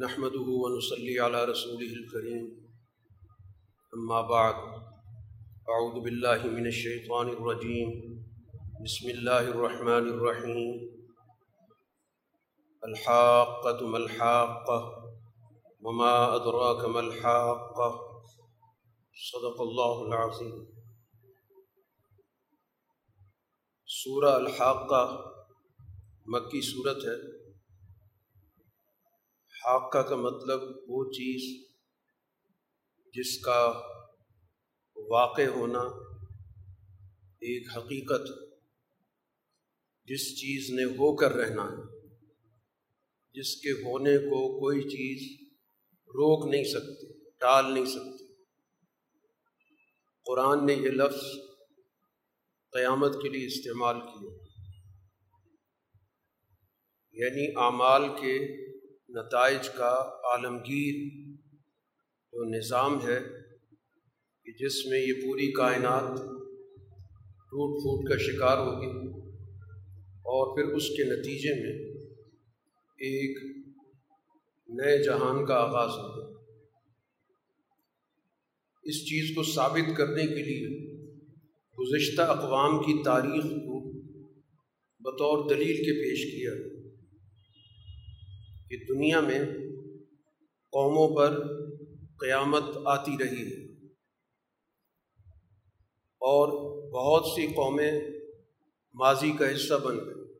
نحمده ونصلي على رسوله الكريم. أما بعد، أعوذ بالله من الشيطان الرجيم. بسم الله الرحمن الرحيم. الحاقة ما الحاقة، وما أدراك ما الحاقة. صدق الله العظيم. سورہ الحاقہ مکی صورت ہے. حاقہ کا مطلب وہ چیز جس کا واقع ہونا ایک حقیقت جس چیز نے ہو کر رہنا ہے، جس کے ہونے کو کوئی چیز روک نہیں سکتی، ٹال نہیں سکتی۔ قرآن نے یہ لفظ قیامت کے لیے استعمال کیا۔ یعنی اعمال کے نتائج کا عالمگیر جو نظام ہے کہ جس میں یہ پوری کائنات ٹوٹ پھوٹ کا شکار ہوگی اور پھر اس کے نتیجے میں ایک نئے جہان کا آغاز ہوگا۔ اس چیز کو ثابت کرنے کے لیے گزشتہ اقوام کی تاریخ کو بطور دلیل کے پیش کیا۔ کہ دنیا میں قوموں پر قیامت آتی رہی ہے۔ اور بہت سی قومیں ماضی کا حصہ بن گئی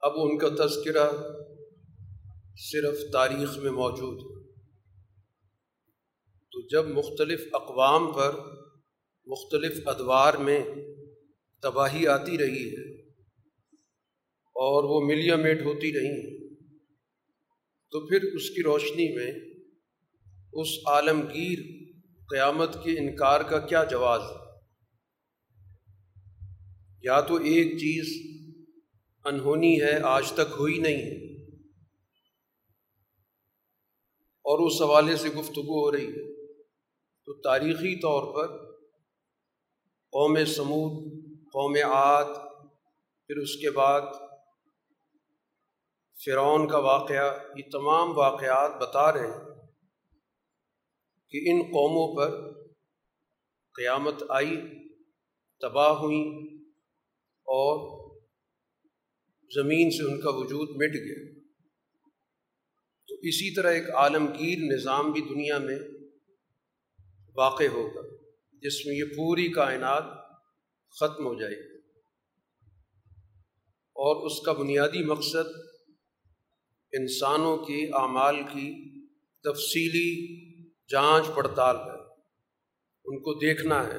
اب ان کا تذکرہ صرف تاریخ میں موجود ہے۔ تو جب مختلف اقوام پر مختلف ادوار میں تباہی آتی رہی ہے اور وہ ملیا میٹ ہوتی رہی ہیں تو پھر اس کی روشنی میں اس عالمگیر قیامت کے انکار کا کیا جواز؟ ہے یا تو ایک چیز انہونی ہے، آج تک ہوئی نہیں ہے۔ اور اس حوالے سے گفتگو ہو رہی ہے۔ تو تاریخی طور پر قوم سمود، قوم عاد، پھر اس کے بعد فرعون کا واقعہ یہ تمام واقعات بتا رہے ہیں کہ ان قوموں پر قیامت آئی، تباہ ہوئیں اور زمین سے ان کا وجود مٹ گیا۔ تو اسی طرح ایک عالمگیر نظام بھی دنیا میں واقع ہوگا، جس میں یہ پوری کائنات ختم ہو جائے گی اور اس کا بنیادی مقصد انسانوں کی اعمال کی تفصیلی جانچ پڑتال ہے۔ ان کو دیکھنا ہے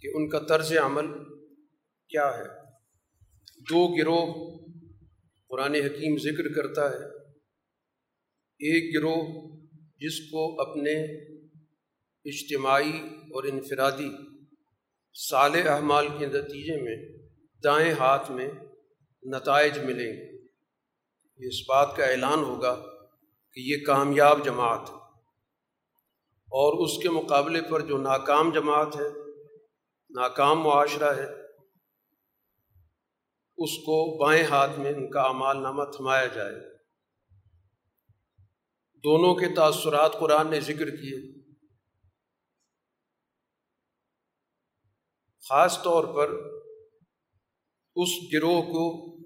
کہ ان کا طرز عمل کیا ہے۔ دو گروہ قرآن حکیم ذکر کرتا ہے۔ ایک گروہ جس کو اپنے اجتماعی اور انفرادی صال احمال کے نتیجے میں دائیں ہاتھ میں نتائج ملیں گے۔ اس بات کا اعلان ہوگا کہ یہ کامیاب جماعت ہے۔ اور اس کے مقابلے پر جو ناکام جماعت ہے، ناکام معاشرہ ہے، اس کو بائیں ہاتھ میں ان کا اعمال نامہ تھمایا جائے۔ دونوں کے تاثرات قرآن نے ذکر کیے۔ خاص طور پر اس گروہ کو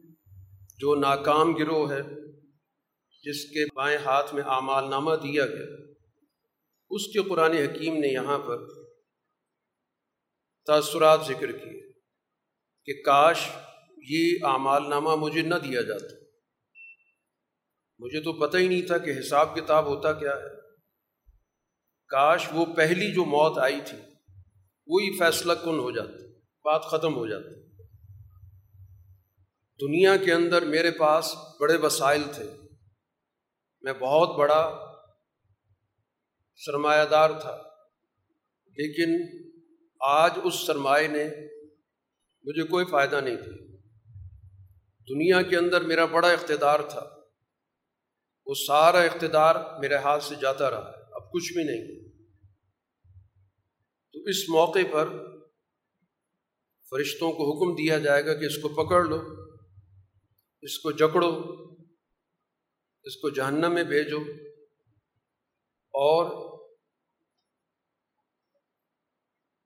جو ناکام گروہ ہے، جس کے بائیں ہاتھ میں اعمال نامہ دیا گیا۔ اس کے قرآن حکیم نے یہاں پر تاثرات ذکر کیے کہ کاش یہ اعمال نامہ مجھے نہ دیا جاتا۔ مجھے تو پتہ ہی نہیں تھا کہ حساب کتاب ہوتا کیا ہے۔ کاش وہ پہلی جو موت آئی تھی، وہی فیصلہ کن ہو جاتا، بات ختم ہو جاتی۔ دنیا کے اندر میرے پاس بڑے وسائل تھے۔ میں بہت بڑا سرمایہ دار تھا، لیکن آج اس سرمایہ نے مجھے کوئی فائدہ نہیں تھا دنیا کے اندر میرا بڑا اقتدار تھا۔ وہ سارا اقتدار میرے ہاتھ سے جاتا رہا اب کچھ بھی نہیں۔ تو اس موقع پر فرشتوں کو حکم دیا جائے گا کہ اس کو پکڑ لو۔ اس کو جکڑو، اس کو جہنم میں بھیجو اور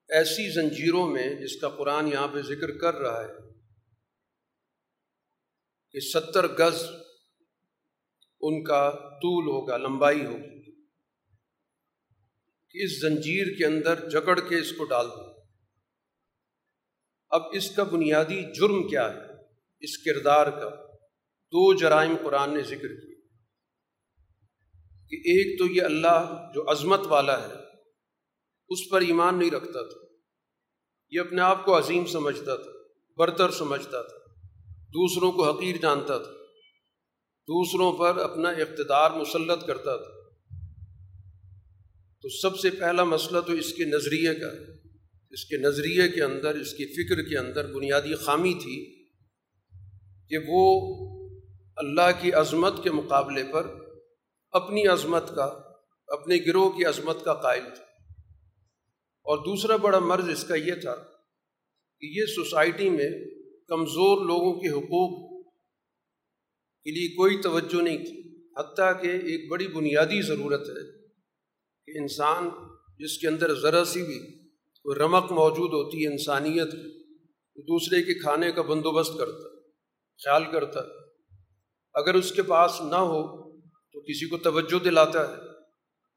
ایسی زنجیروں میں جس کا قرآن یہاں پہ ذکر کر رہا ہے کہ ستر گز ان کا طول ہوگا، لمبائی ہوگی، کہ اس زنجیر کے اندر جکڑ کے اس کو ڈال دو۔ اب اس کا بنیادی جرم کیا ہے؟ اس کردار کا۔ دو جرائم قرآن نے ذکر کیا کہ ایک تو یہ اللہ جو عظمت والا ہے، اس پر ایمان نہیں رکھتا تھا۔ یہ اپنے آپ کو عظیم سمجھتا تھا، برتر سمجھتا تھا۔ دوسروں کو حقیر جانتا تھا۔ دوسروں پر اپنا اقتدار مسلط کرتا تھا۔ تو سب سے پہلا مسئلہ تو اس کے نظریے کا ہے۔ اس کے نظریے کے اندر، اس کی فکر کے اندر بنیادی خامی تھی کہ وہ اللہ کی عظمت کے مقابلے پر اپنی عظمت کا، اپنے گروہ کی عظمت کا قائل تھا۔ اور دوسرا بڑا مرض اس کا یہ تھا کہ یہ سوسائٹی میں کمزور لوگوں کے حقوق کے لیے کوئی توجہ نہیں تھی۔ حتیٰ کہ ایک بڑی بنیادی ضرورت ہے کہ انسان جس کے اندر ذرا سی بھی کوئی رمق موجود ہوتی ہے انسانیت دوسرے کے کھانے کا بندوبست کرتا، خیال کرتا۔ اگر اس کے پاس نہ ہو تو کسی کو توجہ دلاتا ہے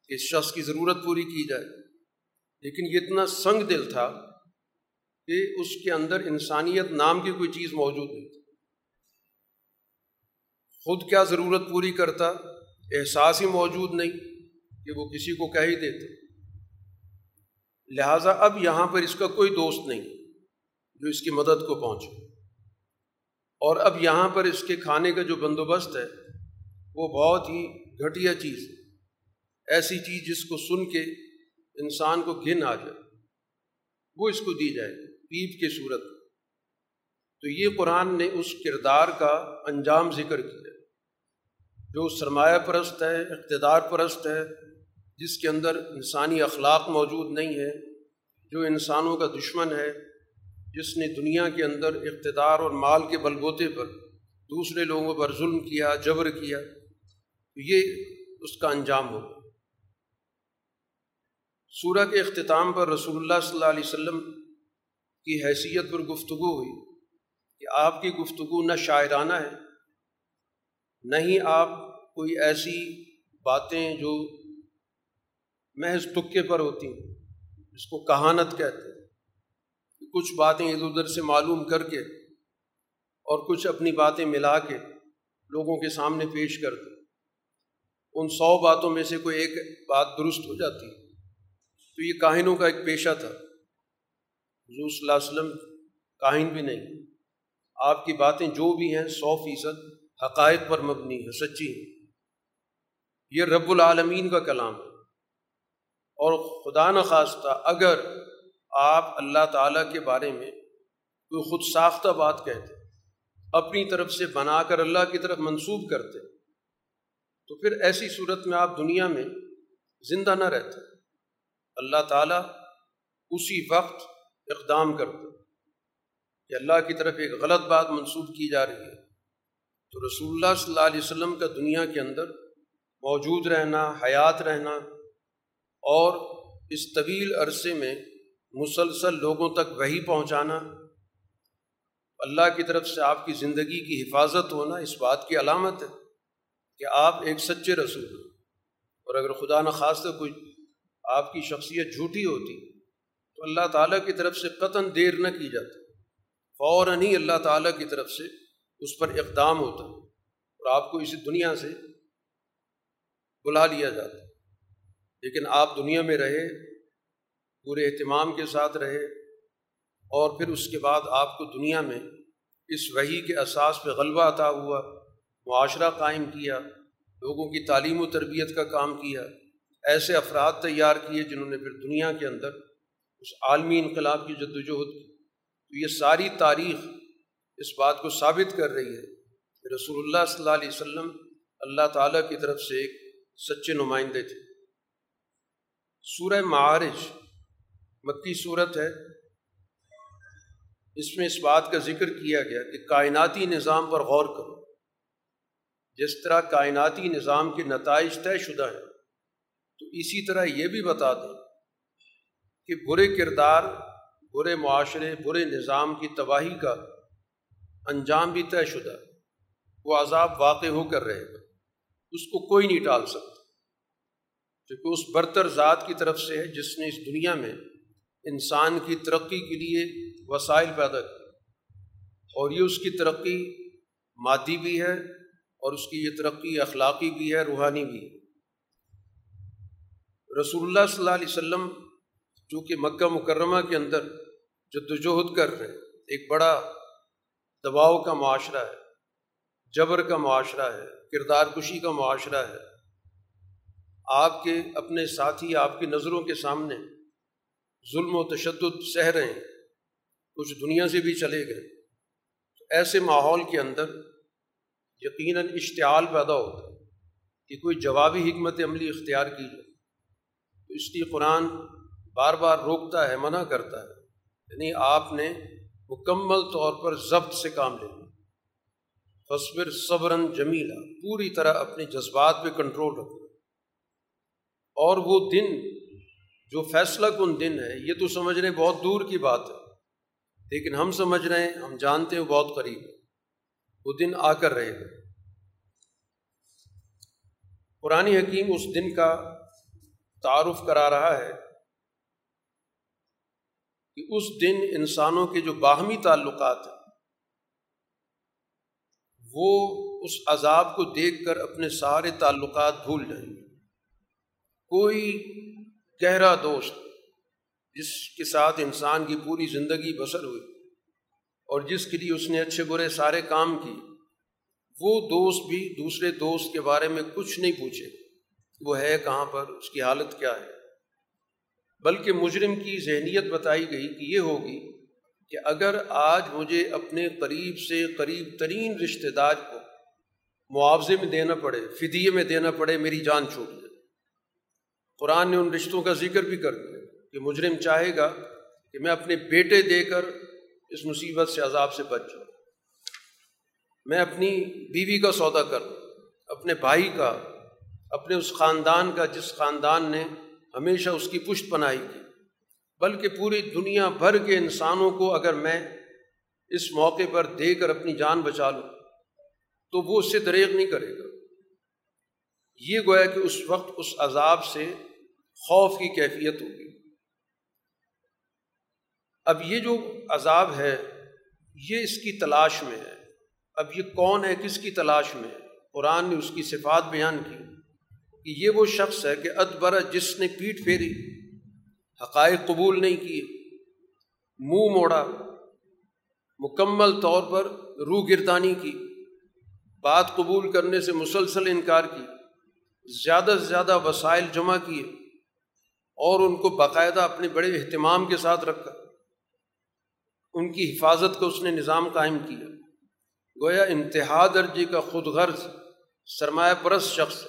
کہ اس شخص کی ضرورت پوری کی جائے۔ لیکن یہ اتنا سنگ دل تھا کہ اس کے اندر انسانیت نام کی کوئی چیز موجود نہیں تھی۔ خود کیا ضرورت پوری کرتا؟ احساس ہی موجود نہیں کہ وہ کسی کو کہہ ہی دیتے لہٰذا اب یہاں پر اس کا کوئی دوست نہیں جو اس کی مدد کو پہنچے۔ اور اب یہاں پر اس کے کھانے کا جو بندوبست ہے، وہ بہت ہی گھٹیا چیز ہے۔ ایسی چیز جس کو سن کے انسان کو گن آ جائے، وہ اس کو دی جائے، پیپ کی صورت۔ تو یہ قرآن نے اس کردار کا انجام ذکر کیا جو سرمایہ پرست ہے، اقتدار پرست ہے، جس کے اندر انسانی اخلاق موجود نہیں ہے، جو انسانوں کا دشمن ہے جس نے دنیا کے اندر اقتدار اور مال کے بلبوتے پر دوسرے لوگوں پر ظلم کیا، جبر کیا یہ اس کا انجام ہو۔ سورہ کے اختتام پر رسول اللہ صلی اللہ علیہ وسلم کی حیثیت پر گفتگو ہوئی کہ آپ کی گفتگو نہ شاعرانہ ہے، نہ ہی آپ کوئی ایسی باتیں جو محض تکے پر ہوتی ہیں، جس کو کہانت کہتے ہیں۔ کچھ باتیں ادھر ادھر سے معلوم کر کے اور کچھ اپنی باتیں ملا کے لوگوں کے سامنے پیش کر دیں ان سو باتوں میں سے کوئی ایک بات درست ہو جاتی۔ تو یہ کاہنوں کا ایک پیشہ تھا۔ حضور صلی اللہ علیہ وسلم کاہن بھی نہیں۔ آپ کی باتیں جو بھی ہیں سو فیصد حقائق پر مبنی ہے سچی ہیں۔ یہ رب العالمین کا کلام ہے۔ اور خدا نخواستہ اگر آپ اللہ تعالیٰ کے بارے میں کوئی خود ساختہ بات کہتے، اپنی طرف سے بنا کر اللہ کی طرف منسوب کرتے، تو پھر ایسی صورت میں آپ دنیا میں زندہ نہ رہتے۔ اللہ تعالیٰ اسی وقت اقدام کرتے کہ اللہ کی طرف ایک غلط بات منسوب کی جا رہی ہے۔ تو رسول اللہ صلی اللہ علیہ وسلم کا دنیا کے اندر موجود رہنا، حیات رہنا اور اس طویل عرصے میں مسلسل لوگوں تک وہی پہنچانا، اللہ کی طرف سے آپ کی زندگی کی حفاظت ہونا اس بات کی علامت ہے کہ آپ ایک سچے رسول ہیں۔ اور اگر خدا نخواستہ کوئی آپ کی شخصیت جھوٹی ہوتی تو اللہ تعالیٰ کی طرف سے قطن دیر نہ کی جاتی۔ فوراً ہی اللہ تعالیٰ کی طرف سے اس پر اقدام ہوتا اور آپ کو اسی دنیا سے بلا لیا جاتا۔ لیکن آپ دنیا میں رہے پورے اہتمام کے ساتھ رہے اور پھر اس کے بعد آپ کو دنیا میں اس وحی کے اساس پہ غلبہ عطا ہوا، معاشرہ قائم کیا، لوگوں کی تعلیم و تربیت کا کام کیا، ایسے افراد تیار کیے جنہوں نے پھر دنیا کے اندر اس عالمی انقلاب کی جد وجہد کی۔ تو یہ ساری تاریخ اس بات کو ثابت کر رہی ہے کہ رسول اللہ صلی اللہ علیہ وسلم اللہ تعالیٰ کی طرف سے ایک سچے نمائندے تھے۔ سورہ معارج مکی صورت ہے۔ اس میں اس بات کا ذکر کیا گیا کہ کائناتی نظام پر غور کرو۔ جس طرح کائناتی نظام کے نتائج طے شدہ ہیں، تو اسی طرح یہ بھی بتا دیں کہ برے کردار، برے معاشرے، برے نظام کی تباہی کا انجام بھی طے شدہ وہ عذاب واقع ہو کر رہے گا۔ اس کو کوئی نہیں ٹال سکتا۔ کیونکہ اس برتر ذات کی طرف سے ہے، جس نے اس دنیا میں انسان کی ترقی کے لیے وسائل پیدا کی اور یہ اس کی ترقی مادی بھی ہے اور اس کی یہ ترقی اخلاقی بھی ہے، روحانی بھی ہے۔ رسول اللہ صلی اللہ علیہ وسلم چونکہ مکہ مکرمہ کے اندر جدوجہد کر رہے ہیں، ایک بڑا دباؤ کا معاشرہ ہے، جبر کا معاشرہ ہے، کردار کشی کا معاشرہ ہے۔ آپ کے، اپنے ساتھی، آپ کی نظروں کے سامنے ظلم و تشدد سہ رہے ہیں، کچھ دنیا سے بھی چلے گئے۔ ایسے ماحول کے اندر یقیناً اشتعال پیدا ہوتا ہے کہ کوئی جوابی حکمت عملی اختیار کی جائے۔ تو اس لیے قرآن بار بار روکتا ہے، منع کرتا ہے۔ یعنی آپ نے مکمل طور پر ضبط سے کام لینا فصبر صبراً جمیلا، پوری طرح اپنے جذبات پہ کنٹرول رکھنا۔ اور وہ دن جو فیصلہ کن دن ہے، یہ تو سمجھ رہے بہت دور کی بات ہے۔ لیکن ہم سمجھ رہے ہیں، ہم جانتے ہیں بہت قریب ہے۔ وہ دن آ کر رہے گا پرانی حکیم اس دن کا تعارف کرا رہا ہے کہ اس دن انسانوں کے جو باہمی تعلقات ہیں، وہ اس عذاب کو دیکھ کر اپنے سارے تعلقات بھول جائیں گے۔ کوئی گہرا دوست، جس کے ساتھ انسان کی پوری زندگی بسر ہوئی اور جس کے لیے اس نے اچھے برے سارے کام کی وہ دوست بھی دوسرے دوست کے بارے میں کچھ نہیں پوچھے، وہ ہے کہاں پر، اس کی حالت کیا ہے۔ بلکہ مجرم کی ذہنیت بتائی گئی کہ یہ ہوگی کہ اگر آج مجھے اپنے قریب سے قریب ترین رشتہ دار کو معاوضے میں دینا پڑے، فدیے میں دینا پڑے، میری جان چھوٹ جائے۔ قرآن نے ان رشتوں کا ذکر بھی کر دیا کہ مجرم چاہے گا کہ میں اپنے بیٹے دے کر اس مصیبت سے عذاب سے بچ جاؤں۔ میں اپنی بیوی کا سودا کر اپنے بھائی کا، اپنے اس خاندان کا جس خاندان نے ہمیشہ اس کی پشت پنائی کی۔ بلکہ پوری دنیا بھر کے انسانوں کو اگر میں اس موقع پر دے کر اپنی جان بچا لوں، تو وہ اس سے دریغ نہیں کرے گا۔ یہ گویا کہ اس وقت اس عذاب سے خوف کی کیفیت ہوگی۔ اب یہ جو عذاب ہے، یہ اس کی تلاش میں ہے۔ اب یہ کون ہے، کس کی تلاش میں ہے؟ قرآن نے اس کی صفات بیان کی کہ یہ وہ شخص ہے کہ ادبرا جس نے پیٹ پھیری، حقائق قبول نہیں کیے، منہ موڑا، مکمل طور پر روح گردانی کی، بات قبول کرنے سے مسلسل انکار کی، زیادہ سے زیادہ وسائل جمع کیے۔ اور ان کو باقاعدہ اپنے بڑے اہتمام کے ساتھ رکھا۔ ان کی حفاظت کا اس نے نظام قائم کیا۔ گویا انتہا درجے کا خود غرض سرمایہ پرست شخص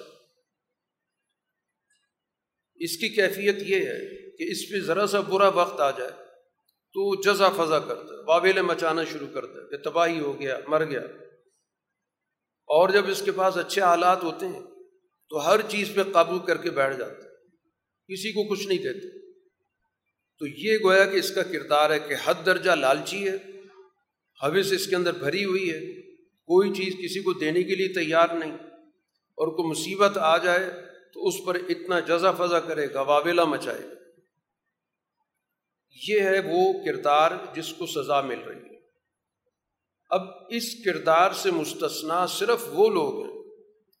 اس کی کیفیت یہ ہے کہ اس پہ ذرا سا برا وقت آ جائے تو جزا فضا کرتا ہے واویلے مچانا شروع کرتا ہے کہ تباہی ہو گیا، مر گیا۔ اور جب اس کے پاس اچھے حالات ہوتے ہیں تو ہر چیز پہ قابو کر کے بیٹھ جاتا ہے۔ کسی کو کچھ نہیں دیتے۔ تو یہ گویا کہ اس کا کردار ہے کہ حد درجہ لالچی ہے، حوث اس کے اندر بھری ہوئی ہے، کوئی چیز کسی کو دینے کے لیے تیار نہیں۔ اور کوئی مصیبت آ جائے تو اس پر اتنا جزا فضا کرے گا واویلا مچائے۔ گا یہ ہے وہ کردار جس کو سزا مل رہی ہے۔ اب اس کردار سے مستثنا صرف وہ لوگ ہیں،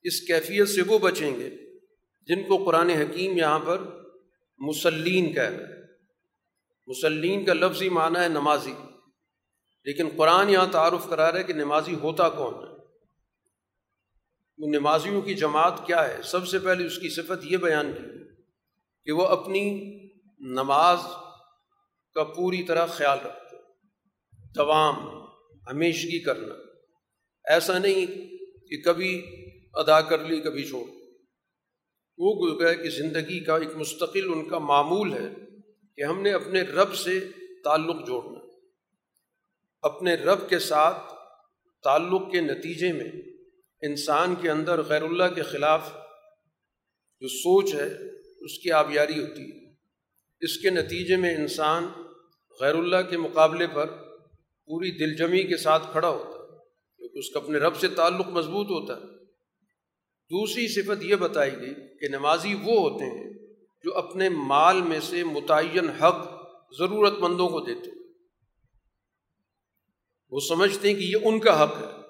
اس کیفیت سے وہ بچیں گے جن کو قرآن حکیم یہاں پر مسلین کہہ رہے مسلین کا لفظی معنی ہے نمازی۔ لیکن قرآن یہاں تعارف کرا رہا ہے کہ نمازی ہوتا کون ہے۔ وہ نمازیوں کی جماعت کیا ہے؟ سب سے پہلے اس کی صفت یہ بیان کی کہ وہ اپنی نماز کا پوری طرح خیال رکھتے دوام، ہمیشگی کرنا۔ ایسا نہیں کہ کبھی ادا کر لی، کبھی چھوڑ۔ وہ گیا کہ زندگی کا ایک مستقل ان کا معمول ہے کہ ہم نے اپنے رب سے تعلق جوڑنا اپنے رب کے ساتھ تعلق کے نتیجے میں انسان کے اندر غیر اللہ کے خلاف جو سوچ ہے، اس کی آبیاری ہوتی ہے۔ اس کے نتیجے میں انسان غیر اللہ کے مقابلے پر پوری دل جمی کے ساتھ کھڑا ہوتا ہے، کیونکہ اس کا اپنے رب سے تعلق مضبوط ہوتا ہے۔ دوسری صفت یہ بتائی گئی کہ نمازی وہ ہوتے ہیں جو اپنے مال میں سے متعین حق ضرورت مندوں کو دیتے ہیں۔ وہ سمجھتے ہیں کہ یہ ان کا حق ہے۔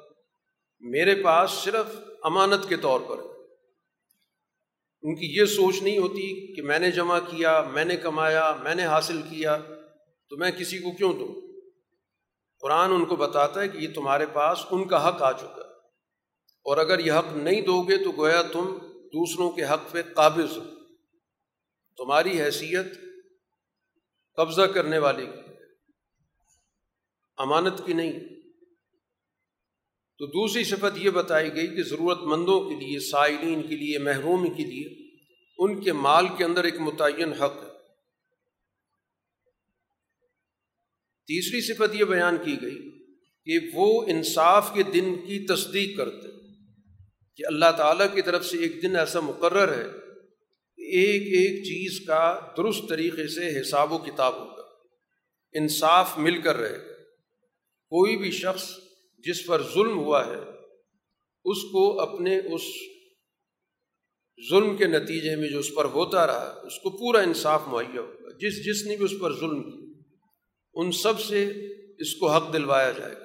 میرے پاس صرف امانت کے طور پر ہے۔ ان کی یہ سوچ نہیں ہوتی کہ میں نے جمع کیا، میں نے کمایا، میں نے حاصل کیا، تو میں کسی کو کیوں دوں؟ قرآن ان کو بتاتا ہے کہ یہ تمہارے پاس ان کا حق آ چکا ہے۔ اور اگر یہ حق نہیں دو گے تو گویا تم دوسروں کے حق پہ قابض ہو۔ تمہاری حیثیت قبضہ کرنے والے کی امانت کی نہیں۔ تو دوسری صفت یہ بتائی گئی کہ ضرورت مندوں کے لیے، سائلین کے لیے، محروم کے لیے ان کے مال کے اندر ایک متعین حق ہے۔ تیسری صفت یہ بیان کی گئی کہ وہ انصاف کے دن کی تصدیق کرتے کہ اللہ تعالیٰ کی طرف سے ایک دن ایسا مقرر ہے کہ ایک ایک چیز کا درست طریقے سے حساب و کتاب ہوگا، انصاف مل کر رہے گا۔ کوئی بھی شخص جس پر ظلم ہوا ہے، اس کو اپنے اس ظلم کے نتیجے میں جو اس پر ہوتا رہا، اس کو پورا انصاف مہیا ہوگا۔ جس جس نے بھی اس پر ظلم کی، ان سب سے اس کو حق دلوایا جائے گا۔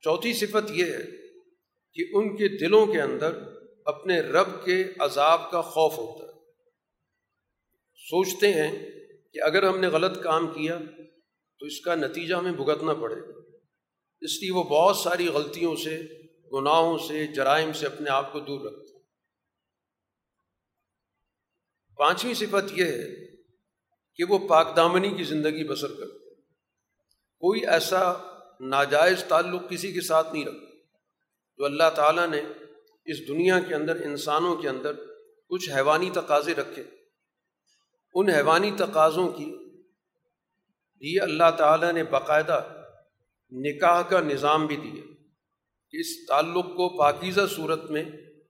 چوتھی صفت یہ ہے کہ ان کے دلوں کے اندر اپنے رب کے عذاب کا خوف ہوتا ہے۔ سوچتے ہیں کہ اگر ہم نے غلط کام کیا تو اس کا نتیجہ ہمیں بھگتنا پڑے۔ گا اس لیے وہ بہت ساری غلطیوں سے، گناہوں سے، جرائم سے اپنے آپ کو دور رکھتے ہیں پانچویں صفت یہ ہے کہ وہ پاک دامنی کی زندگی بسر کرتے ہیں کوئی ایسا ناجائز تعلق کسی کے ساتھ نہیں رکھتا۔ جو اللہ تعالیٰ نے اس دنیا کے اندر، انسانوں کے اندر کچھ حیوانی تقاضے رکھے، ان حیوانی تقاضوں کی یہ اللہ تعالیٰ نے باقاعدہ نکاح کا نظام بھی دیا کہ اس تعلق کو پاکیزہ صورت میں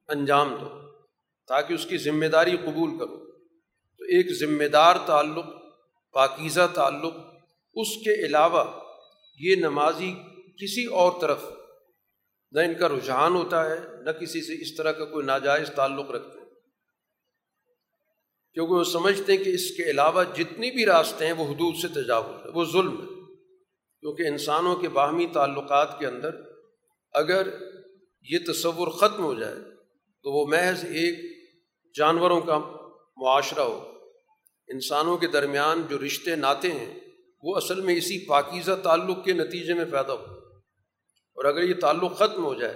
انجام دو تاکہ اس کی ذمہ داری قبول کرو۔ تو ایک ذمہ دار تعلق، پاکیزہ تعلق، اس کے علاوہ یہ نمازی کسی اور طرف نہ ان کا رجحان ہوتا ہے، نہ کسی سے اس طرح کا کوئی ناجائز تعلق رکھتے ہیں۔ کیونکہ وہ سمجھتے ہیں کہ اس کے علاوہ جتنی بھی راستے ہیں وہ حدود سے تجاوز ہے، وہ ظلم ہے۔ کیونکہ انسانوں کے باہمی تعلقات کے اندر اگر یہ تصور ختم ہو جائے تو وہ محض ایک جانوروں کا معاشرہ ہو۔ انسانوں کے درمیان جو رشتے ناتے ہیں وہ اصل میں اسی پاکیزہ تعلق کے نتیجے میں پیدا ہو۔ اور اگر یہ تعلق ختم ہو جائے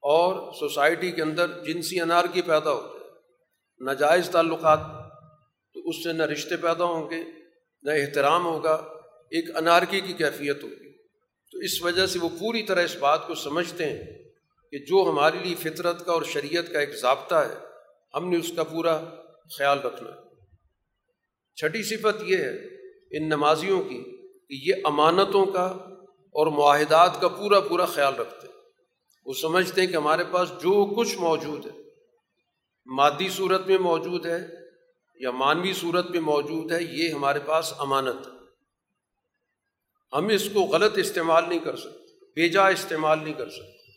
اور سوسائٹی کے اندر جنسی انار کی پیدا ہو جائے، ناجائز تعلقات، تو اس سے نہ رشتے پیدا ہوں گے، نہ احترام ہوگا، ایک انارکی کی کیفیت ہوگی۔ تو اس وجہ سے وہ پوری طرح اس بات کو سمجھتے ہیں کہ جو ہمارے لیے فطرت کا اور شریعت کا ایک ضابطہ ہے، ہم نے اس کا پورا خیال رکھنا ہے۔ چھٹی صفت یہ ہے ان نمازیوں کی کہ یہ امانتوں کا اور معاہدات کا پورا پورا خیال رکھتے ہیں۔ وہ سمجھتے ہیں کہ ہمارے پاس جو کچھ موجود ہے، مادی صورت میں موجود ہے یا مانوی صورت میں موجود ہے، یہ ہمارے پاس امانت ہے۔ ہم اس کو غلط استعمال نہیں کر سکتے بیجا استعمال نہیں کر سکتے۔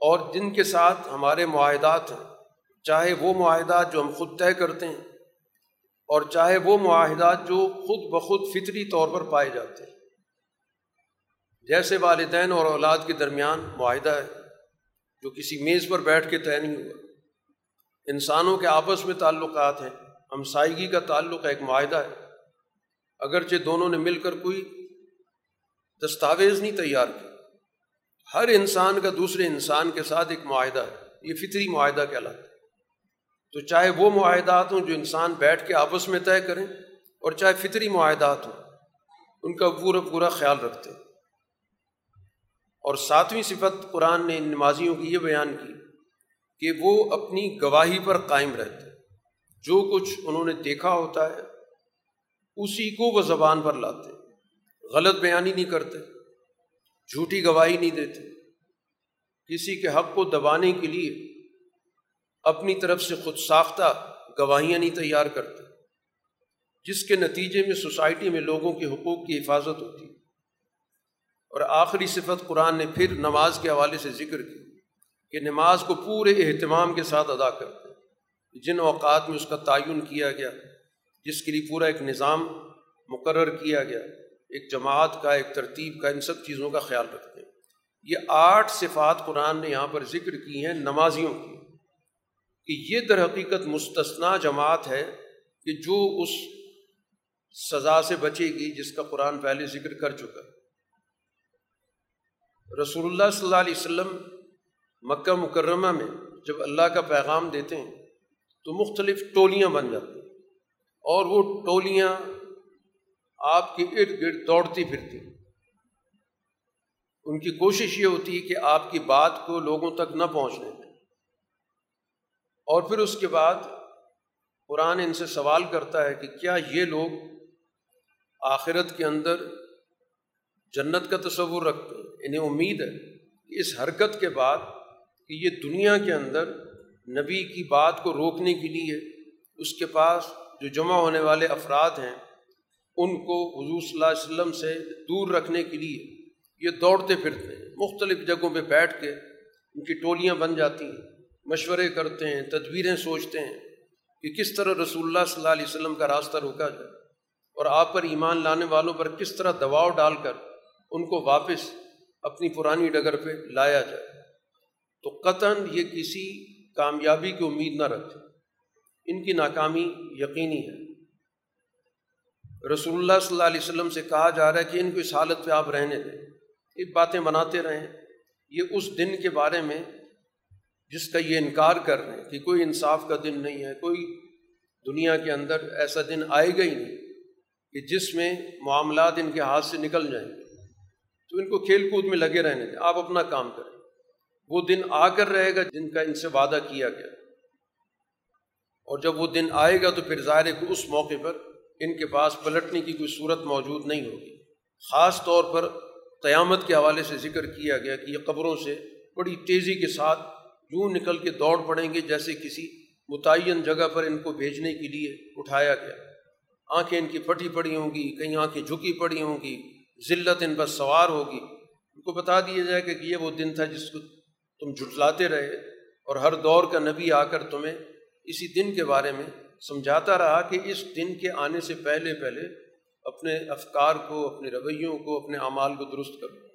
اور جن کے ساتھ ہمارے معاہدات ہیں، چاہے وہ معاہدات جو ہم خود طے کرتے ہیں اور چاہے وہ معاہدات جو خود بخود فطری طور پر پائے جاتے ہیں۔ جیسے والدین اور اولاد کے درمیان معاہدہ ہے، جو کسی میز پر بیٹھ کے طے نہیں ہوا۔ انسانوں کے آپس میں تعلقات ہیں، ہمسائیگی کا تعلق ایک معاہدہ ہے۔ اگرچہ دونوں نے مل کر کوئی دستاویز نہیں تیار کیا ہر انسان کا دوسرے انسان کے ساتھ ایک معاہدہ ہے۔ یہ فطری معاہدہ کہلاتا ہے۔ تو چاہے وہ معاہدات ہوں جو انسان بیٹھ کے آپس میں طے کریں اور چاہے فطری معاہدات ہوں، ان کا پورا پورا خیال رکھتے ہیں۔ اور ساتویں صفت قرآن نے ان نمازیوں کی یہ بیان کی کہ وہ اپنی گواہی پر قائم رہتے جو کچھ انہوں نے دیکھا ہوتا ہے، اسی کو وہ زبان پر لاتے غلط بیانی نہیں کرتے، جھوٹی گواہی نہیں دیتے۔ کسی کے حق کو دبانے کے لیے اپنی طرف سے خود ساختہ گواہیاں نہیں تیار کرتے، جس کے نتیجے میں سوسائٹی میں لوگوں کے حقوق کی حفاظت ہوتی۔ اور آخری صفت قرآن نے پھر نماز کے حوالے سے ذکر کی کہ نماز کو پورے اہتمام کے ساتھ ادا کرتے۔ ہیں جن اوقات میں اس کا تعین کیا گیا، جس کے لیے پورا ایک نظام مقرر کیا گیا، ایک جماعت کا، ایک ترتیب کا، ان سب چیزوں کا خیال رکھتے۔ ہیں یہ آٹھ صفات قرآن نے یہاں پر ذکر کی ہیں، نمازیوں کی۔ کہ یہ در حقیقت مستثنا جماعت ہے کہ جو اس سزا سے بچے گی جس کا قرآن پہلے ذکر کر چکا رسول اللہ صلی اللہ علیہ وسلم مکہ مکرمہ میں جب اللہ کا پیغام دیتے ہیں تو مختلف ٹولیاں بن جاتی ہیں اور وہ ٹولیاں آپ کے ارد گرد دوڑتی پھرتی ان کی کوشش یہ ہوتی ہے کہ آپ کی بات کو لوگوں تک نہ پہنچنے دیں۔ اور پھر اس کے بعد قرآن ان سے سوال کرتا ہے کہ کیا یہ لوگ آخرت کے اندر جنت کا تصور رکھتے ہیں؟ انہیں امید ہے کہ اس حرکت کے بعد کہ یہ دنیا کے اندر نبی کی بات کو روکنے کے لیے اس کے پاس جو جمع ہونے والے افراد ہیں، ان کو حضور صلی اللہ علیہ وسلم سے دور رکھنے کے لیے یہ دوڑتے پھرتے ہیں۔ مختلف جگہوں پہ بیٹھ کے ان کی ٹولیاں بن جاتی ہیں۔ مشورے کرتے ہیں، تدبیریں سوچتے ہیں کہ کس طرح رسول اللہ صلی اللہ علیہ وسلم کا راستہ روکا جائے اور آپ پر ایمان لانے والوں پر کس طرح دباؤ ڈال کر ان کو واپس اپنی پرانی ڈگر پہ لایا جائے۔ تو قطن یہ کسی کامیابی کی امید نہ رکھتے ان کی ناکامی یقینی ہے۔ رسول اللہ صلی اللہ علیہ وسلم سے کہا جا رہا ہے کہ ان کو اس حالت پہ آپ رہنے دیں۔ یہ باتیں بناتے رہیں۔ یہ اس دن کے بارے میں جس کا یہ انکار کر رہے ہیں کہ کوئی انصاف کا دن نہیں ہے، کوئی دنیا کے اندر ایسا دن آئے گا ہی نہیں کہ جس میں معاملات ان کے ہاتھ سے نکل جائیں۔ گے تو ان کو کھیل کود میں لگے رہنے دیں، آپ اپنا کام کریں۔ وہ دن آ کر رہے گا جن کا ان سے وعدہ کیا گیا۔ اور جب وہ دن آئے گا تو پھر ظاہر ہے کہ اس موقع پر ان کے پاس پلٹنے کی کوئی صورت موجود نہیں ہوگی۔ خاص طور پر قیامت کے حوالے سے ذکر کیا گیا کہ یہ قبروں سے بڑی تیزی کے ساتھ یوں نکل کے دوڑ پڑیں گے جیسے کسی متعین جگہ پر ان کو بھیجنے کے لیے اٹھایا گیا۔ آنکھیں ان کی پھٹی پڑی ہوں گی، کہیں آنکھیں جھکی پڑی ہوں گی، ذلت ان پر سوار ہوگی۔ ان کو بتا دیا جائے کہ یہ وہ دن تھا جس کو تم جھٹلاتے رہے اور ہر دور کا نبی آ کر تمہیں اسی دن کے بارے میں سمجھاتا رہا کہ اس دن کے آنے سے پہلے پہلے اپنے افکار کو، اپنے رویوں کو، اپنے اعمال کو درست کرو۔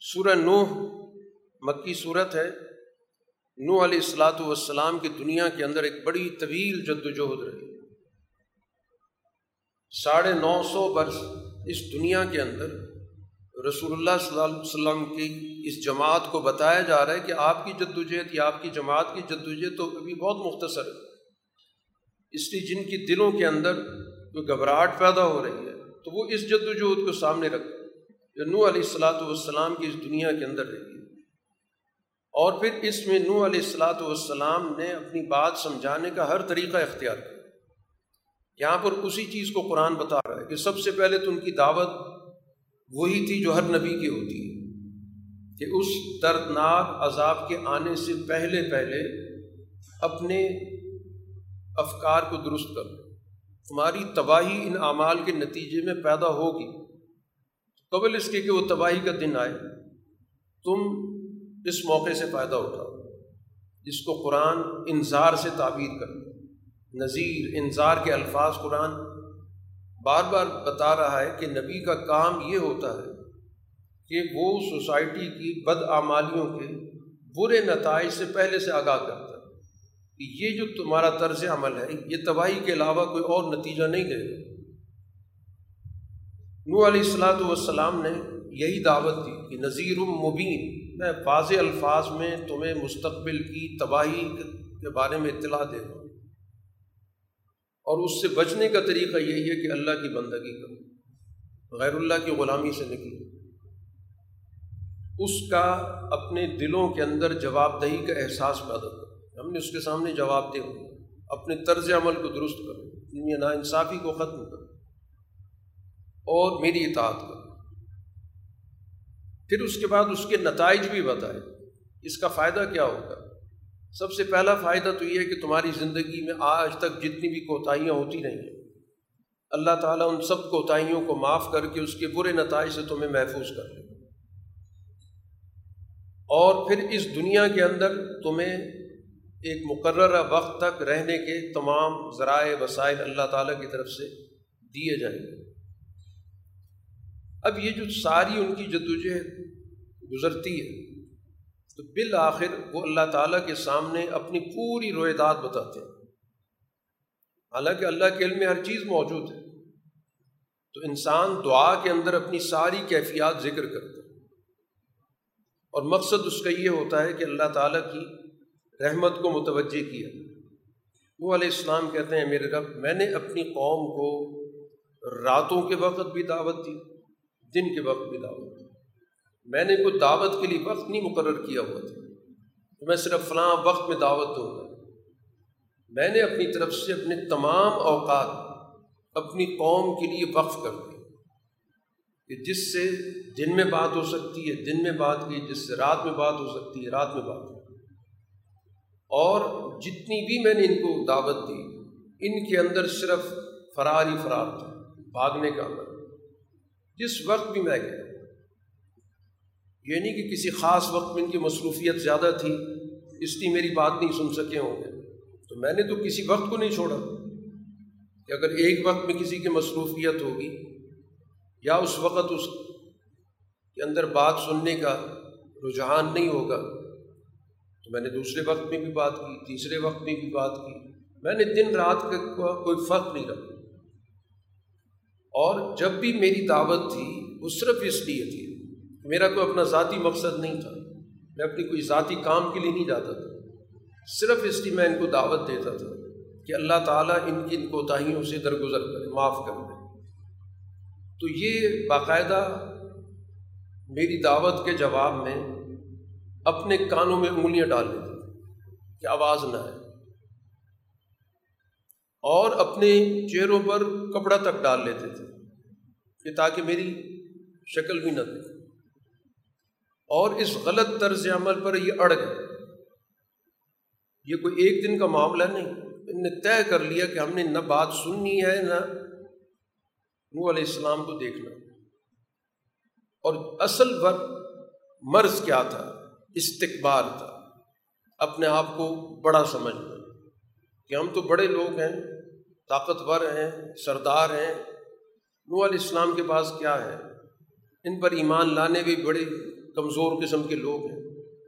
سورہ نوح مکی صورت ہے۔ نو علیہ السلاۃ والسلام کی دنیا کے اندر ایک بڑی طویل جد وجہد رہی۔ ساڑھے نو سو برس اس دنیا کے اندر رسول اللہ صلی اللہ علیہ وسلم کی اس جماعت کو بتایا جا رہا ہے کہ آپ کی جد وجہد یا آپ کی جماعت کی جد وجہد تو ابھی بہت مختصر ہے۔ اس لیے جن کی دلوں کے اندر کوئی گھبراہٹ پیدا ہو رہی ہے تو وہ اس جد وجہد کو سامنے رکھ۔ جو نو علیہ السلاۃ والسلام کی اس دنیا کے اندر رہی۔ ہے اور پھر اس میں نو علیہ السلاۃ والسلام نے اپنی بات سمجھانے کا ہر طریقہ اختیار کیا۔ یہاں پر اسی چیز کو قرآن بتا رہا ہے کہ سب سے پہلے تو ان کی دعوت وہی تھی جو ہر نبی کی ہوتی ہے، کہ اس دردناک عذاب کے آنے سے پہلے پہلے اپنے افکار کو درست کرو تمہاری تباہی ان اعمال کے نتیجے میں پیدا ہوگی۔ قبل اس کے کہ وہ تباہی کا دن آئے، تم اس موقع سے فائدہ اٹھاؤ۔ جس کو قرآن انظار سے تعبیر کرو نذیر انظار کے الفاظ قرآن بار بار بتا رہا ہے کہ نبی کا کام یہ ہوتا ہے کہ وہ سوسائٹی کی بد آمالیوں کے برے نتائج سے پہلے سے آگاہ کرتا ہے۔ کہ یہ جو تمہارا طرز عمل ہے، یہ تباہی کے علاوہ کوئی اور نتیجہ نہیں دے گا۔ نو علیہ السلاۃ والسلام نے یہی دعوت دی کہ نذیر المبین میں واضح الفاظ میں تمہیں مستقبل کی تباہی کے بارے میں اطلاع دے دوں اور اس سے بچنے کا طریقہ یہی ہے کہ اللہ کی بندگی کرو، غیر اللہ کی غلامی سے نکلو۔ اس کا اپنے دلوں کے اندر جواب دہی کا احساس پیدا کرو۔ ہم نے اس کے سامنے جواب دے ہوں۔ اپنے طرز عمل کو درست کرو اپنی ناانصافی کو ختم کرو۔ اور میری اطاعت کرو۔ پھر اس کے بعد اس کے نتائج بھی بتائے۔ اس کا فائدہ کیا ہوگا؟ سب سے پہلا فائدہ تو یہ ہے کہ تمہاری زندگی میں آج تک جتنی بھی کوتاہیاں ہوتی رہی ہیں، اللہ تعالیٰ ان سب کوتاہیوں کو معاف کر کے اس کے برے نتائج سے تمہیں محفوظ کر لے۔ اور پھر اس دنیا کے اندر تمہیں ایک مقررہ وقت تک رہنے کے تمام ذرائع، وسائل اللہ تعالیٰ کی طرف سے دیے جائیں گے۔ اب یہ جو ساری ان کی جدوجہد گزرتی ہے، تو بالآخر وہ اللہ تعالیٰ کے سامنے اپنی پوری رویدات بتاتے ہیں۔ حالانکہ اللہ کے علم میں ہر چیز موجود ہے۔ تو انسان دعا کے اندر اپنی ساری کیفیات ذکر کرتا ہے۔ اور مقصد اس کا یہ ہوتا ہے کہ اللہ تعالیٰ کی رحمت کو متوجہ کیا۔ وہ علیہ السلام کہتے ہیں، میرے رب، میں نے اپنی قوم کو راتوں کے وقت بھی دعوت دی۔ دن کے وقت بھی دعوت میں نے کوئی دعوت کے لیے وقت نہیں مقرر کیا ہوا تھا۔ تو میں صرف فلاں وقت میں دعوت دوں گا۔ میں نے اپنی طرف سے اپنے تمام اوقات اپنی قوم کے لیے وقف کر دی کہ جس سے دن میں بات ہو سکتی ہے، دن میں بات کی، جس سے رات میں بات ہو سکتی ہے، رات میں بات کی۔ اور جتنی بھی میں نے ان کو دعوت دی، ان کے اندر صرف فرار ہی فرار تھا، بھاگنے کا عمل جس وقت بھی میں گیا، یہ نہیں کہ کسی خاص وقت میں ان کی مصروفیت زیادہ تھی، اس لیے میری بات نہیں سن سکے ہوں گے۔ تو میں نے تو کسی وقت کو نہیں چھوڑا کہ اگر ایک وقت میں کسی کی مصروفیت ہوگی یا اس وقت اس کے اندر بات سننے کا رجحان نہیں ہوگا، تو میں نے دوسرے وقت میں بھی بات کی، تیسرے وقت میں بھی بات کی۔ میں نے دن رات کا کوئی فرق نہیں رکھا۔ اور جب بھی میری دعوت تھی، وہ صرف اس لیے تھی۔ میرا کوئی اپنا ذاتی مقصد نہیں تھا۔ میں اپنی کوئی ذاتی کام کے لیے نہیں جاتا تھا۔ صرف اس لیے میں ان کو دعوت دیتا تھا کہ اللہ تعالیٰ ان کی ان کوتاہیوں سے درگزر کرے، معاف کر دے۔ تو یہ باقاعدہ میری دعوت کے جواب میں اپنے کانوں میں انگلیاں ڈال لیتے کہ آواز نہ آئے۔ اور اپنے چہروں پر کپڑا تک ڈال لیتے تھے۔ کہ تاکہ میری شکل بھی نہ دے اور اس غلط طرز عمل پر یہ اڑ گئے۔ یہ کوئی ایک دن کا معاملہ نہیں۔ ان نے طے کر لیا کہ ہم نے نہ بات سننی ہے، نہ نو علیہ السلام کو دیکھنا۔ اور اصل وقت مرض کیا تھا؟ استقبال تھا۔ اپنے آپ کو بڑا سمجھنا۔ کہ ہم تو بڑے لوگ ہیں، طاقتور ہیں، سردار ہیں۔ نو علیہ السلام کے پاس کیا ہے؟ ان پر ایمان لانے بھی بڑے کمزور قسم کے لوگ ہیں،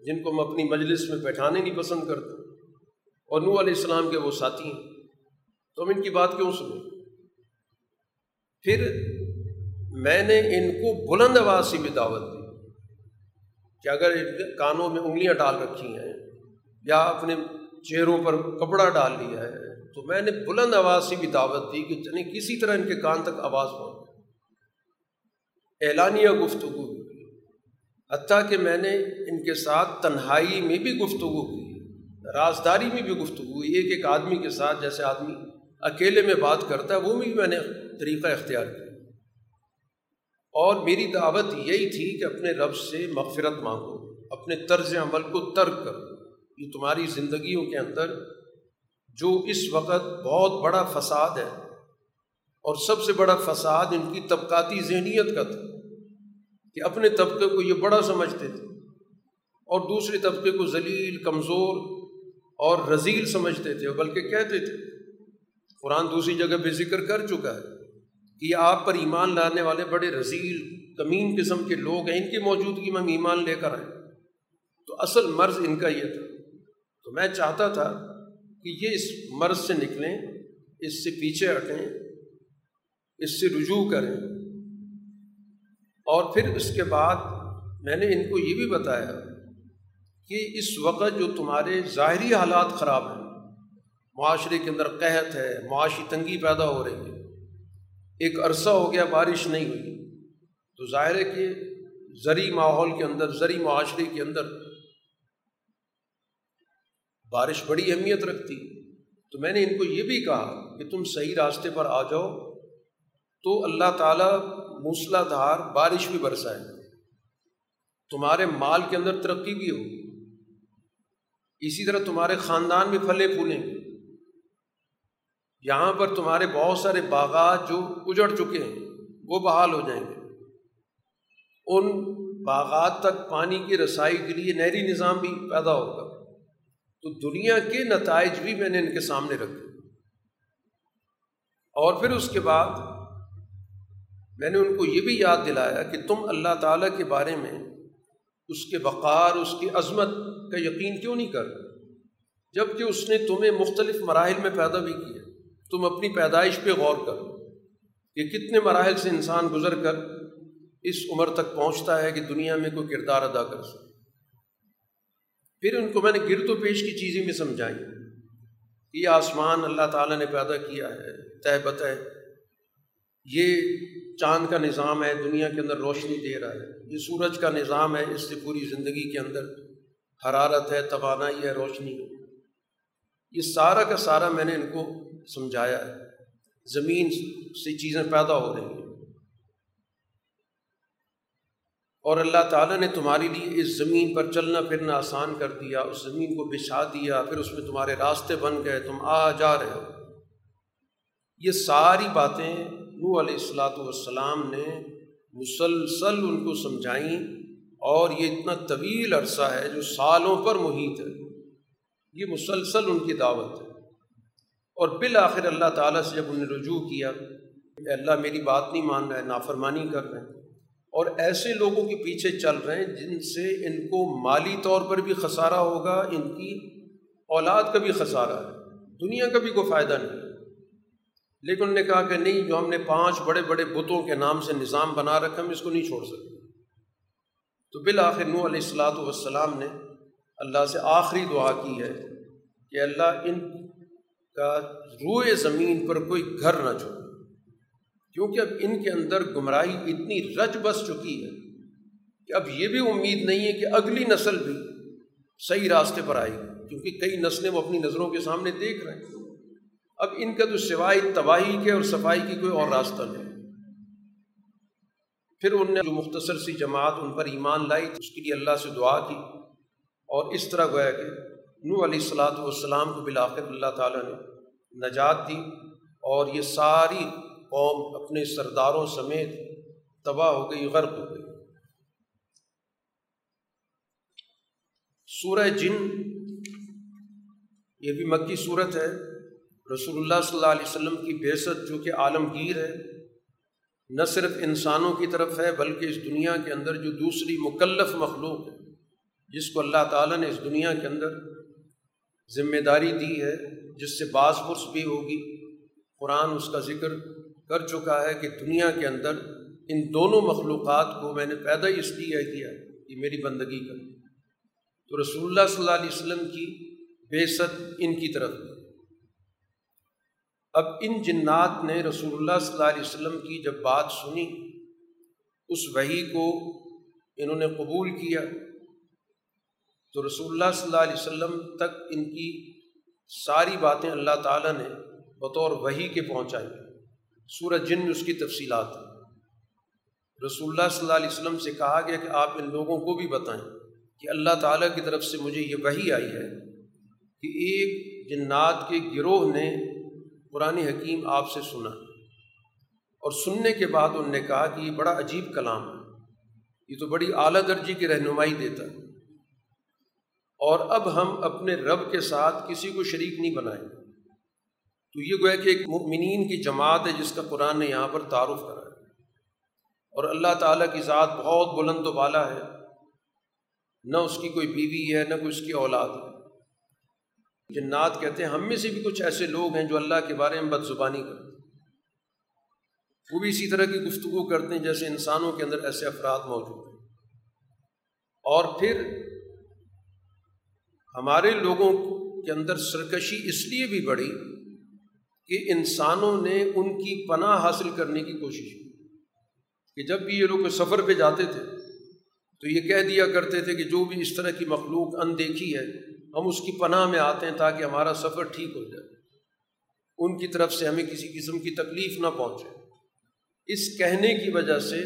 جن کو ہم اپنی مجلس میں بیٹھانے نہیں پسند کرتے اور نو علیہ السلام کے وہ ساتھی ہیں۔ تو ہم ان کی بات کیوں سنیں پھر میں نے ان کو بلند آواز سے بھی دعوت دی کہ اگر کانوں میں انگلیاں ڈال رکھی ہیں یا اپنے چہروں پر کپڑا ڈال لیا ہے، تو میں نے بلند آواز سے بھی دعوت دی کہ یعنی کسی طرح ان کے کان تک آواز پہنچ اعلانیہ گفتگو حتیٰ کہ میں نے ان کے ساتھ تنہائی میں بھی گفتگو کی۔ رازداری میں بھی گفتگو ہوئی۔ ایک ایک آدمی کے ساتھ جیسے آدمی اکیلے میں بات کرتا ہے، وہ بھی میں نے طریقہ اختیار کیا۔ اور میری دعوت یہی تھی کہ اپنے رب سے مغفرت مانگو، اپنے طرز عمل کو ترک کرو۔ یہ تمہاری زندگیوں کے اندر جو اس وقت بہت بڑا فساد ہے اور سب سے بڑا فساد ان کی طبقاتی ذہنیت کا تھا کہ اپنے طبقے کو یہ بڑا سمجھتے تھے اور دوسرے طبقے کو ذلیل، کمزور اور رزیل سمجھتے تھے بلکہ کہتے تھے۔ قرآن دوسری جگہ پہ ذکر کر چکا ہے کہ یہ آپ پر ایمان لانے والے بڑے رزیل، کمین قسم کے لوگ ہیں، ان کی موجودگی میں ہم ایمان لے کر آئے۔ تو اصل مرض ان کا یہ تھا۔ تو میں چاہتا تھا کہ یہ اس مرض سے نکلیں، اس سے پیچھے ہٹیں اس سے رجوع کریں۔ اور پھر اس کے بعد میں نے ان کو یہ بھی بتایا کہ اس وقت جو تمہارے ظاہری حالات خراب ہیں، معاشرے کے اندر قحط ہے، معاشی تنگی پیدا ہو رہی ہے، ایک عرصہ ہو گیا بارش نہیں ہوئی، تو ظاہر ہے کہ زرعی ماحول کے اندر، زرعی معاشرے کے اندر بارش بڑی اہمیت رکھتی۔ تو میں نے ان کو یہ بھی کہا کہ تم صحیح راستے پر آ جاؤ تو اللہ تعالیٰ موسلا دھار بارش بھی برسائے۔ تمہارے مال کے اندر ترقی بھی ہوگی اسی طرح تمہارے خاندان میں پھلے پھولیں۔ گے یہاں پر تمہارے بہت سارے باغات جو اجڑ چکے ہیں، وہ بحال ہو جائیں گے۔ ان باغات تک پانی کی رسائی کے لیے نہری نظام بھی پیدا ہوگا۔ تو دنیا کے نتائج بھی میں نے ان کے سامنے رکھے۔ اور پھر اس کے بعد میں نے ان کو یہ بھی یاد دلایا کہ تم اللہ تعالیٰ کے بارے میں اس کے وقار، اس کی عظمت کا یقین کیوں نہیں کر جبکہ اس نے تمہیں مختلف مراحل میں پیدا بھی کیا۔ تم اپنی پیدائش پہ غور کرو کہ کتنے مراحل سے انسان گزر کر اس عمر تک پہنچتا ہے کہ دنیا میں کوئی کردار ادا کر سکے۔ پھر ان کو میں نے گرد و پیش کی چیزیں بھی سمجھائی کہ یہ آسمان اللہ تعالیٰ نے پیدا کیا ہے، طے بت ہے۔ یہ چاند کا نظام ہے، دنیا کے اندر روشنی دے رہا ہے۔ یہ سورج کا نظام ہے، اس سے پوری زندگی کے اندر حرارت ہے، توانائی ہے، روشنی یہ سارا کا سارا میں نے ان کو سمجھایا ہے۔ زمین سے چیزیں پیدا ہو رہی ہیں۔ اور اللہ تعالیٰ نے تمہارے لیے اس زمین پر چلنا پھرنا آسان کر دیا، اس زمین کو بچھا دیا، پھر اس میں تمہارے راستے بن گئے، تم آ جا رہے ہو۔ یہ ساری باتیں نو علیہ السلاۃ والسلام نے مسلسل ان کو سمجھائیں اور یہ اتنا طویل عرصہ ہے جو سالوں پر محیط ہے۔ یہ مسلسل ان کی دعوت ہے۔ اور بالآخر اللہ تعالیٰ سے جب انہیں رجوع کیا کہ اللہ میری بات نہیں مان رہے، نافرمانی کر رہے ہیں۔ اور ایسے لوگوں کے پیچھے چل رہے ہیں جن سے ان کو مالی طور پر بھی خسارہ ہوگا، ان کی اولاد کا بھی خسارہ ہے۔ دنیا کا بھی کوئی فائدہ نہیں۔ لیکن انہوں نے کہا کہ نہیں، جو ہم نے پانچ بڑے بڑے بتوں کے نام سے نظام بنا رکھا، ہم اس کو نہیں چھوڑ سکتے۔ تو بالآخر نو علیہ السلاۃ والسلام نے اللہ سے آخری دعا کی ہے کہ اللہ ان کا روئے زمین پر کوئی گھر نہ چھوڑ کیونکہ اب ان کے اندر گمراہی اتنی رچ بس چکی ہے کہ اب یہ بھی امید نہیں ہے کہ اگلی نسل بھی صحیح راستے پر آئے گی، کیونکہ کئی نسلیں وہ اپنی نظروں کے سامنے دیکھ رہے ہیں۔ اب ان کا تو سوائے تباہی کے اور صفائی کی کوئی اور راستہ نہیں۔ پھر ان نے جو مختصر سی جماعت ان پر ایمان لائی تو اس کے لیے اللہ سے دعا کی اور اس طرح گویا کہ نو علیہ السلاۃ والسلام کو بالآخر اللہ تعالیٰ نے نجات دی اور یہ ساری قوم اپنے سرداروں سمیت تباہ ہو گئی، غرق ہو گئی۔ سورہ جن، یہ بھی مکی صورت ہے۔ رسول اللہ صلی اللہ علیہ وسلم کی بحثت جو کہ عالمگیر ہے، نہ صرف انسانوں کی طرف ہے، بلکہ اس دنیا کے اندر جو دوسری مکلف مخلوق ہے، جس کو اللہ تعالیٰ نے اس دنیا کے اندر ذمہ داری دی ہے، جس سے باس پرس بھی ہوگی۔ قرآن اس کا ذکر کر چکا ہے کہ دنیا کے اندر ان دونوں مخلوقات کو میں نے پیدا اس لیے کیا کہ میری بندگی کر تو رسول اللہ صلی اللہ علیہ وسلم کی بے ست ان کی طرف ہے۔ اب ان جنات نے رسول اللہ صلی اللہ علیہ وسلم کی جب بات سنی، اس وہی کو انہوں نے قبول کیا۔ تو رسول اللہ صلی اللہ علیہ وسلم تک ان کی ساری باتیں اللہ تعالیٰ نے بطور وہی کے پہنچائی۔ سورج جن میں اس کی تفصیلات۔ رسول اللہ صلی اللہ علیہ وسلم سے کہا گیا کہ آپ ان لوگوں کو بھی بتائیں کہ اللہ تعالیٰ کی طرف سے مجھے یہ وہی آئی ہے کہ ایک جنات کے گروہ نے قرآن حکیم آپ سے سنا۔ اور سننے کے بعد انہوں نے کہا کہ یہ بڑا عجیب کلام ہے۔ یہ تو بڑی اعلیٰ درجے کی رہنمائی دیتا ہے۔ اور اب ہم اپنے رب کے ساتھ کسی کو شریک نہیں بنائیں۔ تو یہ گویا کہ ایک مؤمنین کی جماعت ہے جس کا قرآن نے یہاں پر تعارف کرا ہے۔ اور اللہ تعالیٰ کی ذات بہت بلند و بالا ہے۔ نہ اس کی کوئی بیوی ہے، نہ کوئی اس کی اولاد ہے۔ جنات کہتے ہیں، ہم میں سے بھی کچھ ایسے لوگ ہیں جو اللہ کے بارے میں بد زبانی کرتے ہیں۔ وہ بھی اسی طرح کی گفتگو کرتے ہیں جیسے انسانوں کے اندر ایسے افراد موجود ہیں۔ اور پھر ہمارے لوگوں کے اندر سرکشی اس لیے بھی بڑھی کہ انسانوں نے ان کی پناہ حاصل کرنے کی کوشش کی۔ کہ جب بھی یہ لوگ سفر پہ جاتے تھے تو یہ کہہ دیا کرتے تھے کہ جو بھی اس طرح کی مخلوق اندیکھی ہے ہم اس کی پناہ میں آتے ہیں تاکہ ہمارا سفر ٹھیک ہو جائے۔ ان کی طرف سے ہمیں کسی قسم کی تکلیف نہ پہنچے۔ اس کہنے کی وجہ سے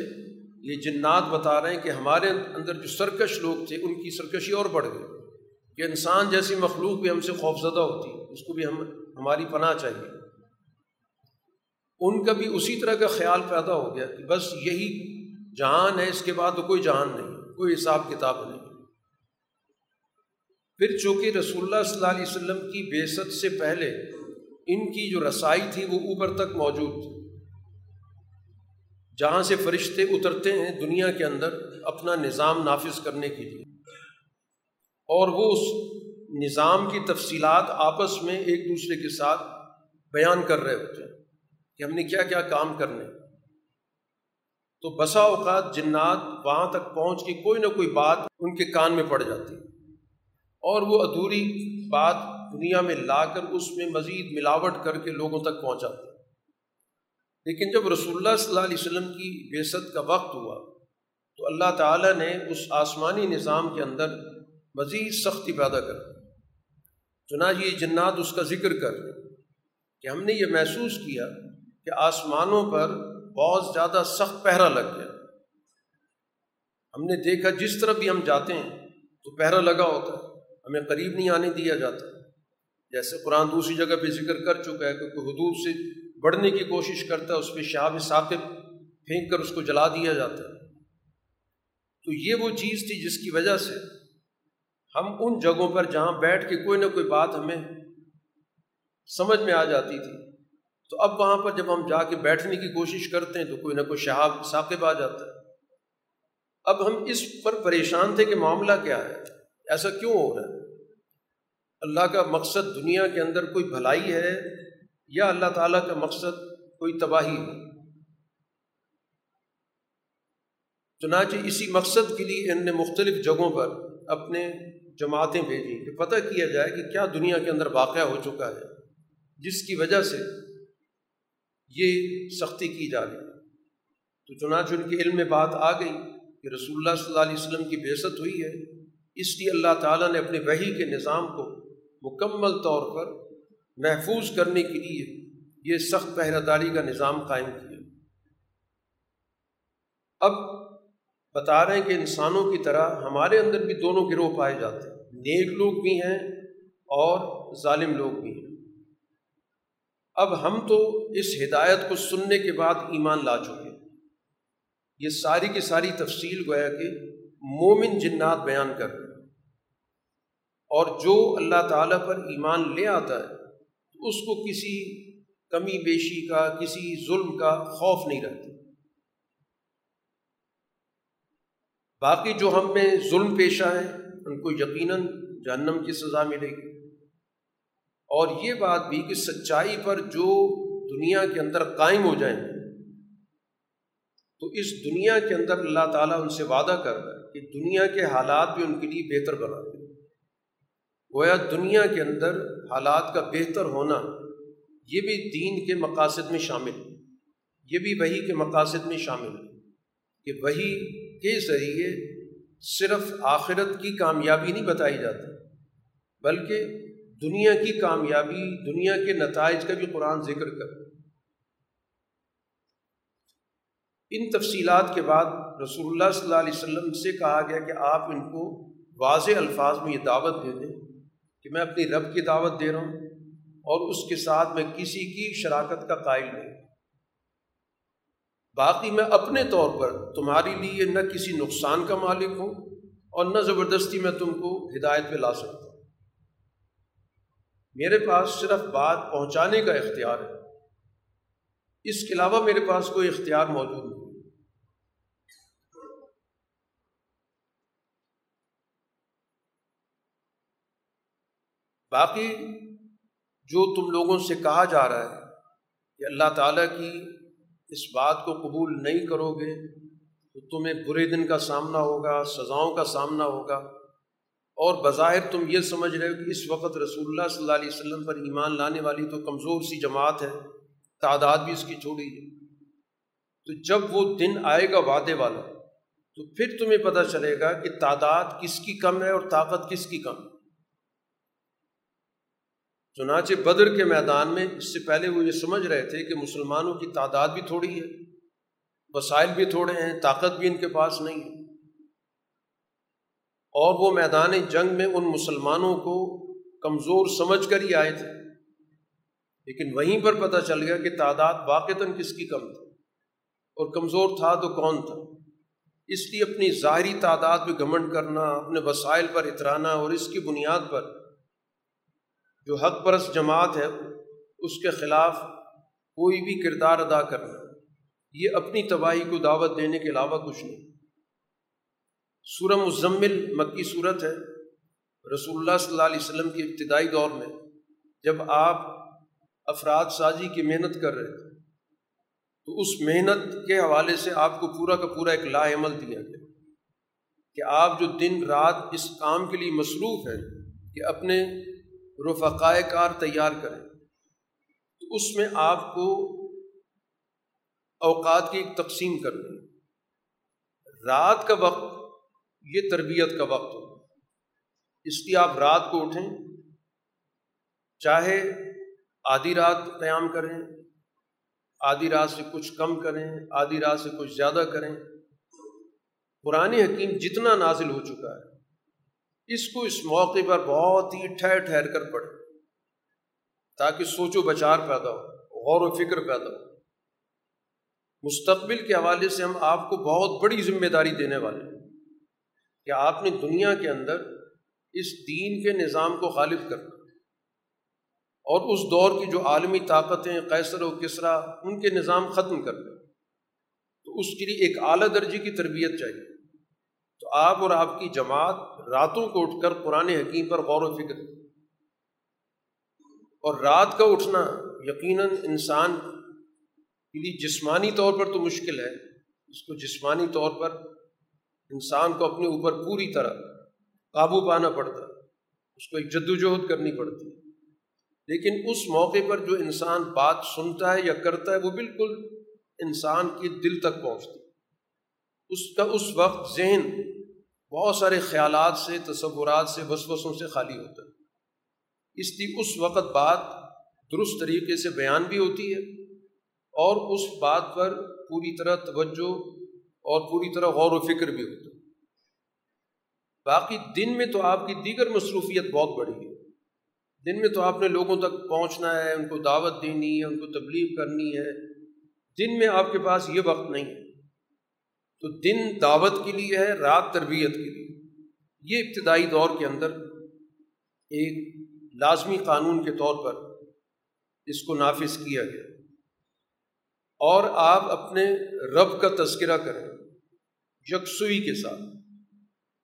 یہ جنات بتا رہے ہیں کہ ہمارے اندر جو سرکش لوگ تھے، ان کی سرکشی اور بڑھ گئی۔ کہ انسان جیسی مخلوق بھی ہم سے خوفزدہ ہوتی، اس کو بھی ہم، ہماری پناہ چاہیے۔ ان کا بھی اسی طرح کا خیال پیدا ہو گیا کہ بس یہی جہان ہے، اس کے بعد تو کوئی جہان نہیں، کوئی حساب کتاب نہیں۔ پھر چونکہ رسول اللہ صلی اللہ علیہ وسلم کی بیست سے پہلے ان کی جو رسائی تھی وہ اوپر تک موجود تھی۔ جہاں سے فرشتے اترتے ہیں دنیا کے اندر اپنا نظام نافذ کرنے کے لیے۔ اور وہ اس نظام کی تفصیلات آپس میں ایک دوسرے کے ساتھ بیان کر رہے ہوتے ہیں کہ ہم نے کیا کیا کام کرنے۔ تو بسا اوقات جنات وہاں تک پہنچ کے کوئی نہ کوئی بات ان کے کان میں پڑ جاتی۔ اور وہ ادھوری بات دنیا میں لا کر اس میں مزید ملاوٹ کر کے لوگوں تک پہنچاتے لیکن جب رسول اللہ صلی اللہ علیہ وسلم کی بیست کا وقت ہوا، تو اللہ تعالیٰ نے اس آسمانی نظام کے اندر مزید سختی پیدا کر چنانچہ یہ جنات اس کا ذکر کر کہ ہم نے یہ محسوس کیا کہ آسمانوں پر بہت زیادہ سخت پہرا لگ گیا۔ ہم نے دیکھا جس طرف بھی ہم جاتے ہیں تو پہرا لگا ہوتا ہے۔ ہمیں قریب نہیں آنے دیا جاتا۔ جیسے قرآن دوسری جگہ پہ ذکر کر چکا ہے کہ کوئی حدود سے بڑھنے کی کوشش کرتا ہے، اس پہ شہاب ثاقب پھینک کر اس کو جلا دیا جاتا ہے۔ تو یہ وہ چیز تھی جس کی وجہ سے ہم ان جگہوں پر جہاں بیٹھ کے کوئی نہ کوئی بات ہمیں سمجھ میں آ جاتی تھی۔ تو اب وہاں پر جب ہم جا کے بیٹھنے کی کوشش کرتے ہیں تو کوئی نہ کوئی شہاب ثاقب آ جاتا ہے۔ اب ہم اس پر پریشان تھے کہ معاملہ کیا ہے، ایسا کیوں ہو رہا ہے؟ اللہ کا مقصد دنیا کے اندر کوئی بھلائی ہے یا اللہ تعالیٰ کا مقصد کوئی تباہی ہے؟ چنانچہ اسی مقصد کے لیے ان نے مختلف جگہوں پر اپنے جماعتیں بھیجی کہ پتہ کیا جائے کہ کیا دنیا کے اندر واقع ہو چکا ہے، جس کی وجہ سے یہ سختی کی جا رہی تو چنانچہ ان کے علم میں بات آ گئی کہ رسول اللہ صلی اللہ علیہ وسلم کی بےست ہوئی ہے، اس لیے اللہ تعالیٰ نے اپنے وہی کے نظام کو مکمل طور پر محفوظ کرنے کے لیے یہ سخت پہرہ داری کا نظام قائم کیا۔ اب بتا رہے ہیں کہ انسانوں کی طرح ہمارے اندر بھی دونوں گروہ پائے جاتے ہیں۔ نیک لوگ بھی ہیں اور ظالم لوگ بھی ہیں۔ اب ہم تو اس ہدایت کو سننے کے بعد ایمان لا چکے یہ ساری کی ساری تفصیل گویا کہ مومن جنات بیان کر رہے اور جو اللہ تعالیٰ پر ایمان لے آتا ہے تو اس کو کسی کمی بیشی کا، کسی ظلم کا خوف نہیں رہتا۔ باقی جو ہم میں ظلم پیشہ ہیں، ان کو یقیناً جہنم کی سزا ملے گی۔ اور یہ بات بھی کہ سچائی پر جو دنیا کے اندر قائم ہو جائیں، تو اس دنیا کے اندر اللہ تعالیٰ ان سے وعدہ کر رہا ہے کہ دنیا کے حالات بھی ان کے لیے بہتر بنا گویا دنیا کے اندر حالات کا بہتر ہونا یہ بھی دین کے مقاصد میں شامل یہ بھی وہی کے مقاصد میں شامل کہ وہی کے ذریعے صرف آخرت کی کامیابی نہیں بتائی جاتی، بلکہ دنیا کی کامیابی، دنیا کے نتائج کا بھی قرآن ذکر کر۔ ان تفصیلات کے بعد رسول اللہ صلی اللہ علیہ وسلم سے کہا گیا کہ آپ ان کو واضح الفاظ میں یہ دعوت دے دیں۔ کہ میں اپنی رب کی دعوت دے رہا ہوں اور اس کے ساتھ میں کسی کی شراکت کا قائل نہیں۔ باقی میں اپنے طور پر تمہارے لیے نہ کسی نقصان کا مالک ہوں اور نہ زبردستی میں تم کو ہدایت پہ لا سکتا۔ ہوں میرے پاس صرف بات پہنچانے کا اختیار ہے۔ اس کے علاوہ میرے پاس کوئی اختیار موجود نہیں۔ باقی جو تم لوگوں سے کہا جا رہا ہے کہ اللہ تعالیٰ کی اس بات کو قبول نہیں کرو گے تو تمہیں برے دن کا سامنا ہوگا، سزاؤں کا سامنا ہوگا۔ اور بظاہر تم یہ سمجھ رہے ہو کہ اس وقت رسول اللہ صلی اللہ علیہ وسلم پر ایمان لانے والی تو کمزور سی جماعت ہے، تعداد بھی اس کی چھوڑی ہے۔ تو جب وہ دن آئے گا وعدے والا، تو پھر تمہیں پتہ چلے گا کہ تعداد کس کی کم ہے اور طاقت کس کی کم ہے۔ چنانچہ بدر کے میدان میں اس سے پہلے وہ یہ سمجھ رہے تھے کہ مسلمانوں کی تعداد بھی تھوڑی ہے، وسائل بھی تھوڑے ہیں، طاقت بھی ان کے پاس نہیں ہے۔ اور وہ میدان جنگ میں ان مسلمانوں کو کمزور سمجھ کر ہی آئے تھے۔ لیکن وہیں پر پتہ چل گیا کہ تعداد واقعتاً کس کی کم تھی اور کمزور تھا تو کون تھا۔ اس لیے اپنی ظاہری تعداد پہ گھمنڈ کرنا، اپنے وسائل پر اترانا اور اس کی بنیاد پر جو حق پرست جماعت ہے، اس کے خلاف کوئی بھی کردار ادا کرنا، یہ اپنی تباہی کو دعوت دینے کے علاوہ کچھ نہیں۔ سورہ مزمل مکی صورت ہے، رسول اللہ صلی اللہ علیہ وسلم کے ابتدائی دور میں، جب آپ افراد سازی کی محنت کر رہے تھے، تو اس محنت کے حوالے سے آپ کو پورا کا پورا ایک لا عمل دیا گیا کہ آپ جو دن رات اس کام کے لیے مصروف ہیں، کہ اپنے رفقائے کار تیار کریں۔ تو اس میں آپ کو اوقات کی ایک تقسیم کرنی رات کا وقت یہ تربیت کا وقت ہو اس لیے آپ رات کو اٹھیں، چاہے آدھی رات قیام کریں، آدھی رات سے کچھ کم کریں، آدھی رات سے کچھ زیادہ کریں۔ قرآن حکیم جتنا نازل ہو چکا ہے اس کو اس موقع پر بہت ہی ٹھہر ٹھہر کر پڑھے تاکہ سوچ و بچار پیدا ہو، غور و فکر پیدا ہو۔ مستقبل کے حوالے سے ہم آپ کو بہت بڑی ذمہ داری دینے والے ہیں کہ آپ نے دنیا کے اندر اس دین کے نظام کو غالب کرنا اور اس دور کی جو عالمی طاقتیں قیصر و کسرا ان کے نظام ختم کر تو اس کے لیے ایک اعلیٰ درجے کی تربیت چاہیے۔ آپ اور آپ کی جماعت راتوں کو اٹھ کر قرآن حکیم پر غور و فکر اور رات کا اٹھنا یقیناً انسان کے لیے جسمانی طور پر تو مشکل ہے۔ اس کو جسمانی طور پر انسان کو اپنے اوپر پوری طرح قابو پانا پڑتا اس کو ایک جد وجہد کرنی پڑتی ہے۔ لیکن اس موقع پر جو انسان بات سنتا ہے یا کرتا ہے وہ بالکل انسان کے دل تک پہنچتی اس کا اس وقت ذہن بہت سارے خیالات سے، تصورات سے، وسوسوں سے خالی ہوتا ہے۔ اس لیے اس وقت بات درست طریقے سے بیان بھی ہوتی ہے اور اس بات پر پوری طرح توجہ اور پوری طرح غور و فکر بھی ہوتا ہے۔ باقی دن میں تو آپ کی دیگر مصروفیت بہت بڑی ہے۔ دن میں تو آپ نے لوگوں تک پہنچنا ہے، ان کو دعوت دینی ہے، ان کو تبلیغ کرنی ہے۔ دن میں آپ کے پاس یہ وقت نہیں ہے۔ تو دن دعوت کے لیے ہے، رات تربیت کے لیے۔ یہ ابتدائی دور کے اندر ایک لازمی قانون کے طور پر اس کو نافذ کیا گیا۔ اور آپ اپنے رب کا تذکرہ کریں یکسوئی کے ساتھ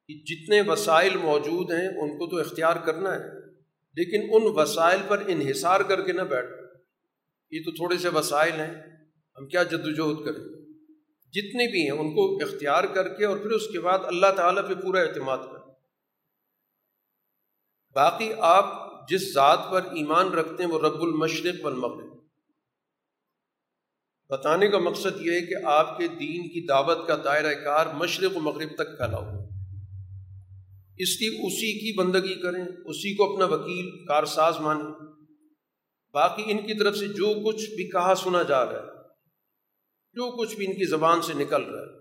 کہ جتنے وسائل موجود ہیں، ان کو تو اختیار کرنا ہے۔ لیکن ان وسائل پر انحصار کر کے نہ بیٹھ یہ تو تھوڑے سے وسائل ہیں۔ ہم کیا جد وجہد کریں؟ جتنے بھی ہیں، ان کو اختیار کر کے اور پھر اس کے بعد اللہ تعالیٰ پہ پورا اعتماد کریں باقی آپ جس ذات پر ایمان رکھتے ہیں، وہ رب المشرق والمغرب۔ بتانے کا مقصد یہ ہے کہ آپ کے دین کی دعوت کا دائرہ کار مشرق و مغرب تک پھیلا اس لیے اسی کی بندگی کریں، اسی کو اپنا وکیل، کارساز مانیں۔ باقی ان کی طرف سے جو کچھ بھی کہا سنا جا رہا ہے جو کچھ بھی ان کی زبان سے نکل رہا ہے،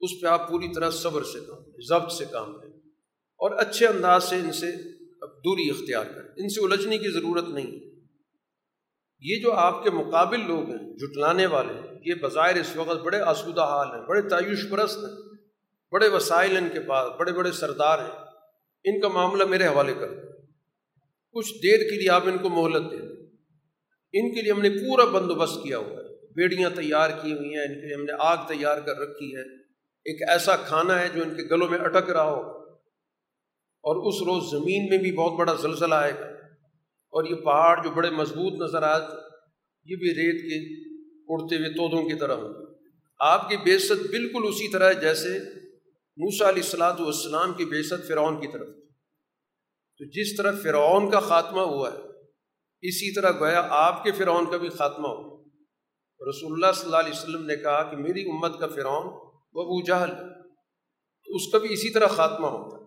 اس پہ آپ پوری طرح صبر سے کام لیں ضبط سے کام لیں اور اچھے انداز سے ان سے دوری اختیار کریں۔ ان سے الجھنے کی ضرورت نہیں یہ جو آپ کے مقابل لوگ ہیں جٹلانے والے ہیں، یہ بظاہر اس وقت بڑے آسودہ حال ہیں، بڑے تعیش پرست ہیں، بڑے وسائل ان کے پاس، بڑے بڑے سردار ہیں۔ ان کا معاملہ میرے حوالے کر کچھ دیر کے لیے آپ ان کو مہلت دیں۔ ان کے لیے ہم نے پورا بندوبست کیا ہوا ہے۔ بیڑیاں تیار کی ہوئی ہیں، ان کے ہم نے آگ تیار کر رکھی ہے۔ ایک ایسا کھانا ہے جو ان کے گلوں میں اٹک رہا ہو۔ اور اس روز زمین میں بھی بہت بڑا زلزلہ آئے گا۔ اور یہ پہاڑ جو بڑے مضبوط نظر آئے یہ بھی ریت کے اڑتے ہوئے تودوں کی طرح ہوں۔ آپ کی بےست بالکل اسی طرح ہے جیسے موسا علیہ السلاۃ والسلام کی بیست فرعون کی طرف۔ تو جس طرح فرعون کا خاتمہ ہوا ہے، اسی طرح گویا آپ کے فرعون کا بھی خاتمہ ہوا رسول اللہ صلی اللہ علیہ وسلم نے کہا کہ میری امت کا فرعون وہ ابو جہل تو اس کا بھی اسی طرح خاتمہ ہوتا۔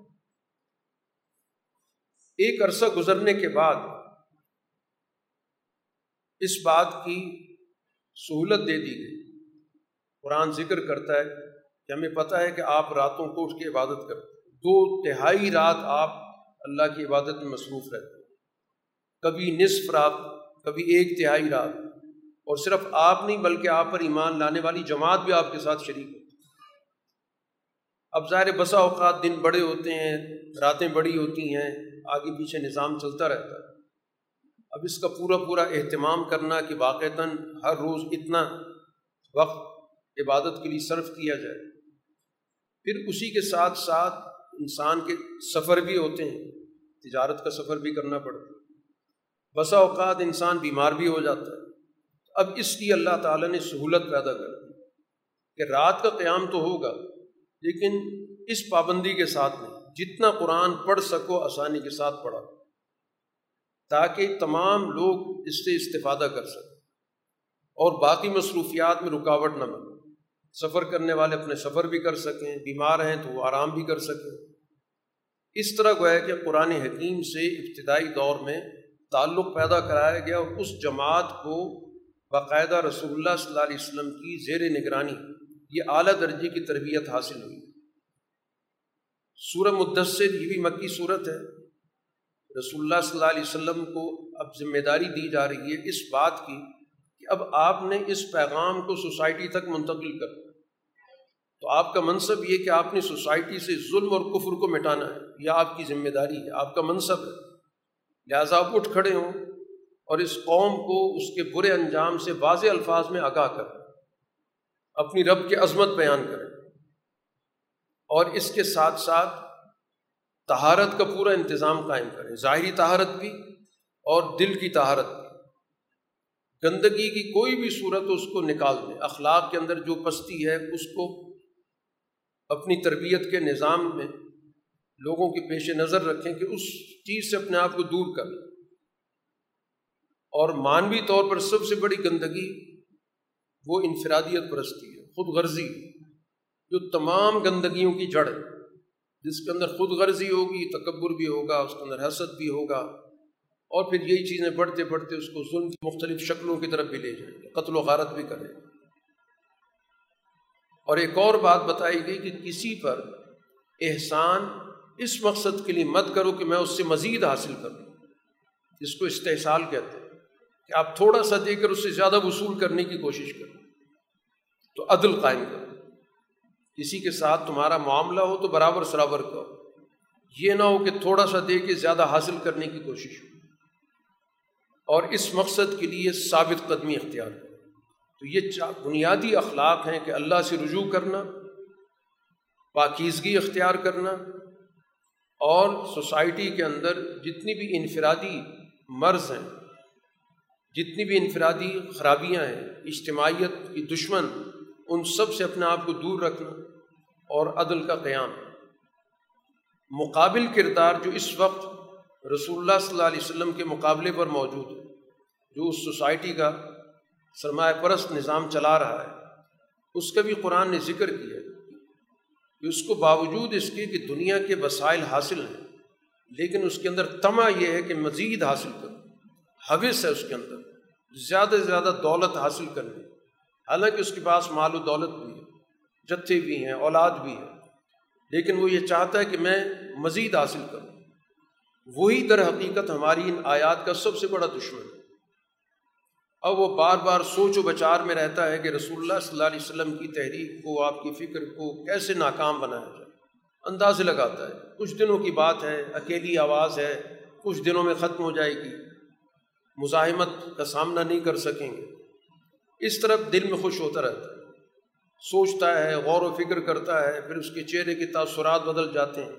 ایک عرصہ گزرنے کے بعد اس بات کی سہولت دے دی گئی۔ قرآن ذکر کرتا ہے کہ ہمیں پتہ ہے کہ آپ راتوں کو اٹھ کے عبادت کرتے دو تہائی رات آپ اللہ کی عبادت میں مصروف رہتے کبھی نصف رات، کبھی ایک تہائی رات۔ اور صرف آپ نہیں بلکہ آپ پر ایمان لانے والی جماعت بھی آپ کے ساتھ شریک ہوتی اب ظاہر بسا اوقات دن بڑے ہوتے ہیں، راتیں بڑی ہوتی ہیں، آگے پیچھے نظام چلتا رہتا ہے۔ اب اس کا پورا پورا اہتمام کرنا کہ واقعتاً ہر روز اتنا وقت عبادت کے لیے صرف کیا جائے۔ پھر اسی کے ساتھ ساتھ انسان کے سفر بھی ہوتے ہیں، تجارت کا سفر بھی کرنا پڑتا ہے۔ بسا اوقات انسان بیمار بھی ہو جاتا ہے۔ اب اس کی اللہ تعالیٰ نے سہولت پیدا کر دی کہ رات کا قیام تو ہوگا، لیکن اس پابندی کے ساتھ میں جتنا قرآن پڑھ سکو، آسانی کے ساتھ پڑھا۔ تاکہ تمام لوگ اس سے استفادہ کر سکیں۔ اور باقی مصروفیات میں رکاوٹ نہ بنے۔ سفر کرنے والے اپنے سفر بھی کر سکیں، بیمار ہیں تو وہ آرام بھی کر سکیں۔ اس طرح گویا کہ قرآن حکیم سے ابتدائی دور میں تعلق پیدا کرایا گیا اور اس جماعت کو باقاعدہ رسول اللہ صلی اللہ علیہ وسلم کی زیر نگرانی، یہ اعلیٰ درجے کی تربیت حاصل ہوئی۔ سورہ مدثر، یہ بھی مکی صورت ہے۔ رسول اللہ صلی اللہ علیہ وسلم کو اب ذمہ داری دی جا رہی ہے اس بات کی کہ اب آپ نے اس پیغام کو سوسائٹی تک منتقل کر۔ تو آپ کا منصب یہ کہ آپ نے سوسائٹی سے ظلم اور کفر کو مٹانا ہے، یہ آپ کی ذمہ داری ہے، آپ کا منصب ہے۔ لہٰذا آپ اٹھ کھڑے ہوں۔ اور اس قوم کو اس کے برے انجام سے واضح الفاظ میں آگاہ کر اپنی رب کی عظمت بیان کریں۔ اور اس کے ساتھ ساتھ تہارت کا پورا انتظام قائم کریں۔ ظاہری تہارت بھی اور دل کی تہارت بھی۔ گندگی کی کوئی بھی صورت اس کو نکال دیں اخلاق کے اندر جو پستی ہے، اس کو اپنی تربیت کے نظام میں لوگوں کے پیش نظر رکھیں کہ اس چیز سے اپنے آپ کو دور کر۔ لیں اور مانوی طور پر سب سے بڑی گندگی وہ انفرادیت پرستی ہے، خود غرضی، جو تمام گندگیوں کی جڑ ہے۔ جس کے اندر خود غرضی ہوگی، تکبر بھی ہوگا، اس کے اندر حسد بھی ہوگا، اور پھر یہی چیزیں بڑھتے بڑھتے اس کو ظلم کی مختلف شکلوں کی طرف بھی لے جائیں گے، قتل و غارت بھی کریں اور ایک اور بات بتائی گئی کہ کسی پر احسان اس مقصد کے لیے مت کرو کہ میں اس سے مزید حاصل کروں جس کو استحصال کہتے ہیں۔ کہ آپ تھوڑا سا دے کر اس سے زیادہ وصول کرنے کی کوشش کریں تو عدل قائم کرو۔ کسی کے ساتھ تمہارا معاملہ ہو تو برابر سرابر کرو یہ نہ ہو کہ تھوڑا سا دے کے زیادہ حاصل کرنے کی کوشش ہو۔ اور اس مقصد کے لیے ثابت قدمی اختیار کرو۔ تو یہ بنیادی اخلاق ہیں کہ اللہ سے رجوع کرنا، پاکیزگی اختیار کرنا اور سوسائٹی کے اندر جتنی بھی انفرادی مرض ہیں جتنی بھی انفرادی خرابیاں ہیں، اجتماعیت کی دشمن، ان سب سے اپنے آپ کو دور رکھنا اور عدل کا قیام۔ مقابل کردار جو اس وقت رسول اللہ صلی اللہ علیہ وسلم کے مقابلے پر موجود ہے، جو اس سوسائٹی کا سرمایہ پرست نظام چلا رہا ہے، اس کا بھی قرآن نے ذکر کیا کہ اس کو باوجود اس کے کہ دنیا کے وسائل حاصل ہیں، لیکن اس کے اندر تما یہ ہے کہ مزید حاصل کرو۔ حوث ہے اس کے اندر، زیادہ سے زیادہ دولت حاصل کرنے حالانکہ اس کے پاس مال و دولت بھی ہے، جتھے بھی ہیں، اولاد بھی ہے۔ لیکن وہ یہ چاہتا ہے کہ میں مزید حاصل کروں۔ وہی در حقیقت ہماری ان آیات کا سب سے بڑا دشمن ہے۔ اب وہ بار بار سوچ و بچار میں رہتا ہے کہ رسول اللہ صلی اللہ علیہ وسلم کی تحریک کو، آپ کی فکر کو کیسے ناکام بنایا جائے۔ اندازے لگاتا ہے، کچھ دنوں کی بات ہے، اکیلی آواز ہے، کچھ دنوں میں ختم ہو جائے گی۔ مزاحمت کا سامنا نہیں کر سکیں گے۔ اس طرف دل میں خوش ہوتا رہتا ہے۔ سوچتا ہے، غور و فکر کرتا ہے، پھر اس کے چہرے کے تاثرات بدل جاتے ہیں۔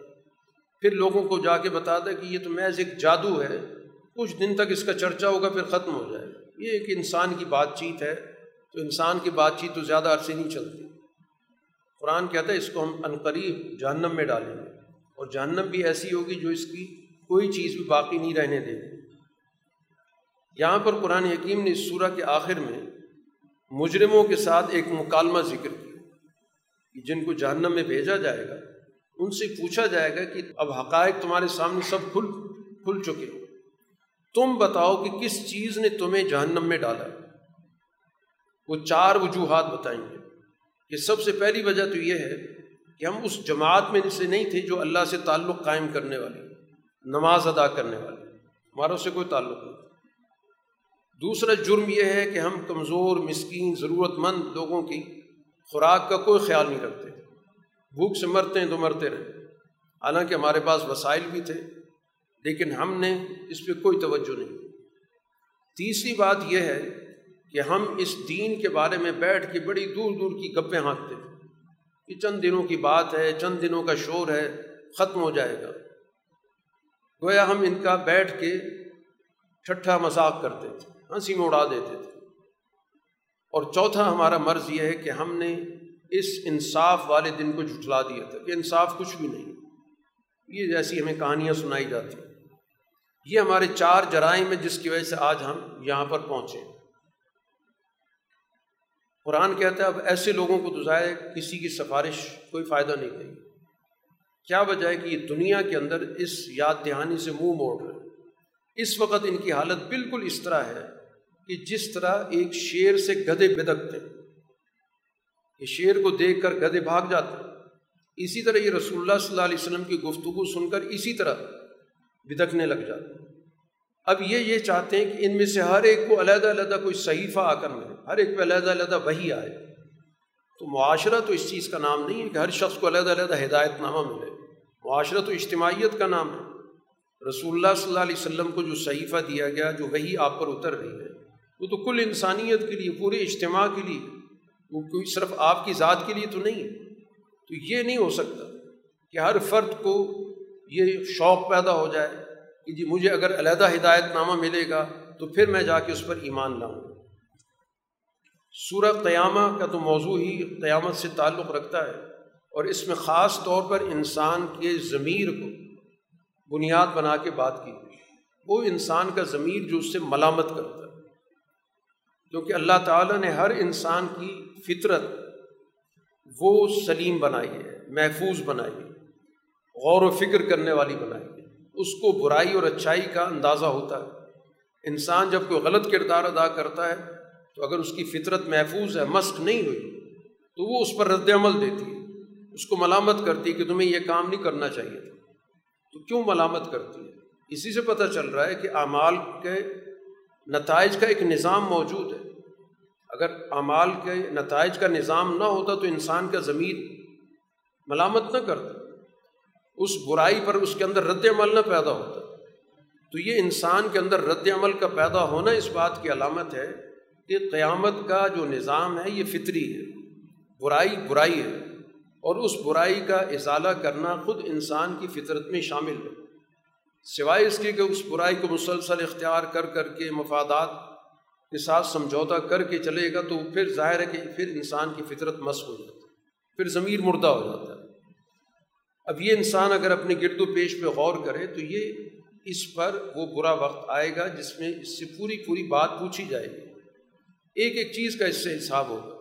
پھر لوگوں کو جا کے بتاتا ہے کہ یہ تو محض ایک جادو ہے۔ کچھ دن تک اس کا چرچا ہوگا، پھر ختم ہو جائے۔ یہ ایک انسان کی بات چیت ہے۔ تو انسان کی بات چیت تو زیادہ عرصے نہیں چلتی۔ قرآن کہتا ہے، اس کو ہم عنقریب جہنم میں ڈالیں گے۔ اور جہنم بھی ایسی ہوگی جو اس کی کوئی چیز بھی باقی نہیں رہنے دے گی۔ یہاں پر قرآن حکیم نے اس سورہ کے آخر میں مجرموں کے ساتھ ایک مکالمہ ذکر کیا کہ جن کو جہنم میں بھیجا جائے گا، ان سے پوچھا جائے گا کہ اب حقائق تمہارے سامنے سب کھل کھل چکے تم بتاؤ کہ کس چیز نے تمہیں جہنم میں ڈالا؟ وہ چار وجوہات بتائیں گے۔ کہ سب سے پہلی وجہ تو یہ ہے کہ ہم اس جماعت میں سے نہیں تھے جو اللہ سے تعلق قائم کرنے والی نماز ادا کرنے والی ہمارا سے کوئی تعلق نہیں۔ دوسرا جرم یہ ہے کہ ہم کمزور، مسکین ضرورت مند لوگوں کی خوراک کا کوئی خیال نہیں رکھتے۔ بھوک سے مرتے ہیں تو مرتے رہے حالانکہ ہمارے پاس وسائل بھی تھے، لیکن ہم نے اس پہ کوئی توجہ نہیں۔ تیسری بات یہ ہے کہ ہم اس دین کے بارے میں بیٹھ کے بڑی دور دور کی گپیں ہانکتے تھے کہ چند دنوں کی بات ہے، چند دنوں کا شور ہے، ختم ہو جائے گا۔ گویا ہم ان کا بیٹھ کے ٹھٹھا مذاق کرتے تھے۔ ہنسی میں اڑا دیتے تھے۔ اور چوتھا ہمارا مرض یہ ہے کہ ہم نے اس انصاف والے دن کو جھٹلا دیا تھا کہ انصاف کچھ بھی نہیں۔ یہ جیسی ہمیں کہانیاں سنائی جاتی ہیں۔ یہ ہمارے چار جرائم ہیں جس کی وجہ سے آج ہم یہاں پر پہنچے قرآن کہتا ہے، اب ایسے لوگوں کو دزائے کسی کی سفارش کوئی فائدہ نہیں دے گی۔ کیا وجہ ہے کہ یہ دنیا کے اندر اس یاد دہانی سے منہ موڑ رہے اس وقت ان کی حالت بالکل اس طرح ہے۔ کہ جس طرح ایک شیر سے گدے بدکتے، یہ شیر کو دیکھ کر گدے بھاگ جاتے۔ اسی طرح یہ رسول اللہ صلی اللہ علیہ وسلم کی گفتگو سن کر اسی طرح بدکنے لگ جاتے۔ اب یہ یہ چاہتے ہیں کہ ان میں سے ہر ایک کو علیحدہ علیحدہ کوئی صحیفہ آ کر ملے، ہر ایک پہ علیحدہ علیحدہ وہی آئے۔ تو معاشرہ تو اس چیز کا نام نہیں ہے کہ ہر شخص کو علیحدہ علیحدہ ہدایت نامہ ملے۔ معاشرہ تو اجتماعیت کا نام ہے۔ رسول اللہ صلی اللہ علیہ وسلم کو جو صحیفہ دیا گیا، جو وہی آپ پر اتر رہی ہے وہ تو کل انسانیت کے لیے، پورے اجتماع کے لیے وہ کوئی صرف آپ کی ذات کے لیے تو نہیں ہے۔ تو یہ نہیں ہو سکتا کہ ہر فرد کو یہ شوق پیدا ہو جائے کہ جی مجھے اگر علیحدہ ہدایت نامہ ملے گا تو پھر میں جا کے اس پر ایمان لاؤں۔ سورہ قیامہ کا تو موضوع ہی قیامت سے تعلق رکھتا ہے۔ اور اس میں خاص طور پر انسان کے ضمیر کو بنیاد بنا کے بات کی وہ انسان کا ضمیر جو اس سے ملامت کرتا ہے۔ کیونکہ اللہ تعالیٰ نے ہر انسان کی فطرت وہ سلیم بنائی ہے، محفوظ بنائی ہے، غور و فکر کرنے والی بنائی ہے۔ اس کو برائی اور اچھائی کا اندازہ ہوتا ہے۔ انسان جب کوئی غلط کردار ادا کرتا ہے تو اگر اس کی فطرت محفوظ ہے مشق نہیں ہوئی، تو وہ اس پر رد عمل دیتی ہے۔ اس کو ملامت کرتی ہے کہ تمہیں یہ کام نہیں کرنا چاہیے تھا۔ تو کیوں ملامت کرتی ہے؟ اسی سے پتہ چل رہا ہے کہ اعمال کے نتائج کا ایک نظام موجود ہے۔ اگر اعمال کے نتائج کا نظام نہ ہوتا تو انسان کا ضمیر ملامت نہ کرتا۔ اس برائی پر اس کے اندر رد عمل نہ پیدا ہوتا۔ تو یہ انسان کے اندر رد عمل کا پیدا ہونا اس بات کی علامت ہے کہ قیامت کا جو نظام ہے یہ فطری ہے۔ برائی برائی ہے اور اس برائی کا ازالہ کرنا خود انسان کی فطرت میں شامل ہے۔ سوائے اس کے کہ اس برائی کو مسلسل اختیار کر کر کے مفادات کے ساتھ سمجھوتا کر کے چلے گا تو پھر ظاہر ہے کہ پھر انسان کی فطرت مس ہو جاتی ہے، پھر ضمیر مردہ ہو جاتا ہے۔ اب یہ انسان اگر اپنے گرد و پیش پہ غور کرے تو یہ اس پر وہ برا وقت آئے گا جس میں اس سے پوری پوری بات پوچھی جائے گی۔ ایک ایک چیز کا اس سے حساب ہوگا۔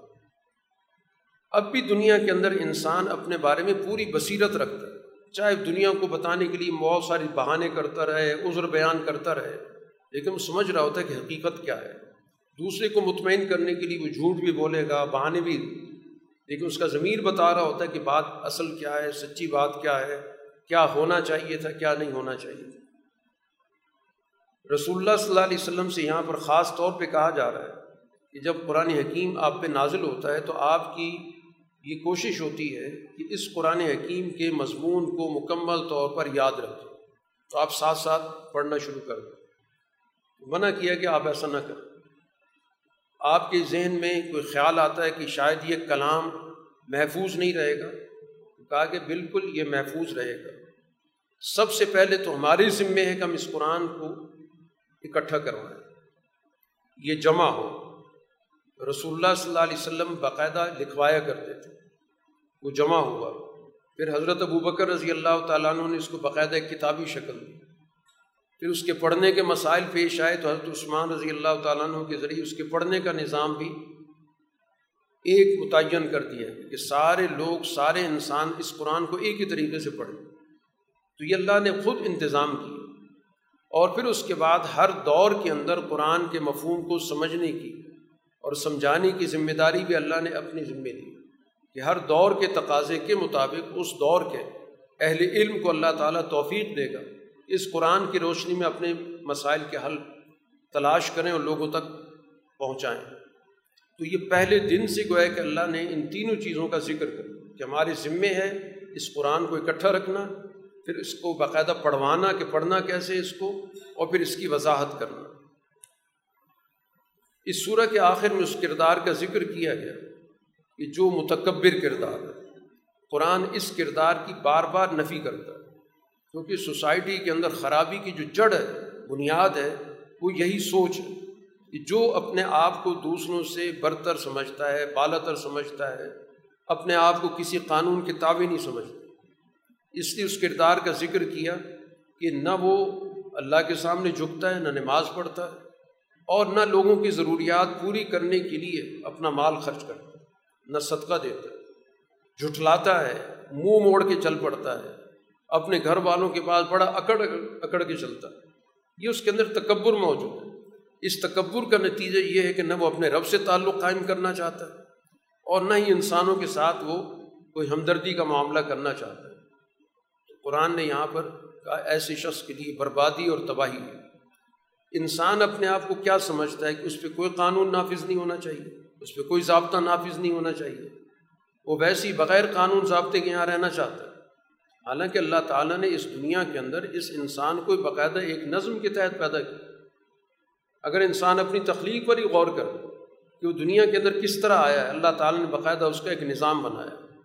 اب بھی دنیا کے اندر انسان اپنے بارے میں پوری بصیرت رکھتا ہے۔ چاہے دنیا کو بتانے کے لیے بہت ساری بہانے کرتا رہے، عذر بیان کرتا رہے، لیکن وہ سمجھ رہا ہوتا ہے کہ حقیقت کیا ہے۔ دوسرے کو مطمئن کرنے کے لیے وہ جھوٹ بھی بولے گا، بہانے بھی۔ لیکن اس کا ضمیر بتا رہا ہوتا ہے کہ بات اصل کیا ہے، سچی بات کیا ہے، کیا ہونا چاہیے تھا، کیا نہیں ہونا چاہیے تھا۔ رسول اللہ صلی اللہ علیہ وسلم سے یہاں پر خاص طور پہ کہا جا رہا ہے کہ جب قرآن حکیم آپ پہ نازل ہوتا ہے تو آپ کی یہ کوشش ہوتی ہے کہ اس قرآن حکیم کے مضمون کو مکمل طور پر یاد رکھیں۔ تو آپ ساتھ ساتھ پڑھنا شروع کر دیں۔ منع کیا کہ آپ ایسا نہ کریں۔ آپ کے ذہن میں کوئی خیال آتا ہے کہ شاید یہ کلام محفوظ نہیں رہے گا۔ کہا کہ بالکل یہ محفوظ رہے گا۔ سب سے پہلے تو ہمارے ذمے ہے کہ ہم اس قرآن کو اکٹھا کروائیں۔ یہ جمع ہو۔ رسول اللہ صلی اللہ علیہ وسلم باقاعدہ لکھوایا کرتے تھے۔ وہ جمع ہوا۔ پھر حضرت ابو بکر رضی اللہ تعالیٰ عنہ نے اس کو باقاعدہ ایک کتابی شکل دی۔ پھر اس کے پڑھنے کے مسائل پیش آئے تو حضرت عثمان رضی اللہ تعالیٰ عنہ کے ذریعے اس کے پڑھنے کا نظام بھی ایک متعین کر دیا کہ سارے لوگ، سارے انسان اس قرآن کو ایک ہی طریقے سے پڑھیں۔ تو یہ اللہ نے خود انتظام کیا۔ اور پھر اس کے بعد ہر دور کے اندر قرآن کے مفہوم کو سمجھنے کی اور سمجھانے کی ذمہ داری بھی اللہ نے اپنی ذمے لی کہ ہر دور کے تقاضے کے مطابق اس دور کے اہل علم کو اللہ تعالیٰ توفیق دے گا۔ اس قرآن کی روشنی میں اپنے مسائل کے حل تلاش کریں اور لوگوں تک پہنچائیں۔ تو یہ پہلے دن سے گویا کہ اللہ نے ان تینوں چیزوں کا ذکر کر کہ ہمارے ذمے ہے اس قرآن کو اکٹھا رکھنا، پھر اس کو باقاعدہ پڑھوانا کہ پڑھنا کیسے اس کو، اور پھر اس کی وضاحت کرنا۔ اس صورح کے آخر میں اس کردار کا ذکر کیا گیا کہ جو متکبر کردار ہے، قرآن اس کردار کی بار بار نفی کرتا ہے۔ کیونکہ سوسائٹی کے اندر خرابی کی جو جڑ ہے، بنیاد ہے، وہ یہی سوچ ہے کہ جو اپنے آپ کو دوسروں سے برتر سمجھتا ہے بالتر سمجھتا ہے، اپنے آپ کو کسی قانون کے تابع نہیں سمجھتا۔ اس لیے اس کردار کا ذکر کیا کہ نہ وہ اللہ کے سامنے جھکتا ہے، نہ نماز پڑھتا ہے۔ اور نہ لوگوں کی ضروریات پوری کرنے کے لیے اپنا مال خرچ کرتا ہے، نہ صدقہ دیتا ہے۔ جھٹلاتا ہے، منہ موڑ کے چل پڑتا ہے۔ اپنے گھر والوں کے پاس بڑا اکڑ اکڑ کے چلتا ہے۔ یہ اس کے اندر تکبر موجود ہے۔ اس تکبر کا نتیجہ یہ ہے کہ نہ وہ اپنے رب سے تعلق قائم کرنا چاہتا ہے اور نہ ہی انسانوں کے ساتھ وہ کوئی ہمدردی کا معاملہ کرنا چاہتا ہے۔ تو قرآن نے یہاں پر کہا، ایسے شخص کے لیے بربادی اور تباہی ہے۔ انسان اپنے آپ کو کیا سمجھتا ہے کہ اس پہ کوئی قانون نافذ نہیں ہونا چاہیے، اس پہ کوئی ضابطہ نافذ نہیں ہونا چاہیے۔ وہ ویسی بغیر قانون ضابطے کے یہاں رہنا چاہتا ہے۔ حالانکہ اللہ تعالیٰ نے اس دنیا کے اندر اس انسان کو باقاعدہ ایک نظم کے تحت پیدا کیا۔ اگر انسان اپنی تخلیق پر ہی غور کر کہ وہ دنیا کے اندر کس طرح آیا ہے، اللہ تعالیٰ نے باقاعدہ اس کا ایک نظام بنایا۔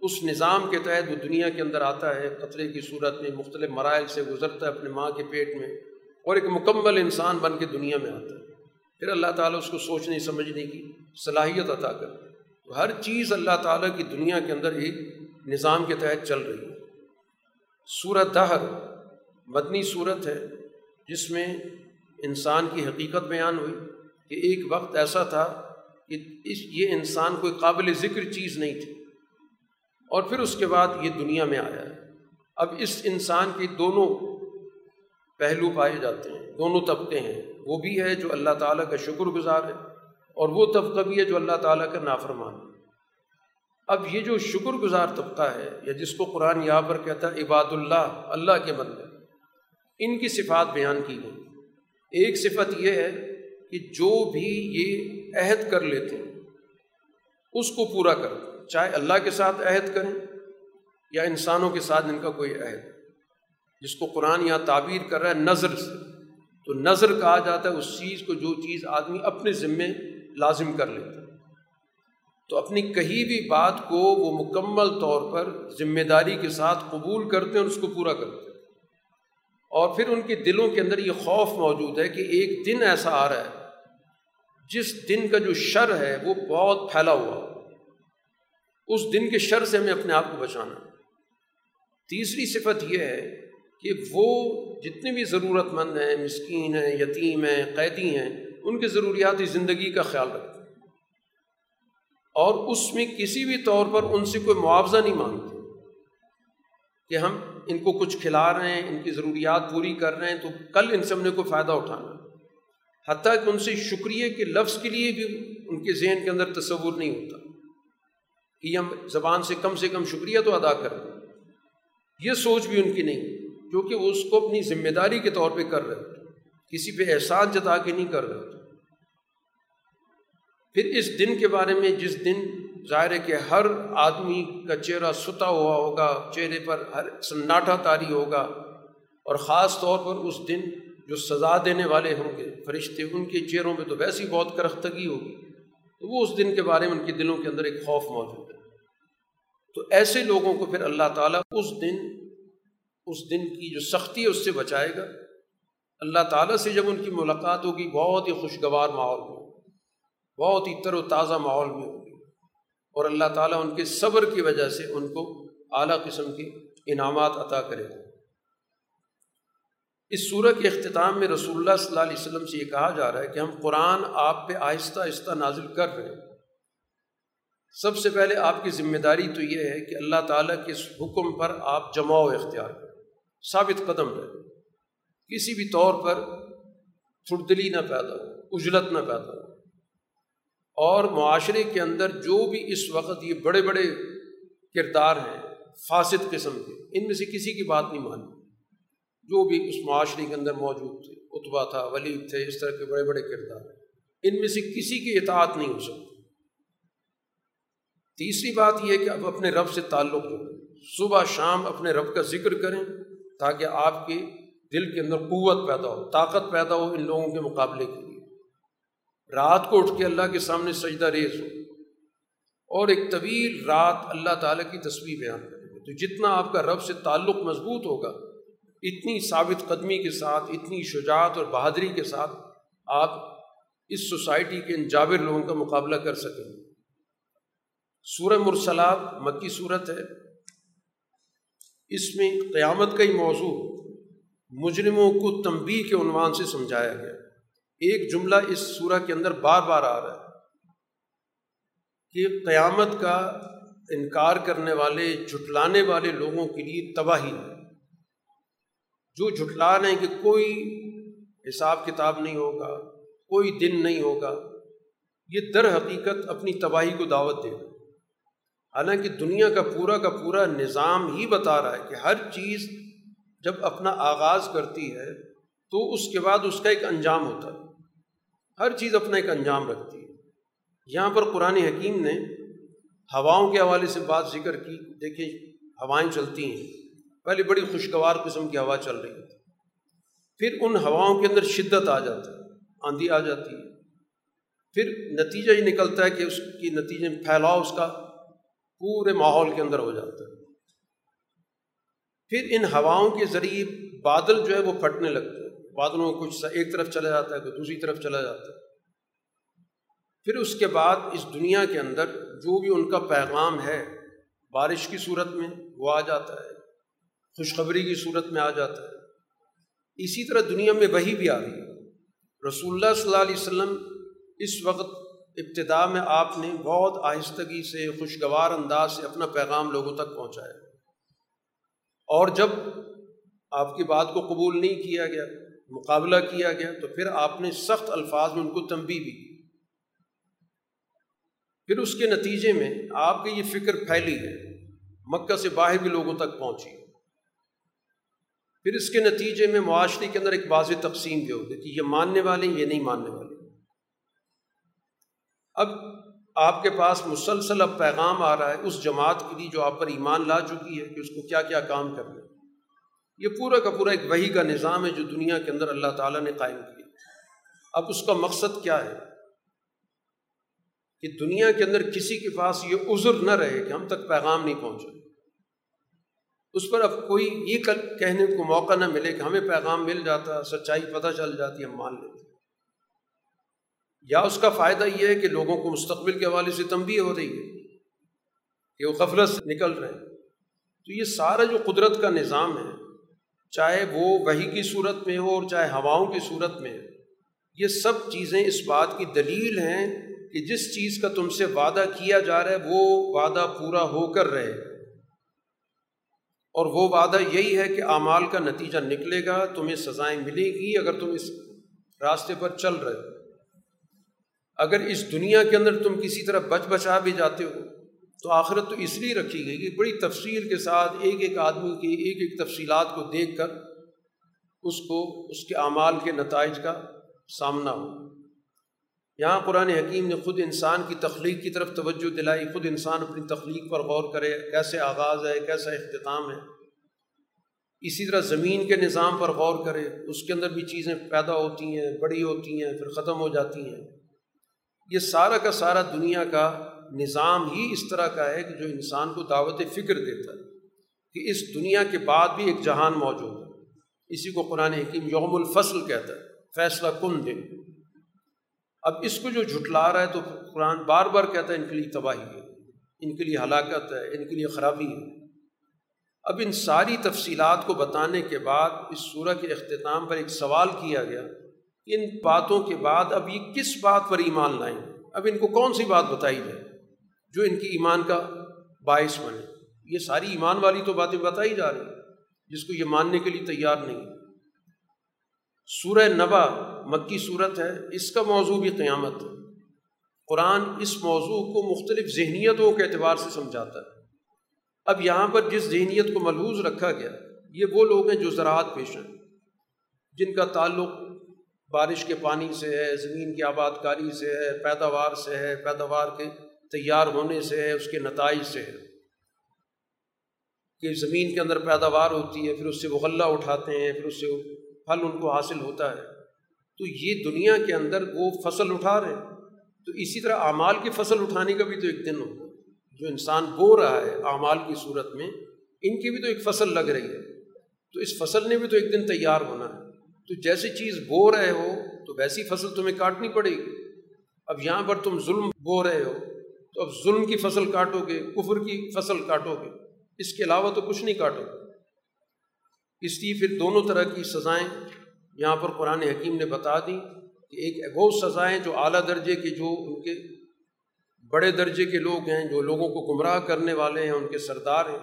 اس نظام کے تحت وہ دنیا کے اندر آتا ہے قطرے کی صورت میں مختلف مرائل سے گزرتا ہے، اپنے ماں کے پیٹ میں۔ اور ایک مکمل انسان بن کے دنیا میں آتا ہے۔ پھر اللہ تعالیٰ اس کو سوچنے سمجھنے کی، صلاحیت عطا کر۔ تو ہر چیز اللہ تعالیٰ کی دنیا کے اندر ایک نظام کے تحت چل رہی ہے۔ صورت دہر مدنی صورت ہے، جس میں انسان کی حقیقت بیان ہوئی کہ ایک وقت ایسا تھا کہ اس، یہ انسان کوئی قابل ذکر چیز نہیں تھی۔ اور پھر اس کے بعد یہ دنیا میں آیا۔ ہے اب اس انسان کے دونوں پہلو پائے جاتے ہیں، دونوں طبقے ہیں۔ وہ بھی ہے جو اللہ تعالیٰ کا شکر گزار ہے اور وہ طبقہ بھی ہے جو اللہ تعالیٰ کا نافرمان ہے۔ اب یہ جو شکر گزار طبقہ ہے یا جس کو قرآن یہاں پر کہتا ہے، عباد اللہ اللہ کے بندے، ان کی صفات بیان کی گئی۔ ایک صفت یہ ہے کہ جو بھی یہ عہد کر لیتے ہیں، اس کو پورا کر چاہے اللہ کے ساتھ عہد کریں یا انسانوں کے ساتھ ان کا کوئی عہد۔ جس کو قرآن یہاں تعبیر کر رہا ہے نظر سے۔ تو نظر کہا جاتا ہے اس چیز کو جو چیز آدمی اپنے ذمے لازم کر لیتا ہے۔ تو اپنی کہیں بھی بات کو وہ مکمل طور پر ذمہ داری کے ساتھ قبول کرتے ہیں اور اس کو پورا کرتے ہیں۔ اور پھر ان کے دلوں کے اندر یہ خوف موجود ہے کہ ایک دن ایسا آ رہا ہے، جس دن کا جو شر ہے وہ بہت پھیلا ہوا۔ اس دن کے شر سے ہمیں اپنے آپ کو بچانا۔ تیسری صفت یہ ہے کہ وہ جتنے بھی ضرورت مند ہیں، مسکین ہیں، یتیم ہیں، قیدی ہیں، ان کے ضروریاتی زندگی کا خیال رکھتے اور اس میں کسی بھی طور پر ان سے کوئی معاوضہ نہیں مانگتے۔ کہ ہم ان کو کچھ کھلا رہے ہیں، ان کی ضروریات پوری کر رہے ہیں، تو کل ان سے ہم نے کوئی فائدہ اٹھانا۔ حتیٰ کہ ان سے شکریہ کے لفظ کے لیے بھی ان کے ذہن کے اندر تصور نہیں ہوتا۔ کہ ہم زبان سے کم سے کم شکریہ تو ادا کر دیں یہ سوچ بھی ان کی نہیں۔ کیونکہ وہ اس کو اپنی ذمہ داری کے طور پہ کر رہے ہوتے کسی پہ احساس جتا کے نہیں کر رہے ہوتے۔ پھر اس دن کے بارے میں جس دن ظاہر ہے کہ ہر آدمی کا چہرہ ستا ہوا ہوگا، چہرے پر ہر سناٹا تاری ہوگا، اور خاص طور پر اس دن جو سزا دینے والے ہوں گے، فرشتے، ان کے چہروں پہ تو ویسی بہت کرختگی ہوگی۔ تو وہ اس دن کے بارے میں ان کے دلوں کے اندر ایک خوف موجود ہے۔ تو ایسے لوگوں کو پھر اللہ تعالیٰ اس دن اس دن کی جو سختی ہے اس سے بچائے گا۔ اللہ تعالیٰ سے جب ان کی ملاقات ہوگی، بہت ہی خوشگوار ماحول ہوگا بہت ہی تر و تازہ ماحول میں ہوگی۔ اور اللہ تعالیٰ ان کے صبر کی وجہ سے ان کو اعلیٰ قسم کے انعامات عطا کرے گا۔ اس صورح کے اختتام میں رسول اللہ صلی اللہ علیہ وسلم سے یہ کہا جا رہا ہے کہ ہم قرآن آپ پہ آہستہ آہستہ نازل کر رہے ہیں۔ سب سے پہلے آپ کی ذمہ داری تو یہ ہے کہ اللہ تعالیٰ کے اس حکم پر آپ جماؤ اختیار کریں۔ ثابت قدم رہے کسی بھی طور پر تھڑدلی نہ پیدا ہو، اجلت نہ پیدا ہو۔ اور معاشرے کے اندر جو بھی اس وقت یہ بڑے بڑے کردار ہیں، فاسد قسم کے، ان میں سے کسی کی بات نہیں مانی جو بھی اس معاشرے کے اندر موجود تھے اتبا تھا، ولید تھے، اس طرح کے بڑے بڑے کردار، ان میں سے کسی کی اطاعت نہیں ہو سکتی۔ تیسری بات یہ کہ اب اپنے رب سے تعلق جوڑیں۔ صبح شام اپنے رب کا ذکر کریں۔ تاکہ آپ کے دل کے اندر قوت پیدا ہو، طاقت پیدا ہو ان لوگوں کے مقابلے کے لیے۔ رات کو اٹھ کے اللہ کے سامنے سجدہ ریز ہو۔ اور ایک طویل رات اللہ تعالیٰ کی تصویر بیان کریں گے۔ تو جتنا آپ کا رب سے تعلق مضبوط ہوگا، اتنی ثابت قدمی کے ساتھ، اتنی شجاعت اور بہادری کے ساتھ آپ اس سوسائٹی کے ان جابر لوگوں کا مقابلہ کر سکیں گے۔ سورہ مرسلات، مکی صورت ہے۔ اس میں قیامت کا ہی موضوع مجرموں کو تنبی کے عنوان سے سمجھایا گیا۔ ایک جملہ اس سورہ کے اندر بار بار آ رہا ہے کہ قیامت کا انکار کرنے والے، جھٹلانے والے لوگوں کے لیے تباہی ہے۔ جو جھٹلا رہے ہیں کہ کوئی حساب کتاب نہیں ہوگا، کوئی دن نہیں ہوگا، یہ در حقیقت اپنی تباہی کو دعوت دے رہا حالانکہ دنیا کا پورا کا پورا نظام ہی بتا رہا ہے کہ ہر چیز جب اپنا آغاز کرتی ہے تو اس کے بعد اس کا ایک انجام ہوتا ہے۔ ہر چیز اپنا ایک انجام رکھتی ہے۔ یہاں پر قرآن حکیم نے ہواؤں کے حوالے سے بات ذکر کی۔ دیکھیں، ہوائیں چلتی ہیں۔ پہلے بڑی خوشگوار قسم کی ہوا چل رہی تھی پھر ان ہواؤں کے اندر شدت آ جاتی ہے، آندھی آ جاتی ہے۔ پھر نتیجہ یہ نکلتا ہے کہ اس کی نتیجے میں پھیلاؤ اس کا پورے ماحول کے اندر ہو جاتا ہے۔ پھر ان ہواؤں کے ذریعے بادل جو ہے وہ پھٹنے لگتے ہیں۔ بادلوں میں کچھ ایک طرف چلا جاتا ہے، کوئی دوسری طرف چلا جاتا ہے۔ پھر اس کے بعد اس دنیا کے اندر جو بھی ان کا پیغام ہے، بارش کی صورت میں وہ آ جاتا ہے، خوشخبری کی صورت میں آ جاتا ہے۔ اسی طرح دنیا میں وہی بھی آ رہی ہے۔ رسول اللہ صلی اللہ علیہ وسلم اس وقت ابتدا میں آپ نے بہت آہستگی سے، خوشگوار انداز سے اپنا پیغام لوگوں تک پہنچایا۔ اور جب آپ کی بات کو قبول نہیں کیا گیا، مقابلہ کیا گیا، تو پھر آپ نے سخت الفاظ میں ان کو تنبی بھی کی۔ پھر اس کے نتیجے میں آپ کی یہ فکر پھیلی ہے، مکہ سے باہر بھی لوگوں تک پہنچی۔ پھر اس کے نتیجے میں معاشرے کے اندر ایک واضح تقسیم بھی ہوگی کہ یہ ماننے والے ہیں یہ نہیں ماننے والے۔ اب آپ کے پاس مسلسل اب پیغام آ رہا ہے اس جماعت کے لیے جو آپ پر ایمان لا چکی ہے کہ اس کو کیا کیا کام کرنا ہے یہ پورا کا پورا ایک وہی کا نظام ہے جو دنیا کے اندر اللہ تعالیٰ نے قائم کیا۔ اب اس کا مقصد کیا ہے؟ کہ دنیا کے اندر کسی کے پاس یہ عذر نہ رہے کہ ہم تک پیغام نہیں پہنچے اس پر اب کوئی یہ کہنے کو موقع نہ ملے کہ ہمیں پیغام مل جاتا، سچائی پتہ چل جاتی، ہم مان لیتے۔ یا اس کا فائدہ یہ ہے کہ لوگوں کو مستقبل کے حوالے سے تنبیہ ہو رہی ہے کہ وہ غفلت سے نکل رہے ہیں۔ تو یہ سارا جو قدرت کا نظام ہے، چاہے وہ وہی کی صورت میں ہو اور چاہے ہواؤں کی صورت میں، یہ سب چیزیں اس بات کی دلیل ہیں کہ جس چیز کا تم سے وعدہ کیا جا رہا ہے، وہ وعدہ پورا ہو کر رہے۔ اور وہ وعدہ یہی ہے کہ اعمال کا نتیجہ نکلے گا، تمہیں سزائیں ملیں گی اگر تم اس راستے پر چل رہے ہو۔ اگر اس دنیا کے اندر تم کسی طرح بچ بچا بھی جاتے ہو، تو آخرت تو اس لیے رکھی گئی کہ بڑی تفصیل کے ساتھ ایک ایک آدمی کی ایک ایک تفصیلات کو دیکھ کر اس کو، اس کے اعمال کے نتائج کا سامنا ہو۔ یہاں قرآن حکیم نے خود انسان کی تخلیق کی طرف توجہ دلائی، خود انسان اپنی تخلیق پر غور کرے، کیسے آغاز ہے کیسا اختتام ہے۔ اسی طرح زمین کے نظام پر غور کرے، اس کے اندر بھی چیزیں پیدا ہوتی ہیں، بڑی ہوتی ہیں، پھر ختم ہو جاتی ہیں۔ یہ سارا کا سارا دنیا کا نظام ہی اس طرح کا ہے کہ جو انسان کو دعوت فکر دیتا ہے کہ اس دنیا کے بعد بھی ایک جہان موجود ہے۔ اسی کو قرآن حکیم یوم الفصل کہتا ہے، فیصلہ کن دن۔ اب اس کو جو جھٹلا رہا ہے تو قرآن بار بار کہتا ہے، ان کے لیے تباہی ہے، ان کے لیے ہلاکت ہے، ان کے لیے خرابی ہے۔ اب ان ساری تفصیلات کو بتانے کے بعد اس سورہ کے اختتام پر ایک سوال کیا گیا۔ ان باتوں کے بعد اب یہ کس بات پر ایمان لائیں؟ اب ان کو کون سی بات بتائی جائے؟ جو ان کی ایمان کا باعث بنے۔ یہ ساری ایمان والی تو باتیں بتائی جا رہی جس کو یہ ماننے کے لیے تیار نہیں سورہ نبا مکی صورت ہے، اس کا موضوع بھی قیامت ہے۔ قرآن اس موضوع کو مختلف ذہنیتوں کے اعتبار سے سمجھاتا ہے۔ اب یہاں پر جس ذہنیت کو ملحوظ رکھا گیا، یہ وہ لوگ ہیں جو زراعت پیش ہیں، جن کا تعلق بارش کے پانی سے ہے، زمین کی آباد کاری سے ہے، پیداوار سے ہے، پیداوار کے تیار ہونے سے ہے، اس کے نتائج سے ہے۔ کہ زمین کے اندر پیداوار ہوتی ہے، پھر اس سے وہ غلہ اٹھاتے ہیں، پھر اس سے پھل ان کو حاصل ہوتا ہے۔ تو یہ دنیا کے اندر وہ فصل اٹھا رہے ہیں۔ تو اسی طرح اعمال کی فصل اٹھانے کا بھی تو ایک دن ہو۔ جو انسان بو رہا ہے اعمال کی صورت میں، ان کی بھی تو ایک فصل لگ رہی ہے۔ تو اس فصل نے بھی تو ایک دن تیار ہونا ہے۔ تو جیسی چیز بو رہے ہو تو ویسی فصل تمہیں کاٹنی پڑے گی۔ اب یہاں پر تم ظلم بو رہے ہو تو اب ظلم کی فصل کاٹو گے، کفر کی فصل کاٹو گے۔ اس کے علاوہ تو کچھ نہیں کاٹو گے۔ اس لیے پھر دونوں طرح کی سزائیں یہاں پر قرآن حکیم نے بتا دیں کہ ایک وہ سزائیں جو اعلیٰ درجے کے جو ان کے بڑے درجے کے لوگ ہیں، جو لوگوں کو گمراہ کرنے والے ہیں، ان کے سردار ہیں۔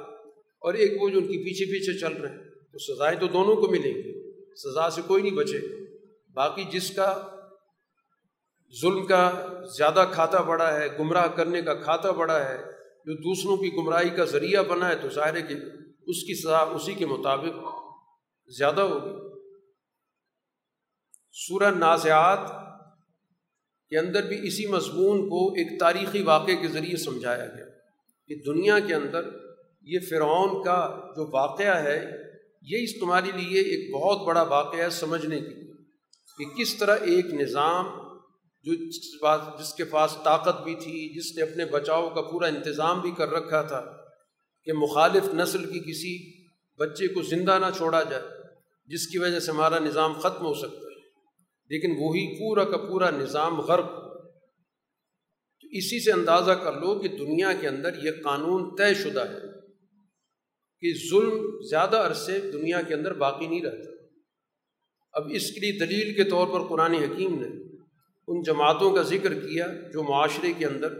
اور ایک وہ جو ان کی پیچھے پیچھے چل رہے ہیں۔ تو سزائیں تو دونوں کو ملیں گی۔ سزا سے کوئی نہیں بچے۔ باقی جس کا ظلم کا زیادہ کھاتا بڑا ہے، گمراہ کرنے کا کھاتا بڑا ہے، جو دوسروں کی گمراہی کا ذریعہ بنا ہے، تو ظاہر ہے کہ اس کی سزا اسی کے مطابق زیادہ ہوگی۔ سورہ نازعات کے اندر بھی اسی مضمون کو ایک تاریخی واقعے کے ذریعے سمجھایا گیا کہ دنیا کے اندر یہ فرعون کا جو واقعہ ہے یہ اس تمہارے لیے ایک بہت بڑا واقعہ ہے سمجھنے کے لیے کہ کس طرح ایک نظام جو جس کے پاس طاقت بھی تھی، جس نے اپنے بچاؤ کا پورا انتظام بھی کر رکھا تھا کہ مخالف نسل کی کسی بچے کو زندہ نہ چھوڑا جائے، جس کی وجہ سے ہمارا نظام ختم ہو سکتا ہے۔ لیکن وہی پورا کا پورا نظام غرب تو اسی سے اندازہ کر لو کہ دنیا کے اندر یہ قانون طے شدہ ہے۔ کہ ظلم زیادہ عرصے دنیا کے اندر باقی نہیں رہتا۔ اب اس کے لیے دلیل کے طور پر قرآن حکیم نے ان جماعتوں کا ذکر کیا جو معاشرے کے اندر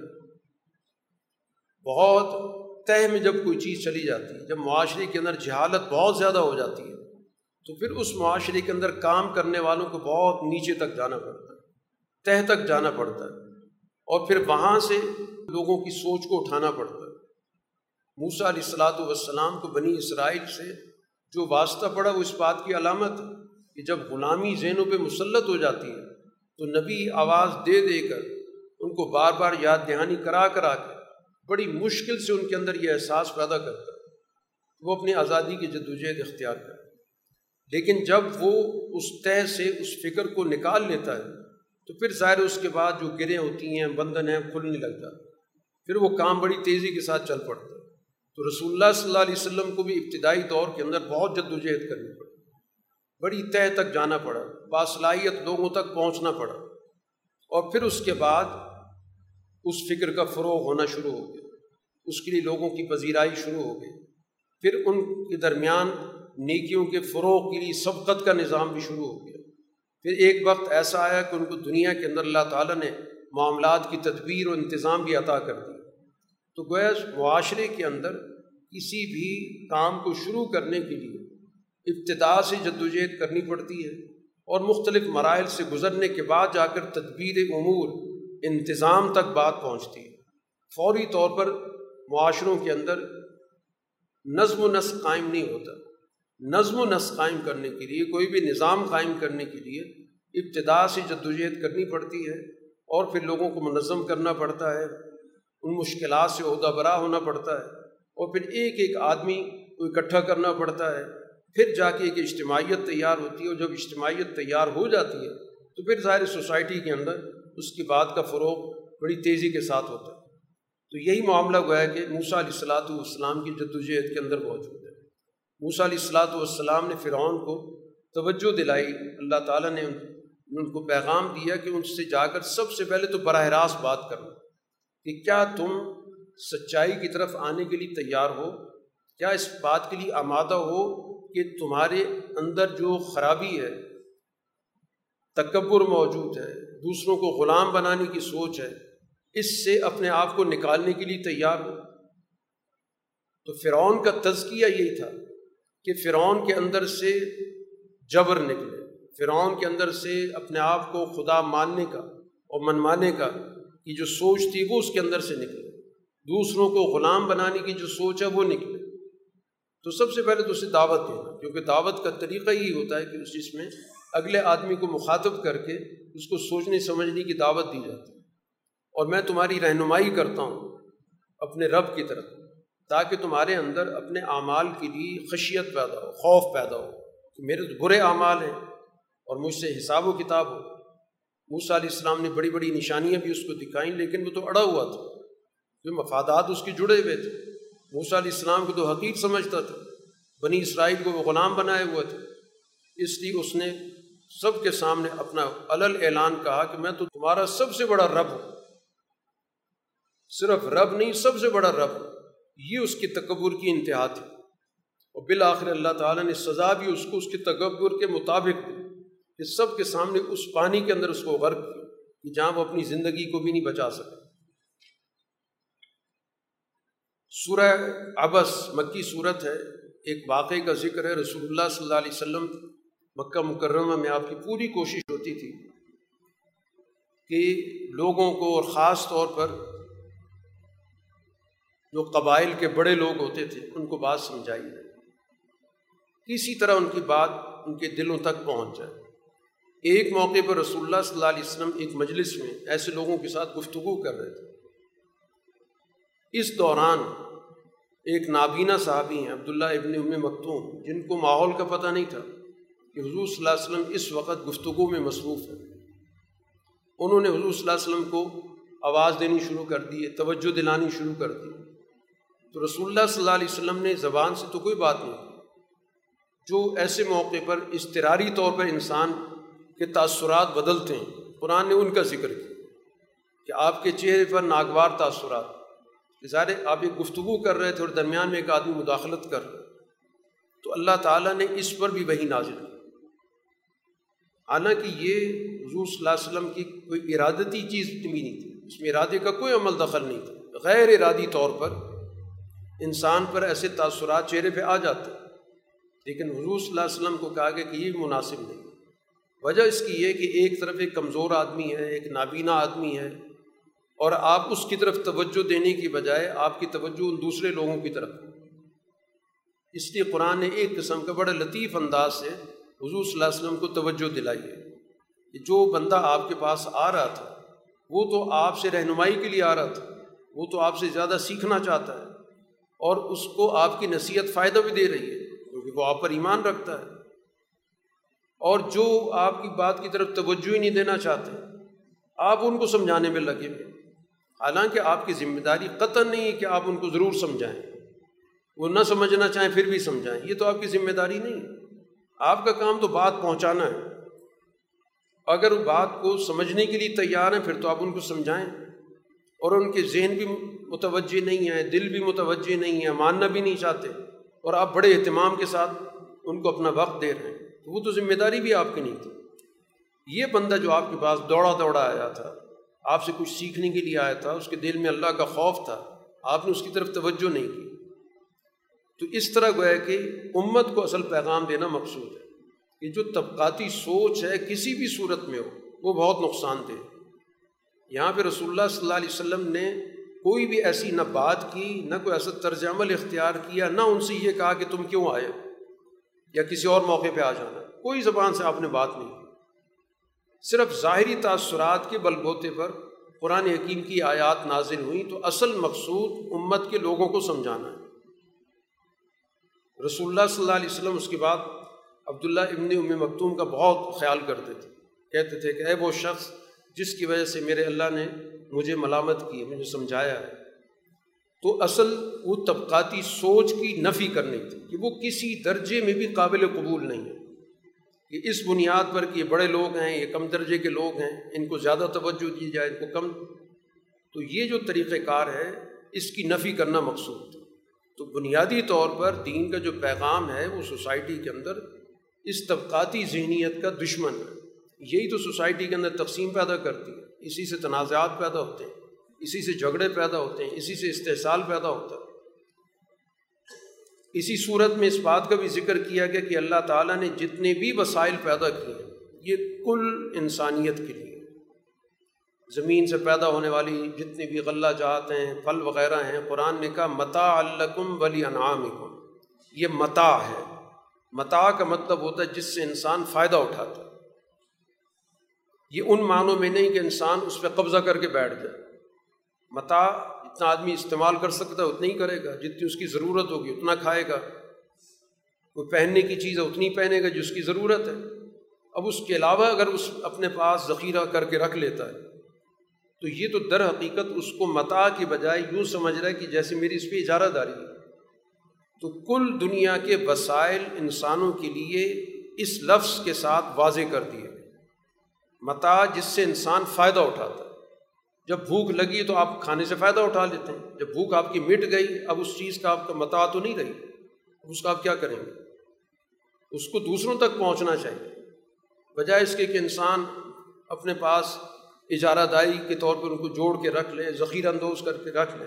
بہت طے میں جب کوئی چیز چلی جاتی ہے، جب معاشرے کے اندر جہالت بہت زیادہ ہو جاتی ہے، تو پھر اس معاشرے کے اندر کام کرنے والوں کو بہت نیچے تک جانا پڑتا ہے، تہ تک جانا پڑتا ہے اور پھر وہاں سے لوگوں کی سوچ کو اٹھانا پڑتا ہے۔ موسا علیہ السلاۃ والسلام کو بنی اسرائیل سے جو واسطہ پڑا وہ اس بات کی علامت کہ جب غلامی ذہنوں پہ مسلط ہو جاتی ہے تو نبی آواز دے دے کر ان کو بار بار یاد دہانی کرا کرا کے بڑی مشکل سے ان کے اندر یہ احساس پیدا کرتا ہے۔ وہ اپنی آزادی کی جدوجہد اختیار کرے لیکن جب وہ اس طے سے اس فکر کو نکال لیتا ہے تو پھر ظاہر اس کے بعد جو گریں ہوتی ہیں، بندھن ہیں، کھلنے لگتا پھر وہ کام بڑی تیزی کے ساتھ چل پڑتا ہے۔ تو رسول اللہ صلی اللہ علیہ وسلم کو بھی ابتدائی دور کے اندر بہت جد وجہد کرنی پڑی۔ بڑی طے تک جانا پڑا، باصلاحیت لوگوں تک پہنچنا پڑا۔ اور پھر اس کے بعد اس فکر کا فروغ ہونا شروع ہو گیا۔ اس کے لیے لوگوں کی پذیرائی شروع ہو گئی۔ پھر ان کے درمیان نیکیوں کے فروغ کے لیے سبقت کا نظام بھی شروع ہو گیا۔ پھر ایک وقت ایسا آیا کہ ان کو دنیا کے اندر اللہ تعالیٰ نے معاملات کی تدبیر و انتظام بھی عطا کر دی۔ تو گویا معاشرے کے اندر کسی بھی کام کو شروع کرنے کے لیے ابتدا سے جدوجہد کرنی پڑتی ہے اور مختلف مراحل سے گزرنے کے بعد جا کر تدبیر امور انتظام تک بات پہنچتی ہے۔ فوری طور پر معاشروں کے اندر نظم و نسق قائم نہیں ہوتا۔ نظم و نسق قائم کرنے کے لیے، کوئی بھی نظام قائم کرنے کے لیے ابتدا سے جدوجہد کرنی پڑتی ہے اور پھر لوگوں کو منظم کرنا پڑتا ہے۔ ان مشکلات سے عہدہ برا ہونا پڑتا ہے اور پھر ایک ایک آدمی کو اکٹھا کرنا پڑتا ہے۔ پھر جا کے ایک اجتماعیت تیار ہوتی ہے اور جب اجتماعیت تیار ہو جاتی ہے تو پھر ظاہر سوسائٹی کے اندر اس کی بات کا فروغ بڑی تیزی کے ساتھ ہوتا ہے۔ تو یہی معاملہ ہوا ہے کہ موسا علیہ السلاۃ والسلام کی جدوجہد کے اندر موجود ہے۔ موسا علیہ السلاۃ والسلام نے فرعون کو توجہ دلائی۔ اللہ تعالیٰ نے ان کو پیغام دیا کہ ان سے جا کر سب سے پہلے تو براہ راست بات کرنا۔ کہ کیا تم سچائی کی طرف آنے کے لیے تیار ہو؟ کیا اس بات کے لیے آمادہ ہو کہ تمہارے اندر جو خرابی ہے، تکبر موجود ہے، دوسروں کو غلام بنانے کی سوچ ہے، اس سے اپنے آپ کو نکالنے کے لیے تیار ہو؟ تو فرعون کا تزکیہ یہی تھا کہ فرعون کے اندر سے جبر نکلے، فرعون کے اندر سے اپنے آپ کو خدا ماننے کا اور من مانے کا کی جو سوچ تھی وہ اس کے اندر سے نکلے دوسروں کو غلام بنانے کی جو سوچ ہے وہ نکلے تو سب سے پہلے تو اسے دعوت دینا، کیونکہ دعوت کا طریقہ یہی ہوتا ہے کہ اس چیز میں اگلے آدمی کو مخاطب کر کے اس کو سوچنے، سمجھنے کی دعوت دی جاتی ہے۔ اور میں تمہاری رہنمائی کرتا ہوں اپنے رب کی طرف، تاکہ تمہارے اندر اپنے اعمال کے لیے خشیت پیدا ہو، خوف پیدا ہو۔ کہ میرے تو برے اعمال ہیں اور مجھ سے حساب و کتاب ہو۔ موسیٰ علیہ السلام نے بڑی بڑی نشانیاں بھی اس کو دکھائیں، لیکن وہ تو اڑا ہوا تھا۔ جو مفادات اس کے جڑے ہوئے تھے۔ موسیٰ علیہ السلام کو تو حقیق سمجھتا تھا۔ بنی اسرائیل کو وہ غلام بنائے ہوئے تھے اس لیے اس نے سب کے سامنے اپنا علل اعلان کہا کہ میں تو تمہارا سب سے بڑا رب ہوں۔ صرف رب نہیں، سب سے بڑا رب یہ اس کی تکبر کی انتہا تھی۔ اور بالآخر اللہ تعالیٰ نے سزا بھی اس کو، اس کے تکبر کے مطابق دی۔ کہ سب کے سامنے اس پانی کے اندر اس کو غرق کیا کہ جہاں وہ اپنی زندگی کو بھی نہیں بچا سکے۔ سورہ ابس مکی صورت ہے، ایک واقعے کا ذکر ہے۔ رسول اللہ صلی اللہ علیہ وسلم مکہ مکرمہ میں آپ کی پوری کوشش ہوتی تھی کہ لوگوں کو اور خاص طور پر جو قبائل کے بڑے لوگ ہوتے تھے، ان کو بات سمجھائی کسی طرح ان کی بات ان کے دلوں تک پہنچ جائے۔ ایک موقع پر رسول اللہ صلی اللہ علیہ وسلم ایک مجلس میں ایسے لوگوں کے ساتھ گفتگو کر رہے تھے۔ اس دوران ایک نابینا صحابی ہیں، عبداللہ ابن ام مکتوم، جن کو ماحول کا پتہ نہیں تھا کہ حضور صلی اللہ علیہ وسلم اس وقت گفتگو میں مصروف ہیں۔ انہوں نے حضور صلی اللہ علیہ وسلم کو آواز دینی شروع کر دی، توجہ دلانی شروع کر دی۔ تو رسول اللہ صلی اللہ علیہ وسلم نے زبان سے تو کوئی بات نہیں جو ایسے موقع پر استراری طور پر انسان کے تأثرات بدلتے ہیں۔ قرآن نے ان کا ذکر کیا کہ آپ کے چہرے پر ناگوار تأثرات ظاہر آپ ایک گفتگو کر رہے تھے اور درمیان میں ایک آدمی مداخلت کر رہے تو اللہ تعالیٰ نے اس پر بھی وہی نازل کی حالانکہ یہ حضور صلی اللہ علیہ وسلم کی کوئی ارادتی چیز بھی نہیں تھی۔ اس میں ارادے کا کوئی عمل دخل نہیں تھا۔ غیر ارادی طور پر انسان پر ایسے تاثرات چہرے پہ آ جاتے۔ لیکن حضور صلی اللہ علیہ وسلم کو کہا گیا کہ یہ مناسب نہیں۔ وجہ اس کی یہ کہ ایک طرف ایک کمزور آدمی ہے، ایک نابینا آدمی ہے، اور آپ اس کی طرف توجہ دینے کی بجائے آپ کی توجہ ان دوسرے لوگوں کی طرف۔ اس لیے قرآن نے ایک قسم کا بڑا لطیف انداز سے حضور صلی اللہ علیہ وسلم کو توجہ دلائی ہے کہ جو بندہ آپ کے پاس آ رہا تھا، وہ تو آپ سے رہنمائی کے لیے آ رہا تھا، وہ تو آپ سے زیادہ سیکھنا چاہتا ہے اور اس کو آپ کی نصیحت فائدہ بھی دے رہی ہے، کیونکہ وہ آپ پر ایمان رکھتا ہے۔ اور جو آپ کی بات کی طرف توجہ ہی نہیں دینا چاہتے، آپ ان کو سمجھانے میں لگے ہوئے۔ حالانکہ آپ کی ذمہ داری قطع نہیں ہے کہ آپ ان کو ضرور سمجھائیں۔ وہ نہ سمجھنا چاہیں، پھر بھی سمجھائیں۔ یہ تو آپ کی ذمہ داری نہیں ہے۔ آپ کا کام تو بات پہنچانا ہے۔ اگر بات کو سمجھنے کے لیے تیار ہیں، پھر تو آپ ان کو سمجھائیں۔ اور ان کے ذہن بھی متوجہ نہیں ہیں، دل بھی متوجہ نہیں ہے ماننا بھی نہیں چاہتے۔ اور آپ بڑے اہتمام کے ساتھ ان کو اپنا وقت دے رہے ہیں۔ تو وہ تو ذمہ داری بھی آپ کی نہیں تھی۔ یہ بندہ جو آپ کے پاس دوڑا دوڑا آیا تھا، آپ سے کچھ سیکھنے کے لیے آیا تھا، اس کے دل میں اللہ کا خوف تھا، آپ نے اس کی طرف توجہ نہیں کی۔ تو اس طرح گویا کہ امت کو اصل پیغام دینا مقصود ہے کہ جو طبقاتی سوچ ہے کسی بھی صورت میں ہو، وہ بہت نقصان دہ یہاں پہ رسول اللہ صلی اللہ علیہ وسلم نے کوئی بھی ایسی نہ بات کی، نہ کوئی ایسا طرز عمل اختیار کیا، نہ ان سے یہ کہا کہ تم کیوں آئے۔ یا کسی اور موقع پہ آ جانا، کوئی زبان سے آپ نے بات نہیں کی۔ صرف ظاہری تاثرات کے بل بوتے پر قرآن حکیم کی آیات نازل ہوئیں تو اصل مقصود امت کے لوگوں کو سمجھانا ہے۔ رسول اللہ صلی اللہ علیہ وسلم اس کے بعد عبداللہ ابن ام مکتوم کا بہت خیال کرتے تھے۔ کہتے تھے کہ اے وہ شخص جس کی وجہ سے میرے اللہ نے مجھے ملامت کی، مجھے سمجھایا ہے۔ تو اصل وہ طبقاتی سوچ کی نفی کرنی تھی کہ وہ کسی درجے میں بھی قابل قبول نہیں ہے۔ کہ اس بنیاد پر کہ یہ بڑے لوگ ہیں، یہ کم درجے کے لوگ ہیں، ان کو زیادہ توجہ دی جائے، ان کو کم۔ تو یہ جو طریقۂ کار ہے، اس کی نفی کرنا مقصود تو بنیادی طور پر دین کا جو پیغام ہے، وہ سوسائٹی کے اندر اس طبقاتی ذہنیت کا دشمن ہے۔ یہی تو سوسائٹی کے اندر تقسیم پیدا کرتی ہے، اسی سے تنازعات پیدا ہوتے ہیں۔ اسی سے جھگڑے پیدا ہوتے ہیں، اسی سے استحصال پیدا ہوتا ہے۔ اسی صورت میں اس بات کا بھی ذکر کیا گیا کہ اللہ تعالیٰ نے جتنے بھی وسائل پیدا کیے ہیں، یہ کل انسانیت کے لیے۔ زمین سے پیدا ہونے والی جتنی بھی غلہ جات ہیں، پھل وغیرہ ہیں، قرآن نے کہا متا الکم ولی انعام یہ متا ہے۔ متا کا مطلب ہوتا ہے جس سے انسان فائدہ اٹھاتا ہے۔ یہ ان معنوں میں نہیں کہ انسان اس پہ قبضہ کر کے بیٹھ جائے۔ متا جتنا آدمی استعمال کر سکتا ہے اتنا ہی کرے گا، جتنی اس کی ضرورت ہوگی اتنا کھائے گا۔ کوئی پہننے کی چیز ہے اتنی پہنے گا جس کی ضرورت ہے۔ اب اس کے علاوہ اگر اس اپنے پاس ذخیرہ کر کے رکھ لیتا ہے، تو یہ تو در حقیقت اس کو متا کی بجائے یوں سمجھ رہا ہے کہ جیسے میری اس پہ اجارہ داری ہے۔ تو کل دنیا کے وسائل انسانوں کے لیے اس لفظ کے ساتھ واضح کر دیے متا جس سے انسان فائدہ اٹھاتا ہے۔ جب بھوک لگی تو آپ کھانے سے فائدہ اٹھا لیتے ہیں۔ جب بھوک آپ کی مٹ گئی، اب اس چیز کا آپ کا متا تو نہیں رہی۔ اب اس کا آپ کیا کریں گے؟ اس کو دوسروں تک پہنچنا چاہیے۔ بجائے اس کے کہ انسان اپنے پاس اجارہ داری کے طور پر ان کو جوڑ کے رکھ لے ذخیر اندوز کر کے رکھ لے۔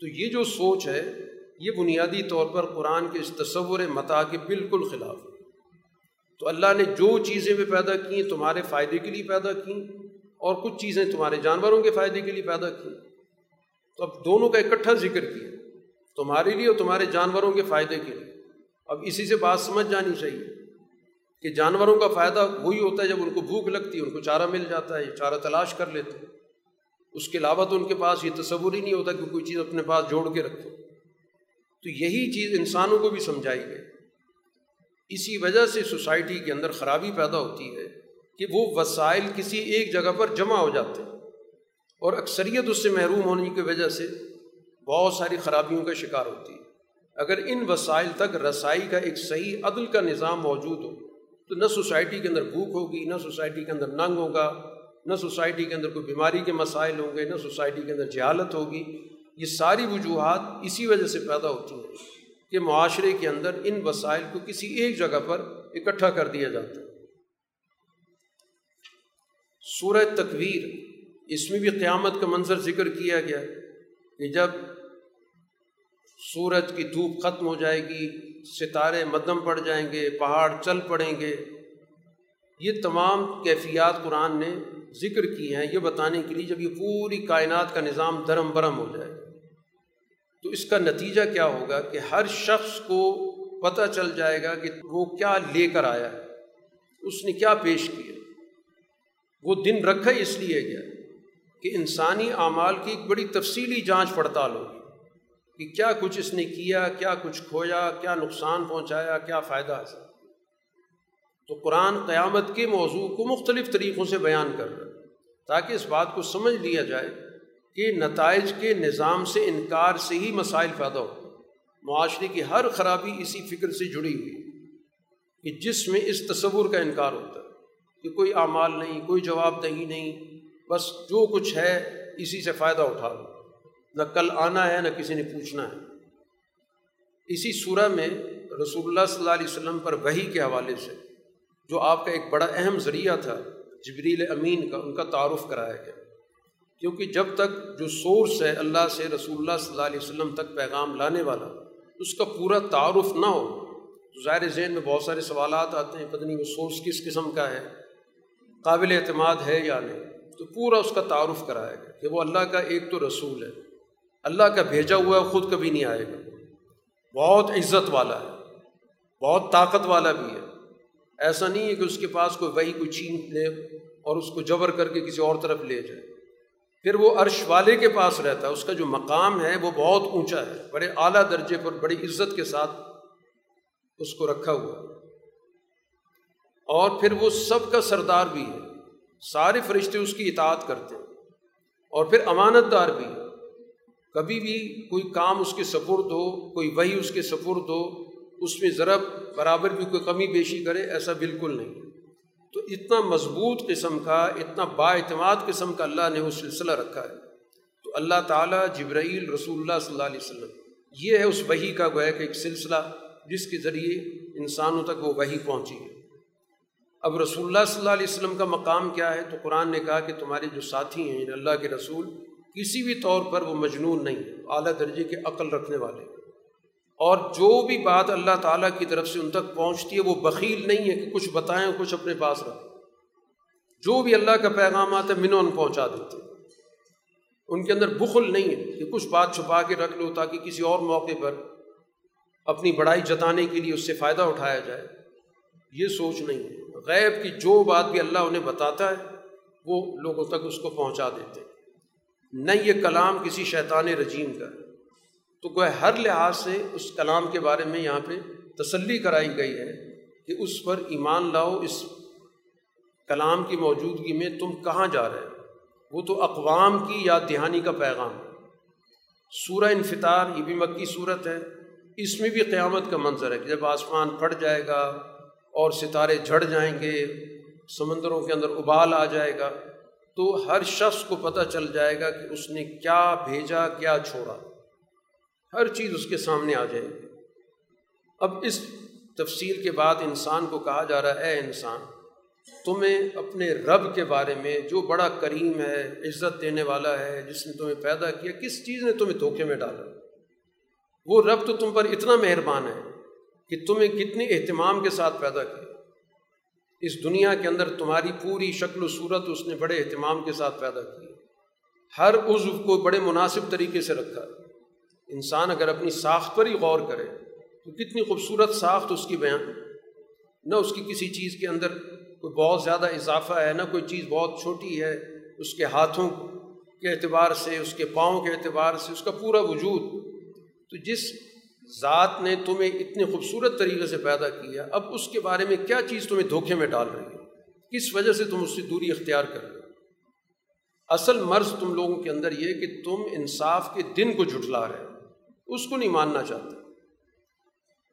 تو یہ جو سوچ ہے، یہ بنیادی طور پر قرآن کے اس تصور متا کے بالکل خلاف ہے۔ تو اللہ نے جو چیزیں بھی پیدا کی تمہارے فائدے کے لیے پیدا کیں اور کچھ چیزیں تمہارے جانوروں کے فائدے کے لیے پیدا کی تو اب دونوں کا اکٹھا ذکر کیا۔ تمہارے لیے اور تمہارے جانوروں کے فائدے کے لیے۔ اب اسی سے بات سمجھ جانی چاہیے کہ جانوروں کا فائدہ وہی ہوتا ہے جب ان کو بھوک لگتی ہے، ان کو چارہ مل جاتا ہے، چارہ تلاش کر لیتے ہیں۔ اس کے علاوہ تو ان کے پاس یہ تصور ہی نہیں ہوتا کہ کوئی چیز اپنے پاس جوڑ کے رکھے۔ تو یہی چیز انسانوں کو بھی سمجھائی گئی۔ اسی وجہ سے سوسائٹی کے اندر خرابی پیدا ہوتی ہے۔ کہ وہ وسائل کسی ایک جگہ پر جمع ہو جاتے ہیں۔ اور اکثریت اس سے محروم ہونے کی وجہ سے بہت ساری خرابیوں کا شکار ہوتی ہے۔ اگر ان وسائل تک رسائی کا ایک صحیح عدل کا نظام موجود ہو، تو نہ سوسائٹی کے اندر بھوک ہوگی، نہ سوسائٹی کے اندر ننگ ہوگا، نہ سوسائٹی کے اندر کوئی بیماری کے مسائل ہوں گے، نہ سوسائٹی کے اندر جہالت ہوگی۔ یہ ساری وجوہات اسی وجہ سے پیدا ہوتی ہیں کہ معاشرے کے اندر ان وسائل کو کسی ایک جگہ پر اکٹھا کر دیا جاتا ہے۔ سورہ تکویر، اس میں بھی قیامت کا منظر ذکر کیا گیا کہ جب سورج کی دھوپ ختم ہو جائے گی، ستارے مدم پڑ جائیں گے، پہاڑ چل پڑیں گے، یہ تمام کیفیات قرآن نے ذکر کی ہیں، یہ بتانے کے لیے جب یہ پوری کائنات کا نظام دھرم برم ہو جائے، تو اس کا نتیجہ کیا ہوگا کہ ہر شخص کو پتہ چل جائے گا کہ وہ کیا لے کر آیا ہے، اس نے کیا پیش کیا۔ وہ دن رکھا اس لیے گیا کہ انسانی اعمال کی ایک بڑی تفصیلی جانچ پڑتال ہوگی کہ کیا کچھ اس نے کیا کیا کچھ کھویا، کیا نقصان پہنچایا، کیا فائدہ حاصل تو قرآن قیامت کے موضوع کو مختلف طریقوں سے بیان کر رہا ہے تاکہ اس بات کو سمجھ لیا جائے کہ نتائج کے نظام سے انکار سے ہی مسائل پیدا ہو۔ معاشرے کی ہر خرابی اسی فکر سے جڑی ہوئی کہ جس میں اس تصور کا انکار ہوتا ہے۔ کہ کوئی اعمال نہیں، کوئی جواب دہی نہیں، بس جو کچھ ہے اسی سے فائدہ اٹھا لو۔ نہ کل آنا ہے، نہ کسی نے پوچھنا ہے۔ اسی صورح میں رسول اللہ صلی اللہ علیہ وسلم پر وہی کے حوالے سے، جو آپ کا ایک بڑا اہم ذریعہ تھا، جبریل امین کا، ان کا تعارف کرایا گیا۔ کیونکہ جب تک جو سورس ہے اللہ سے رسول اللہ صلی اللہ علیہ وسلم تک پیغام لانے والا، اس کا پورا تعارف نہ ہو، تو ظاہر ذہن میں بہت سارے سوالات آتے ہیں، پتہ نہیں وہ سورس کس قسم کا ہے۔ قابل اعتماد ہے یا نہیں، تو پورا اس کا تعارف کرایا گیا کہ وہ اللہ کا ایک تو رسول ہے۔ اللہ کا بھیجا ہوا ہے، خود کبھی نہیں آئے گا۔ بہت عزت والا ہے، بہت طاقت والا بھی ہے۔ ایسا نہیں ہے کہ اس کے پاس کوئی وہی، کوئی چھین لے اور اس کو جبر کر کے کسی اور طرف لے جائے۔ پھر وہ عرش والے کے پاس رہتا ہے، اس کا جو مقام ہے وہ بہت اونچا ہے، بڑے اعلیٰ درجے پر، بڑی عزت کے ساتھ اس کو رکھا ہوا ہے۔ اور پھر وہ سب کا سردار بھی ہے۔ سارے فرشتے اس کی اطاعت کرتے ہیں۔ اور پھر امانت دار بھی ہے۔ کبھی بھی کوئی کام اس کے سپرد ہو، کوئی وہی اس کے سپرد ہو، اس میں ذرا برابر بھی کوئی کمی بیشی کرے، ایسا بالکل نہیں۔ تو اتنا مضبوط قسم کا، اتنا با اعتماد قسم کا اللہ نے وہ سلسلہ رکھا ہے۔ تو اللہ تعالیٰ جبرائیل رسول اللہ صلی اللہ علیہ وسلم، یہ ہے اس وہی کا گویا کہ ایک سلسلہ جس کے ذریعے انسانوں تک وہ وہی پہنچی ہے۔ اب رسول اللہ صلی اللہ علیہ وسلم کا مقام کیا ہے؟ تو قرآن نے کہا کہ تمہارے جو ساتھی ہیں یعنی اللہ کے رسول، کسی بھی طور پر وہ مجنون نہیں اعلیٰ درجے کے عقل رکھنے والے اور جو بھی بات اللہ تعالیٰ کی طرف سے ان تک پہنچتی ہے، وہ بخیل نہیں ہے کہ کچھ بتائیں، کچھ اپنے پاس رکھیں۔ جو بھی اللہ کا پیغام آتا ہے منون پہنچا دیتے ان کے اندر بخل نہیں ہے کہ کچھ بات چھپا کے رکھ لو تاکہ کسی اور موقع پر اپنی بڑائی جتانے کے لیے اس سے فائدہ اٹھایا جائے۔ یہ سوچ نہیں ہے۔ غیب کی جو بات بھی اللہ انہیں بتاتا ہے، وہ لوگوں تک اس کو پہنچا دیتے نہ یہ کلام کسی شیطان رجیم کا تو گویا ہر لحاظ سے اس کلام کے بارے میں یہاں پہ تسلی کرائی گئی ہے کہ اس پر ایمان لاؤ، اس کلام کی موجودگی میں تم کہاں جا رہے ہو؟ وہ تو اقوام کی یا دہانی کا پیغام ہے۔ سورہ انفطار، یہ بھی مکی صورت ہے۔ اس میں بھی قیامت کا منظر ہے کہ جب آسمان پھٹ جائے گا اور ستارے جھڑ جائیں گے، سمندروں کے اندر ابال آ جائے گا۔ تو ہر شخص کو پتہ چل جائے گا کہ اس نے کیا بھیجا، کیا چھوڑا۔ ہر چیز اس کے سامنے آ جائے گی۔ اب اس تفصیل کے بعد انسان کو کہا جا رہا ہے، اے انسان، تمہیں اپنے رب کے بارے میں جو بڑا کریم ہے، عزت دینے والا ہے، جس نے تمہیں پیدا کیا، کس چیز نے تمہیں دھوکے میں ڈالا؟ وہ رب تو تم پر اتنا مہربان ہے۔ کہ تمہیں کتنی اہتمام کے ساتھ پیدا کیا۔ اس دنیا کے اندر تمہاری پوری شکل و صورت اس نے بڑے اہتمام کے ساتھ پیدا کی۔ ہر عضو کو بڑے مناسب طریقے سے رکھا۔ انسان اگر اپنی ساخت پر ہی غور کرے، تو کتنی خوبصورت ساخت اس کی بیان۔ نہ اس کی کسی چیز کے اندر کوئی بہت زیادہ اضافہ ہے، نہ کوئی چیز بہت چھوٹی ہے۔ اس کے ہاتھوں کے اعتبار سے، اس کے پاؤں کے اعتبار سے، اس کا پورا وجود۔ تو جس ذات نے تمہیں اتنے خوبصورت طریقے سے پیدا کیا، اب اس کے بارے میں کیا چیز تمہیں دھوکے میں ڈال رہی ہے؟ کس وجہ سے تم اس سے دوری اختیار کر رہے ہو؟ اصل مرض تم لوگوں کے اندر یہ کہ تم انصاف کے دن کو جھٹلا رہے ہو، اس کو نہیں ماننا چاہتے۔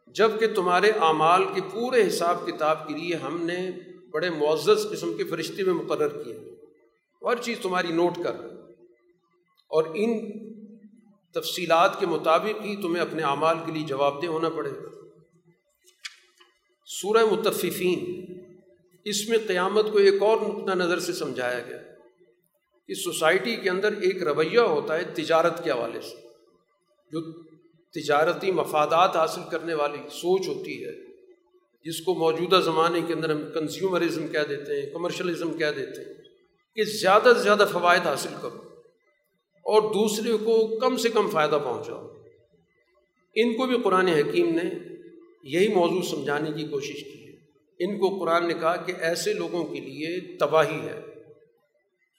جبکہ تمہارے اعمال کے پورے حساب کتاب کے لیے ہم نے بڑے معزز قسم کے فرشتے میں مقرر کیے ہر چیز تمہاری نوٹ کر اور ان تفصیلات کے مطابق ہی تمہیں اپنے اعمال کے لیے جواب دہ ہونا پڑے گا۔ سورہ متفقین اس میں قیامت کو ایک اور نقطہ نظر سے سمجھایا گیا کہ سوسائٹی کے اندر ایک رویہ ہوتا ہے تجارت کے حوالے سے، جو تجارتی مفادات حاصل کرنے والی سوچ ہوتی ہے، جس کو موجودہ زمانے کے اندر ہم کنزیومرزم کہہ دیتے ہیں کمرشلزم کہہ دیتے ہیں کہ زیادہ سے زیادہ فوائد حاصل کرو۔ اور دوسرے کو کم سے کم فائدہ پہنچاؤ۔ ان کو بھی قرآن حکیم نے یہی موضوع سمجھانے کی کوشش کی ہے۔ ان کو قرآن نے کہا کہ ایسے لوگوں کے لیے تباہی ہے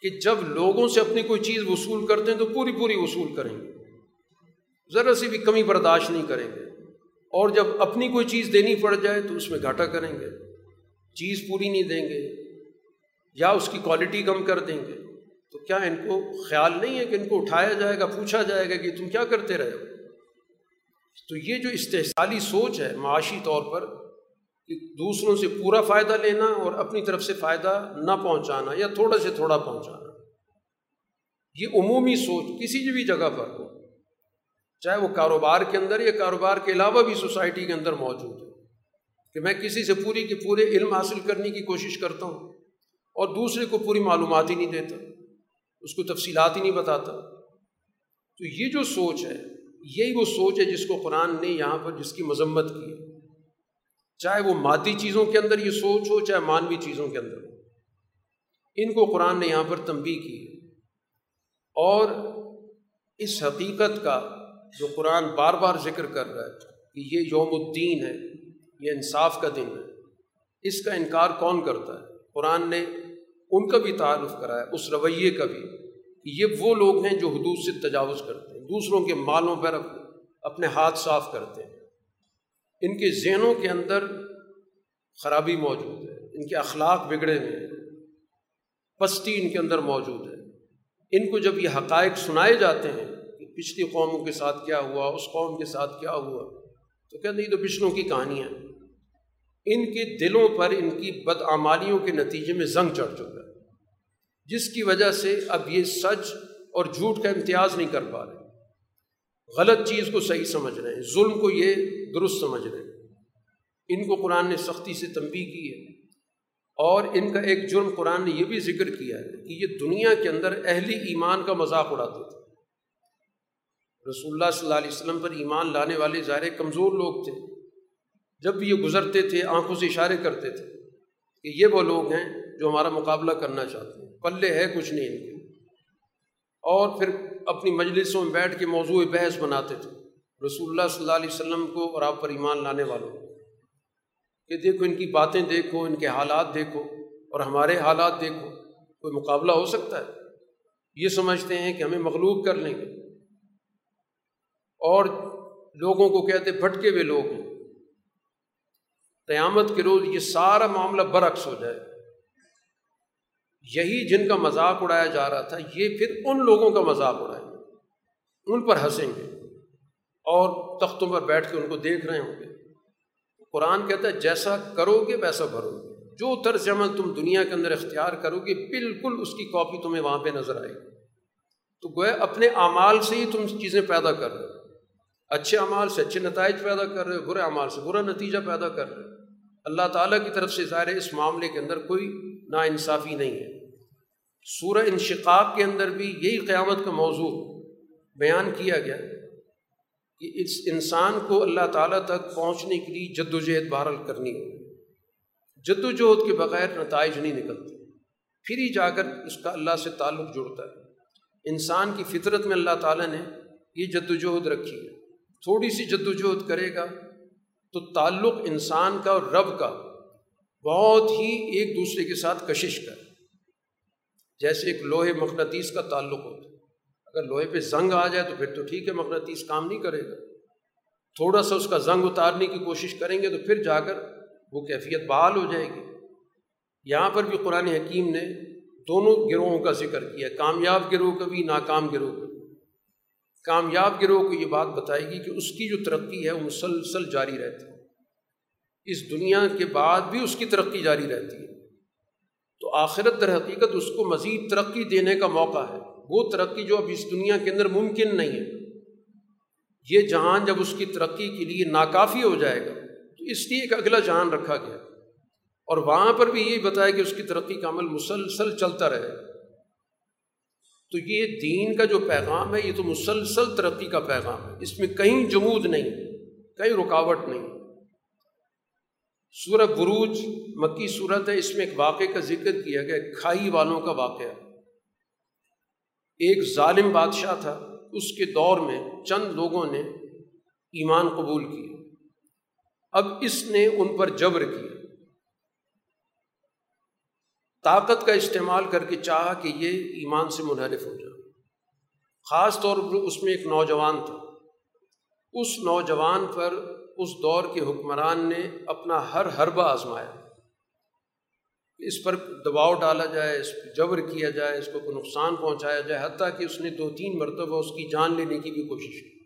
کہ جب لوگوں سے اپنی کوئی چیز وصول کرتے ہیں تو پوری پوری وصول کریں گے۔ ذرا سی بھی کمی برداشت نہیں کریں گے۔ اور جب اپنی کوئی چیز دینی پڑ جائے تو اس میں گھاٹا کریں گے۔ چیز پوری نہیں دیں گے۔ یا اس کی کوالٹی کم کر دیں گے۔ تو کیا ان کو خیال نہیں ہے کہ ان کو اٹھایا جائے گا، پوچھا جائے گا کہ تم کیا کرتے رہے ہو؟ تو یہ جو استحصالی سوچ ہے معاشی طور پر کہ دوسروں سے پورا فائدہ لینا اور اپنی طرف سے فائدہ نہ پہنچانا یا تھوڑا سے تھوڑا پہنچانا، یہ عمومی سوچ کسی بھی جگہ پر ہو، چاہے وہ کاروبار کے اندر یا کاروبار کے علاوہ بھی سوسائٹی کے اندر موجود ہے کہ میں کسی سے پوری کے پورے علم حاصل کرنے کی کوشش کرتا ہوں اور دوسرے کو پوری معلومات ہی نہیں دیتا۔ اس کو تفصیلات ہی نہیں بتاتا۔ تو یہ جو سوچ ہے، یہی وہ سوچ ہے جس کو قرآن نے یہاں پر جس کی مذمت کی ہے۔ چاہے وہ مادی چیزوں کے اندر یہ سوچ ہو، چاہے مانوی چیزوں کے اندر۔ ہو ان کو قرآن نے یہاں پر تنبی کی ہے۔ اور اس حقیقت کا جو قرآن بار بار ذکر کر رہا ہے کہ یہ یوم الدین ہے، یہ انصاف کا دن ہے، اس کا انکار کون کرتا ہے؟ قرآن نے ان کا بھی تعارف کرایا، اس رویے کا بھی، کہ یہ وہ لوگ ہیں جو حدود سے تجاوز کرتے ہیں، دوسروں کے مالوں پر اپنے ہاتھ صاف کرتے ہیں۔ ان کے ذہنوں کے اندر خرابی موجود ہے، ان کے اخلاق بگڑے ہوئے ہیں، پستی ان کے اندر موجود ہے۔ ان کو جب یہ حقائق سنائے جاتے ہیں کہ پچھلی قوموں کے ساتھ کیا ہوا، اس قوم کے ساتھ کیا ہوا، تو کہتے ہیں تو پچھلوں کی کہانیاں ان کے دلوں پر ان کی بدعمالیوں کے نتیجے میں زنگ چڑھ چکا ہے۔ جس کی وجہ سے اب یہ سچ اور جھوٹ کا امتیاز نہیں کر پا رہے۔ غلط چیز کو صحیح سمجھ رہے ہیں، ظلم کو یہ درست سمجھ رہے ہیں۔ ان کو قرآن نے سختی سے تنبیہ کی ہے۔ اور ان کا ایک جرم قرآن نے یہ بھی ذکر کیا ہے کہ یہ دنیا کے اندر اہلی ایمان کا مذاق اڑاتے تھے۔ رسول اللہ صلی اللہ علیہ وسلم پر ایمان لانے والے ظاہر کمزور لوگ تھے۔ جب بھی یہ گزرتے تھے، آنکھوں سے اشارے کرتے تھے کہ یہ وہ لوگ ہیں جو ہمارا مقابلہ کرنا چاہتے ہیں۔ پلے ہے کچھ نہیں ان کے۔ اور پھر اپنی مجلسوں میں بیٹھ کے موضوع بحث بناتے تھے۔ رسول اللہ صلی اللہ علیہ وسلم کو اور آپ پر ایمان لانے والوں کہ دیکھو، ان کی باتیں دیکھو، ان کے حالات دیکھو اور ہمارے حالات دیکھو۔ کوئی مقابلہ ہو سکتا ہے؟ یہ سمجھتے ہیں کہ ہمیں مغلوب کر لیں گے۔ اور لوگوں کو کہتے بھٹکے ہوئے لوگ ہیں۔ قیامت کے روز یہ سارا معاملہ برعکس ہو جائے۔ یہی جن کا مذاق اڑایا جا رہا تھا، یہ پھر ان لوگوں کا مذاق اڑائیں گے، ان پر ہنسیں گے اور تختوں پر بیٹھ کے ان کو دیکھ رہے ہوں گے۔ قرآن کہتا ہے، جیسا کرو گے ویسا بھرو گے۔ جو طرز عمل تم دنیا کے اندر اختیار کرو گے، بالکل اس کی کاپی تمہیں وہاں پہ نظر آئے گی۔ تو گویا اپنے اعمال سے ہی تم چیزیں پیدا کر رہے ہو۔ اچھے اعمال سے اچھے نتائج پیدا کر رہے ہو، برے اعمال سے برا نتیجہ پیدا کر رہے ہو۔ اللہ تعالیٰ کی طرف سے ظاہر اس معاملے کے اندر کوئی نا انصافی نہیں ہے۔ سورہ انشقاق کے اندر بھی یہی قیامت کا موضوع بیان کیا گیا کہ اس انسان کو اللہ تعالیٰ تک پہنچنے کے لیے جد و جہد بہرحال کرنی ہو جد و جہد کے بغیر نتائج نہیں نکلتے۔ پھر ہی جا کر اس کا اللہ سے تعلق جڑتا ہے۔ انسان کی فطرت میں اللہ تعالیٰ نے یہ جد و جہد رکھی ہے۔ تھوڑی سی جد و جہد کرے گا تو تعلق انسان کا اور رب کا بہت ہی ایک دوسرے کے ساتھ کشش کر۔ جیسے ایک لوہے مقناطیس کا تعلق ہوتا ہے۔ اگر لوہے پہ زنگ آ جائے تو پھر تو ٹھیک ہے، مقناطیس کام نہیں کرے گا۔ تھوڑا سا اس کا زنگ اتارنے کی کوشش کریں گے تو پھر جا کر وہ کیفیت بحال ہو جائے گی۔ یہاں پر بھی قرآن حکیم نے دونوں گروہوں کا ذکر کیا کامیاب گروہ کا بھی ناکام گروہ کا بھی کامیاب گروہ کو یہ بات بتائے گی کہ اس کی جو ترقی ہے وہ مسلسل جاری رہتی ہے۔ اس دنیا کے بعد بھی اس کی ترقی جاری رہتی ہے۔ تو آخرت در حقیقت اس کو مزید ترقی دینے کا موقع ہے۔ وہ ترقی جو اب اس دنیا کے اندر ممکن نہیں ہے۔ یہ جہان جب اس کی ترقی کے لیے ناکافی ہو جائے گا، تو اس لیے ایک اگلا جہان رکھا گیا۔ اور وہاں پر بھی یہی بتایا کہ اس کی ترقی کا عمل مسلسل چلتا رہے۔ تو یہ دین کا جو پیغام ہے، یہ تو مسلسل ترقی کا پیغام ہے۔ اس میں کہیں جمود نہیں، کہیں رکاوٹ نہیں۔ سورہ بروج مکی صورت ہے، اس میں ایک واقعے کا ذکر کیا گیا کھائی والوں کا واقعہ۔ ایک ظالم بادشاہ تھا، اس کے دور میں چند لوگوں نے ایمان قبول کیا۔ اب اس نے ان پر جبر کیا۔ طاقت کا استعمال کر کے چاہا کہ یہ ایمان سے منحرف ہو جائے۔ خاص طور پر اس میں ایک نوجوان تھا۔ اس نوجوان پر اس دور کے حکمران نے اپنا ہر حربہ آزمایا۔ اس پر دباؤ ڈالا جائے، اس پہ جبر کیا جائے، اس کو کوئی نقصان پہنچایا جائے، حتیٰ کہ اس نے دو تین مرتبہ اس کی جان لینے کی بھی کوشش کی۔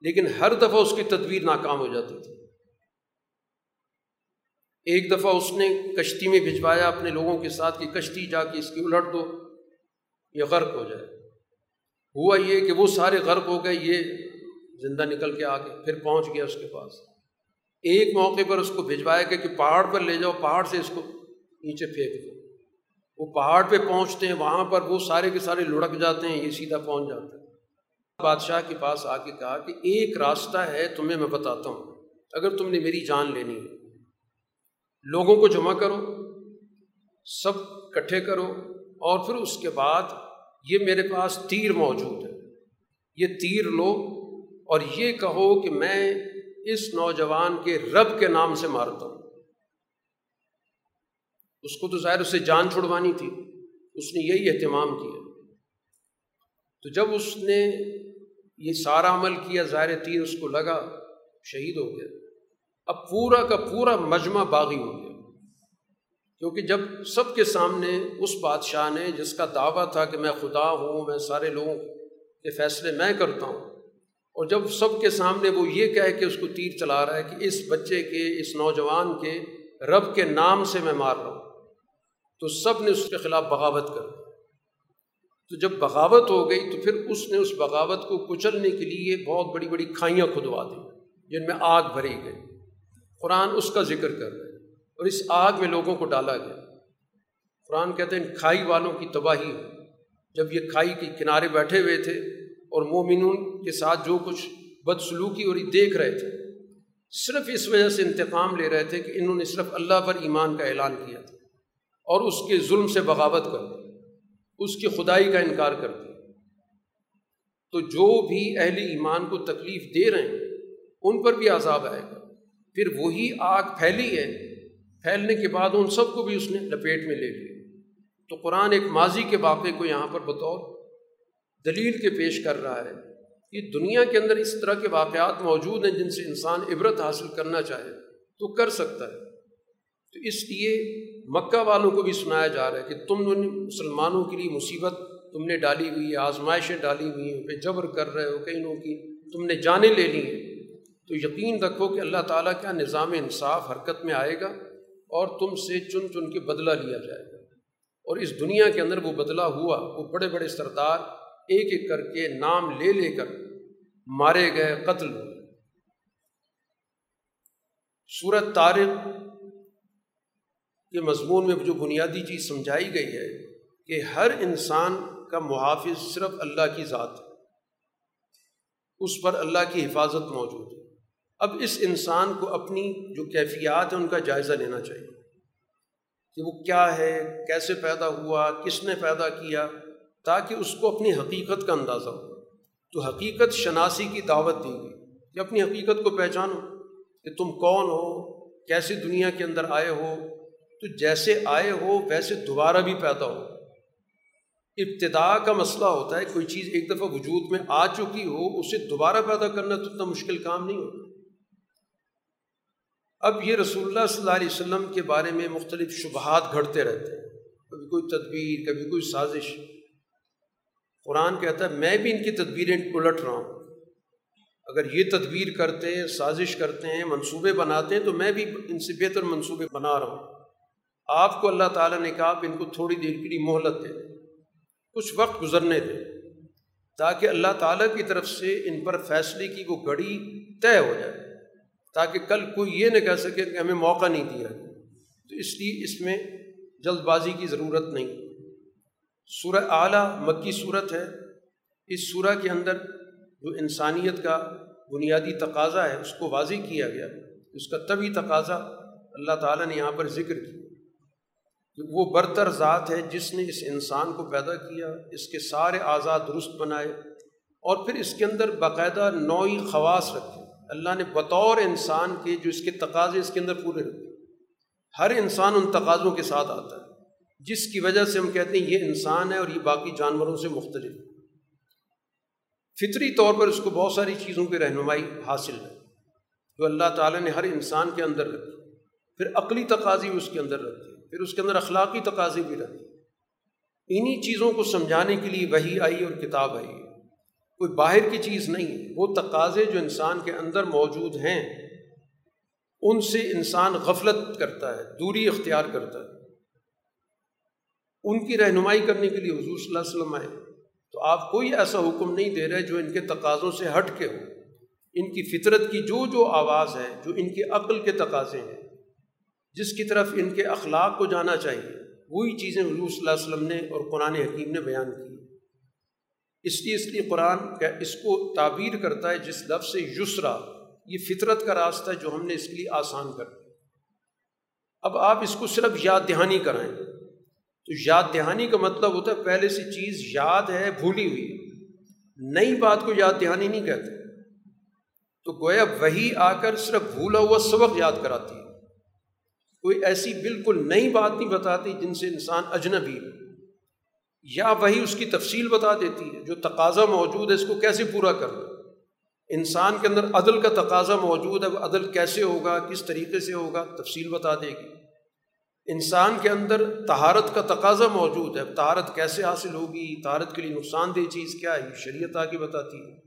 لیکن ہر دفعہ اس کی تدبیر ناکام ہو جاتی تھی۔ ایک دفعہ اس نے کشتی میں بھجوایا اپنے لوگوں کے ساتھ کہ کشتی جا کے اس کی الٹ دو، یہ غرق ہو جائے۔ ہوا یہ کہ وہ سارے غرق ہو گئے، یہ زندہ نکل کے آ گئے پھر پہنچ گیا اس کے پاس۔ ایک موقع پر اس کو بھجوایا گیا کہ پہاڑ پر لے جاؤ، پہاڑ سے اس کو نیچے پھینک دو۔ وہ پہاڑ پہ پہنچتے ہیں، وہاں پر وہ سارے کے سارے لڑک جاتے ہیں، یہ سیدھا پہنچ جاتا ہے۔ بادشاہ کے پاس آ کے کہا کہ ایک راستہ ہے، تمہیں میں بتاتا ہوں۔ اگر تم نے میری جان لینی ہے لوگوں کو جمع کرو، سب کٹھے کرو اور پھر اس کے بعد یہ میرے پاس تیر موجود ہے۔ یہ تیر لو اور یہ کہو کہ میں اس نوجوان کے رب کے نام سے مارتا ہوں۔ اس کو تو ظاہر اسے جان چھڑوانی تھی، اس نے یہی اہتمام کیا۔ تو جب اس نے یہ سارا عمل کیا، ظاہر تیر اس کو لگا، شہید ہو گیا۔ اب پورا کا پورا مجمع باغی ہو گیا۔ کیونکہ جب سب کے سامنے اس بادشاہ نے جس کا دعویٰ تھا کہ میں خدا ہوں، میں سارے لوگوں کے فیصلے میں کرتا ہوں، اور جب سب کے سامنے وہ یہ کہے کہ اس کو تیر چلا رہا ہے کہ اس بچے کے، اس نوجوان کے رب کے نام سے میں مار رہا ہوں، تو سب نے اس کے خلاف بغاوت کر تو جب بغاوت ہو گئی تو پھر اس نے اس بغاوت کو کچلنے کے لیے بہت بڑی بڑی کھائیاں کھدوا دی، جن میں آگ بھری گئی۔ قرآن اس کا ذکر کر رہے اور اس آگ میں لوگوں کو ڈالا گیا قرآن کہتے ہیں کھائی والوں کی تباہی ہو جب یہ کھائی کے کنارے بیٹھے ہوئے تھے اور مومنون کے ساتھ جو کچھ بدسلوکی اور یہ دیکھ رہے تھے، صرف اس وجہ سے انتقام لے رہے تھے کہ انہوں نے صرف اللہ پر ایمان کا اعلان کیا تھا اور اس کے ظلم سے بغاوت کرتے اس کی خدائی کا انکار کرتے تو جو بھی اہل ایمان کو تکلیف دے رہے ہیں، ان پر بھی عذاب آئے گا۔ پھر وہی آگ پھیلی ہے۔ پھیلنے کے بعد ان سب کو بھی اس نے لپیٹ میں لے لیا۔ تو قرآن ایک ماضی کے واقعے کو یہاں پر بطور دلیل کے پیش کر رہا ہے۔ کہ دنیا کے اندر اس طرح کے واقعات موجود ہیں جن سے انسان عبرت حاصل کرنا چاہے تو کر سکتا ہے۔ تو اس لیے مکہ والوں کو بھی سنایا جا رہا ہے کہ تم نے مسلمانوں کے لیے مصیبت تم نے ڈالی ہوئی ہے، آزمائشیں ڈالی ہوئی ہیں پہ جبر کر رہے ہو کہیں کی، تم نے جانیں لے لی ہیں۔ تو یقین رکھو کہ اللہ تعالیٰ کا نظام انصاف حرکت میں آئے گا اور تم سے چن چن کے بدلہ لیا جائے گا۔ اور اس دنیا کے اندر وہ بدلہ ہوا، وہ بڑے بڑے سردار ایک ایک کر کے نام لے لے کر مارے گئے، قتل ہوئے صورت تارق کے مضمون میں جو بنیادی چیز سمجھائی گئی ہے کہ ہر انسان کا محافظ صرف اللہ کی ذات ہے، اس پر اللہ کی حفاظت موجود ہے۔ اب اس انسان کو اپنی جو کیفیات ہیں ان کا جائزہ لینا چاہیے کہ وہ کیا ہے، کیسے پیدا ہوا، کس نے پیدا کیا، تاکہ اس کو اپنی حقیقت کا اندازہ ہو۔ تو حقیقت شناسی کی دعوت دی گئی کہ اپنی حقیقت کو پہچانو کہ تم کون ہو کیسے دنیا کے اندر آئے ہو۔ تو جیسے آئے ہو، ویسے دوبارہ بھی پیدا ہو۔ ابتدا کا مسئلہ ہوتا ہے، کوئی چیز ایک دفعہ وجود میں آ چکی ہو، اسے دوبارہ پیدا کرنا تو اتنا مشکل کام نہیں ہوتا۔ اب یہ رسول اللہ صلی اللہ علیہ وسلم کے بارے میں مختلف شبہات گھڑتے رہتے ہیں۔ کبھی کوئی تدبیر، کبھی کوئی سازش۔ قرآن کہتا ہے، میں بھی ان کی تدبیریں الٹ رہا ہوں۔ اگر یہ تدبیر کرتے ہیں سازش کرتے ہیں، منصوبے بناتے ہیں، تو میں بھی ان سے بہتر منصوبے بنا رہا ہوں۔ آپ کو اللہ تعالیٰ نے کہا کہ ان کو تھوڑی دیر کے لیے مہلت دیں۔ کچھ وقت گزرنے دیں۔ تاکہ اللہ تعالیٰ کی طرف سے ان پر فیصلے کی وہ گھڑی طے ہو جائے۔ تاکہ کل کوئی یہ نہ کہہ سکے کہ ہمیں موقع نہیں دیا تو اس لیے اس میں جلد بازی کی ضرورت نہیں۔ سورہ اعلیٰ مکی صورت ہے۔ اس سورہ کے اندر جو انسانیت کا بنیادی تقاضا ہے، اس کو واضح کیا گیا۔ اس کا طبی تقاضا اللہ تعالیٰ نے یہاں پر ذکر کیا۔ کہ وہ برتر ذات ہے جس نے اس انسان کو پیدا کیا، اس کے سارے آزاد درست بنائے اور پھر اس کے اندر باقاعدہ نوعی خواص رکھے۔ اللہ نے بطور انسان کے جو اس کے تقاضے اس کے اندر پورے رکھے۔ ہر انسان ان تقاضوں کے ساتھ آتا ہے، جس کی وجہ سے ہم کہتے ہیں یہ انسان ہے اور یہ باقی جانوروں سے مختلف۔ فطری طور پر اس کو بہت ساری چیزوں کی رہنمائی حاصل ہے، جو اللہ تعالیٰ نے ہر انسان کے اندر رکھی۔ پھر عقلی تقاضی بھی اس کے اندر رکھے پھر اس کے اندر اخلاقی تقاضے بھی رکھے انہی چیزوں کو سمجھانے کے لیے وہی آئی اور کتاب آئی۔ کوئی باہر کی چیز نہیں وہ تقاضے جو انسان کے اندر موجود ہیں، ان سے انسان غفلت کرتا ہے، دوری اختیار کرتا ہے۔ ان کی رہنمائی کرنے کے لیے حضور صلی اللہ علیہ وسلم آئے۔ تو آپ کوئی ایسا حکم نہیں دے رہے جو ان کے تقاضوں سے ہٹ کے ہو۔ ان کی فطرت کی جو جو آواز ہے، جو ان کے عقل کے تقاضے ہیں، جس کی طرف ان کے اخلاق کو جانا چاہیے، وہی چیزیں حضور صلی اللہ علیہ وسلم نے اور قرآن حکیم نے بیان کی۔ اس لیے اس لیے قرآن کا اس کو تعبیر کرتا ہے جس لفظ سے یسرا، یہ فطرت کا راستہ ہے جو ہم نے اس کے لیے آسان کر دیا۔ اب آپ اس کو صرف یاد دہانی کرائیں۔ تو یاد دہانی کا مطلب ہوتا ہے پہلے سے چیز یاد ہے، بھولی ہوئی۔ نئی بات کو یاد دہانی نہیں کہتے۔ تو گویا وہی آ کر صرف بھولا ہوا سبق یاد کراتی۔ ہے کوئی ایسی بالکل نئی بات نہیں بتاتی جن سے انسان اجنبی ہو۔ یا وہی اس کی تفصیل بتا دیتی ہے جو تقاضا موجود ہے اس کو کیسے پورا کرنا انسان کے اندر عدل کا تقاضا موجود ہے، وہ عدل کیسے ہوگا، کس طریقے سے ہوگا، تفصیل بتا دے گی۔ انسان کے اندر تہارت کا تقاضا موجود ہے تہارت کیسے حاصل ہوگی؟ تہارت کے لیے نقصان دہ چیز کیا ہے؟ شریعت آگے بتاتی ہے۔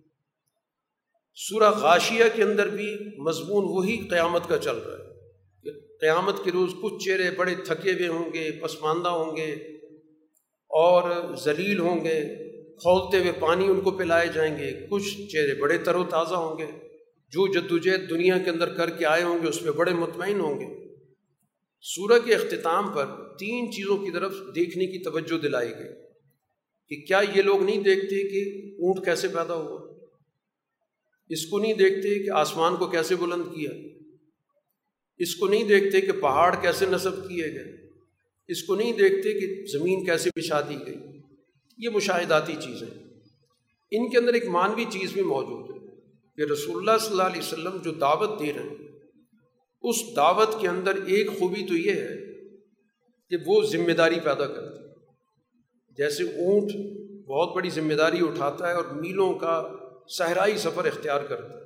سورہ غاشیہ کے اندر بھی مضمون وہی قیامت کا چل رہا ہے۔ قیامت کے روز کچھ چہرے بڑے تھکے ہوئے ہوں گے، پسماندہ ہوں گے اور ذلیل ہوں گے، کھولتے ہوئے پانی ان کو پلائے جائیں گے، کچھ چہرے بڑے تر و تازہ ہوں گے، جو جدوجہد دنیا کے اندر کر کے آئے ہوں گے، اس پہ بڑے مطمئن ہوں گے۔ سورہ کے اختتام پر تین چیزوں کی طرف دیکھنے کی توجہ دلائی گئی کہ کیا یہ لوگ نہیں دیکھتے کہ اونٹ کیسے پیدا ہوا؟ اس کو نہیں دیکھتے کہ آسمان کو کیسے بلند کیا؟ اس کو نہیں دیکھتے کہ پہاڑ کیسے نصب کیے گئے؟ اس کو نہیں دیکھتے کہ زمین کیسے بچھا دی گئی۔ یہ مشاہداتی چیزیں۔ ان کے اندر ایک مانوی چیز بھی موجود ہے کہ رسول اللہ صلی اللہ علیہ وسلم جو دعوت دے رہے ہیں، اس دعوت کے اندر ایک خوبی تو یہ ہے کہ وہ ذمہ داری پیدا کرتی جیسے اونٹ بہت بڑی ذمہ داری اٹھاتا ہے اور میلوں کا صحرائی سفر اختیار کرتا ہے۔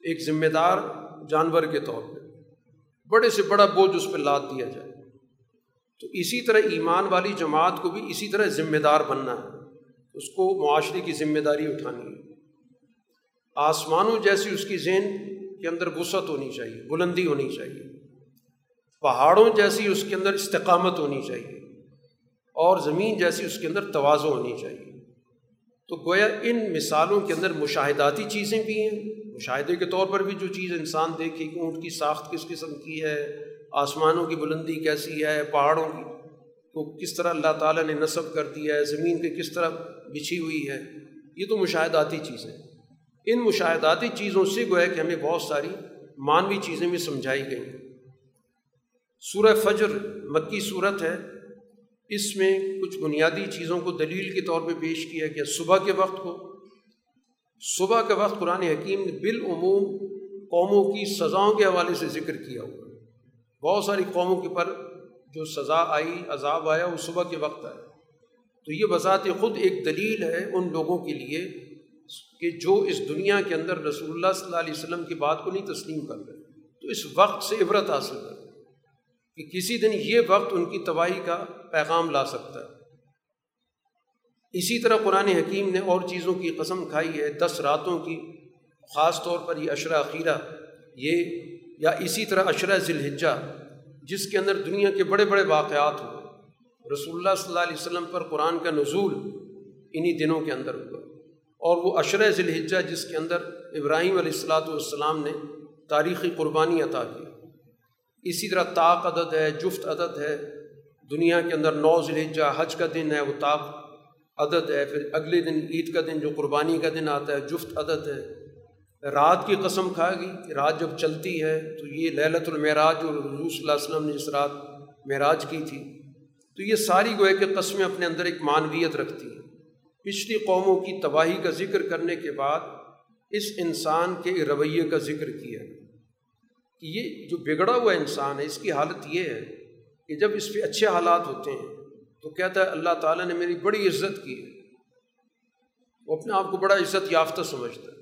ایک ذمہ دار جانور کے طور پہ، بڑے سے بڑا بوجھ اس پہ لاد دیا جائے۔ تو اسی طرح ایمان والی جماعت کو بھی اسی طرح ذمہ دار بننا ہے۔ اس کو معاشرے کی ذمہ داری اٹھانی ہے۔ آسمانوں جیسی اس کی ذہن کے اندر وسعت ہونی چاہیے، بلندی ہونی چاہیے۔ پہاڑوں جیسی اس کے اندر استقامت ہونی چاہیے۔ اور زمین جیسی اس کے اندر توازو ہونی چاہیے۔ تو گویا ان مثالوں کے اندر مشاہداتی چیزیں بھی ہیں۔ مشاہدے کے طور پر بھی جو چیز انسان دیکھے کہ اونٹ کی ساخت کس قسم کی ہے آسمانوں کی بلندی کیسی ہے، پہاڑوں کی کو کس طرح اللہ تعالیٰ نے نصب کر دیا ہے، زمین پہ کس طرح بچھی ہوئی ہے، یہ تو مشاہداتی چیزیں ان مشاہداتی چیزوں سے گویا کہ ہمیں بہت ساری مانوی چیزیں بھی سمجھائی گئیں سورہ فجر مکی صورت ہے، اس میں کچھ بنیادی چیزوں کو دلیل کے طور پہ پیش کیا گیا۔ صبح کے وقت کو، صبح کے وقت قرآن حکیم نے بالعموم قوموں کی سزاؤں کے حوالے سے ذکر کیا ہوا۔ بہت ساری قوموں کے پر جو سزا آئی، عذاب آیا، وہ صبح کے وقت آیا۔ تو یہ بذات خود ایک دلیل ہے ان لوگوں کے لیے کہ جو اس دنیا کے اندر رسول اللہ صلی اللہ علیہ وسلم کی بات کو نہیں تسلیم کر رہے، تو اس وقت سے عبرت حاصل کر کہ کسی دن یہ وقت ان کی تباہی کا پیغام لا سکتا ہے۔ اسی طرح قرآن حکیم نے اور چیزوں کی قسم کھائی ہے، دس راتوں کی، خاص طور پر یہ عشرہ اخیرہ، یہ یا اسی طرح عشرہ ذی الحجہ جس کے اندر دنیا کے بڑے بڑے واقعات ہوئے رسول اللہ صلی اللہ علیہ وسلم پر قرآن کا نزول انہی دنوں کے اندر ہوا۔ اور وہ عشرہ ذی الحجہ جس کے اندر ابراہیم علیہ السلاۃ والسلام نے تاریخی قربانی عطا کی۔ اسی طرح طاق عدد ہے، جفت عدد ہے۔ دنیا کے اندر نو ذلحجہ حج کا دن ہے، وہ طاق عدد ہے۔ پھر اگلے دن، عید کا دن، جو قربانی کا دن آتا ہے، جفت عدد ہے۔ رات کی قسم کھا گئی کہ رات جب چلتی ہے تو یہ للت المعراج اور حضور صلی اللہ علیہ وسلم نے اس رات معراج کی تھی۔ تو یہ ساری گوئے کہ قسمیں اپنے اندر ایک معنویت رکھتی ہیں۔ پچھلی قوموں کی تباہی کا ذکر کرنے کے بعد اس انسان کے رویے کا ذکر کیا۔ کہ یہ جو بگڑا ہوا انسان ہے، اس کی حالت یہ ہے کہ جب اس پہ اچھے حالات ہوتے ہیں تو کہتا ہے اللہ تعالیٰ نے میری بڑی عزت کی ہے۔ وہ اپنے آپ کو بڑا عزت یافتہ سمجھتا ہے۔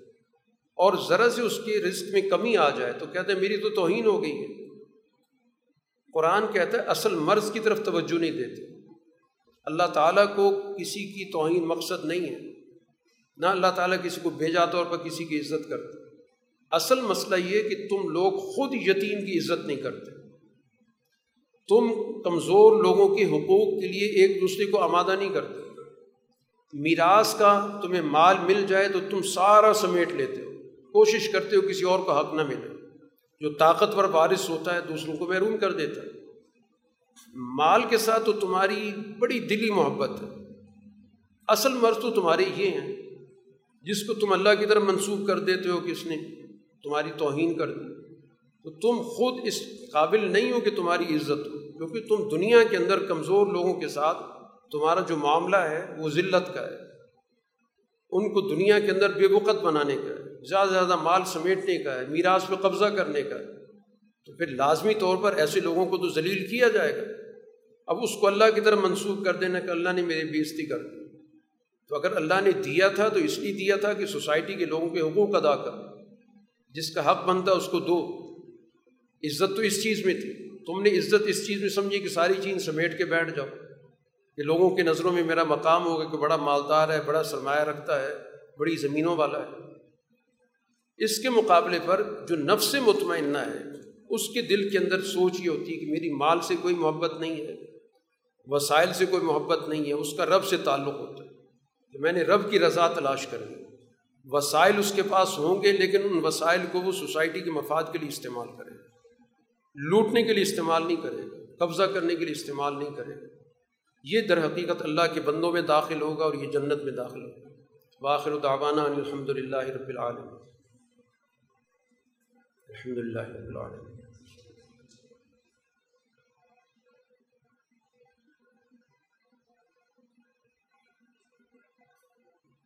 اور ذرا سے اس کے رزق میں کمی آ جائے تو کہتا ہے میری تو توہین ہو گئی ہے۔ قرآن کہتا ہے اصل مرض کی طرف توجہ نہیں دیتے۔ اللہ تعالیٰ کو کسی کی توہین مقصد نہیں ہے۔ نہ اللہ تعالیٰ کسی کو بھیجا طور پر کسی کی عزت کرتے اصل مسئلہ یہ کہ تم لوگ خود یتیم کی عزت نہیں کرتے۔ تم کمزور لوگوں کے حقوق کے لیے ایک دوسرے کو آمادہ نہیں کرتے۔ میراث کا تمہیں مال مل جائے تو تم سارا سمیٹ لیتے ہو۔ کوشش کرتے ہو کسی اور کو حق نہ ملے۔ جو طاقتور بارش ہوتا ہے، دوسروں کو محروم کر دیتا ہے۔ مال کے ساتھ تو تمہاری بڑی دلی محبت ہے۔ اصل مرض تو تمہارے یہ ہیں۔ جس کو تم اللہ کی طرف منسوخ کر دیتے ہو کہ اس نے تمہاری توہین کر دی؟ تو تم خود اس قابل نہیں ہو کہ تمہاری عزت ہو، کیونکہ تم دنیا کے اندر کمزور لوگوں کے ساتھ تمہارا جو معاملہ ہے، وہ ذلت کا ہے۔ ان کو دنیا کے اندر بے وقت بنانے کا ہے۔ زیادہ سے زیادہ مال سمیٹنے کا ہے، میراث پہ قبضہ کرنے کا ہے۔ تو پھر لازمی طور پر ایسے لوگوں کو تو ذلیل کیا جائے گا۔ اب اس کو اللہ کی طرف منسوخ کر دینا کہ اللہ نے میری بےزتی کر دی۔ تو اگر اللہ نے دیا تھا تو اس لیے دیا تھا کہ سوسائٹی کے لوگوں کے حقوق ادا کر۔ جس کا حق بنتا اس کو دو۔ عزت تو اس چیز میں تھی۔ تم نے عزت اس چیز میں سمجھی کہ ساری چیز سمیٹ کے بیٹھ جاؤ۔ کہ لوگوں کی نظروں میں میرا مقام ہوگا کہ بڑا مالدار ہے، بڑا سرمایہ رکھتا ہے، بڑی زمینوں والا ہے۔ اس کے مقابلے پر جو نفس مطمئنہ ہے، اس کے دل کے اندر سوچ یہ ہوتی ہے کہ میری مال سے کوئی محبت نہیں ہے، وسائل سے کوئی محبت نہیں ہے، اس کا رب سے تعلق ہوتا ہے۔ تو میں نے رب کی رضا تلاش کرنی وسائل اس کے پاس ہوں گے، لیکن ان وسائل کو وہ سوسائٹی کے مفاد کے لیے استعمال کرے گا۔ لوٹنے کے لیے استعمال نہیں کرے گا، قبضہ کرنے کے لیے استعمال نہیں کرے گا۔ یہ در حقیقت اللہ کے بندوں میں داخل ہوگا اور یہ جنت میں داخل ہوگا۔ واخر دعوانا الحمد للہ رب العالم الحمد لله رب العالمین۔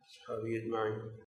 صحابی اجمعین۔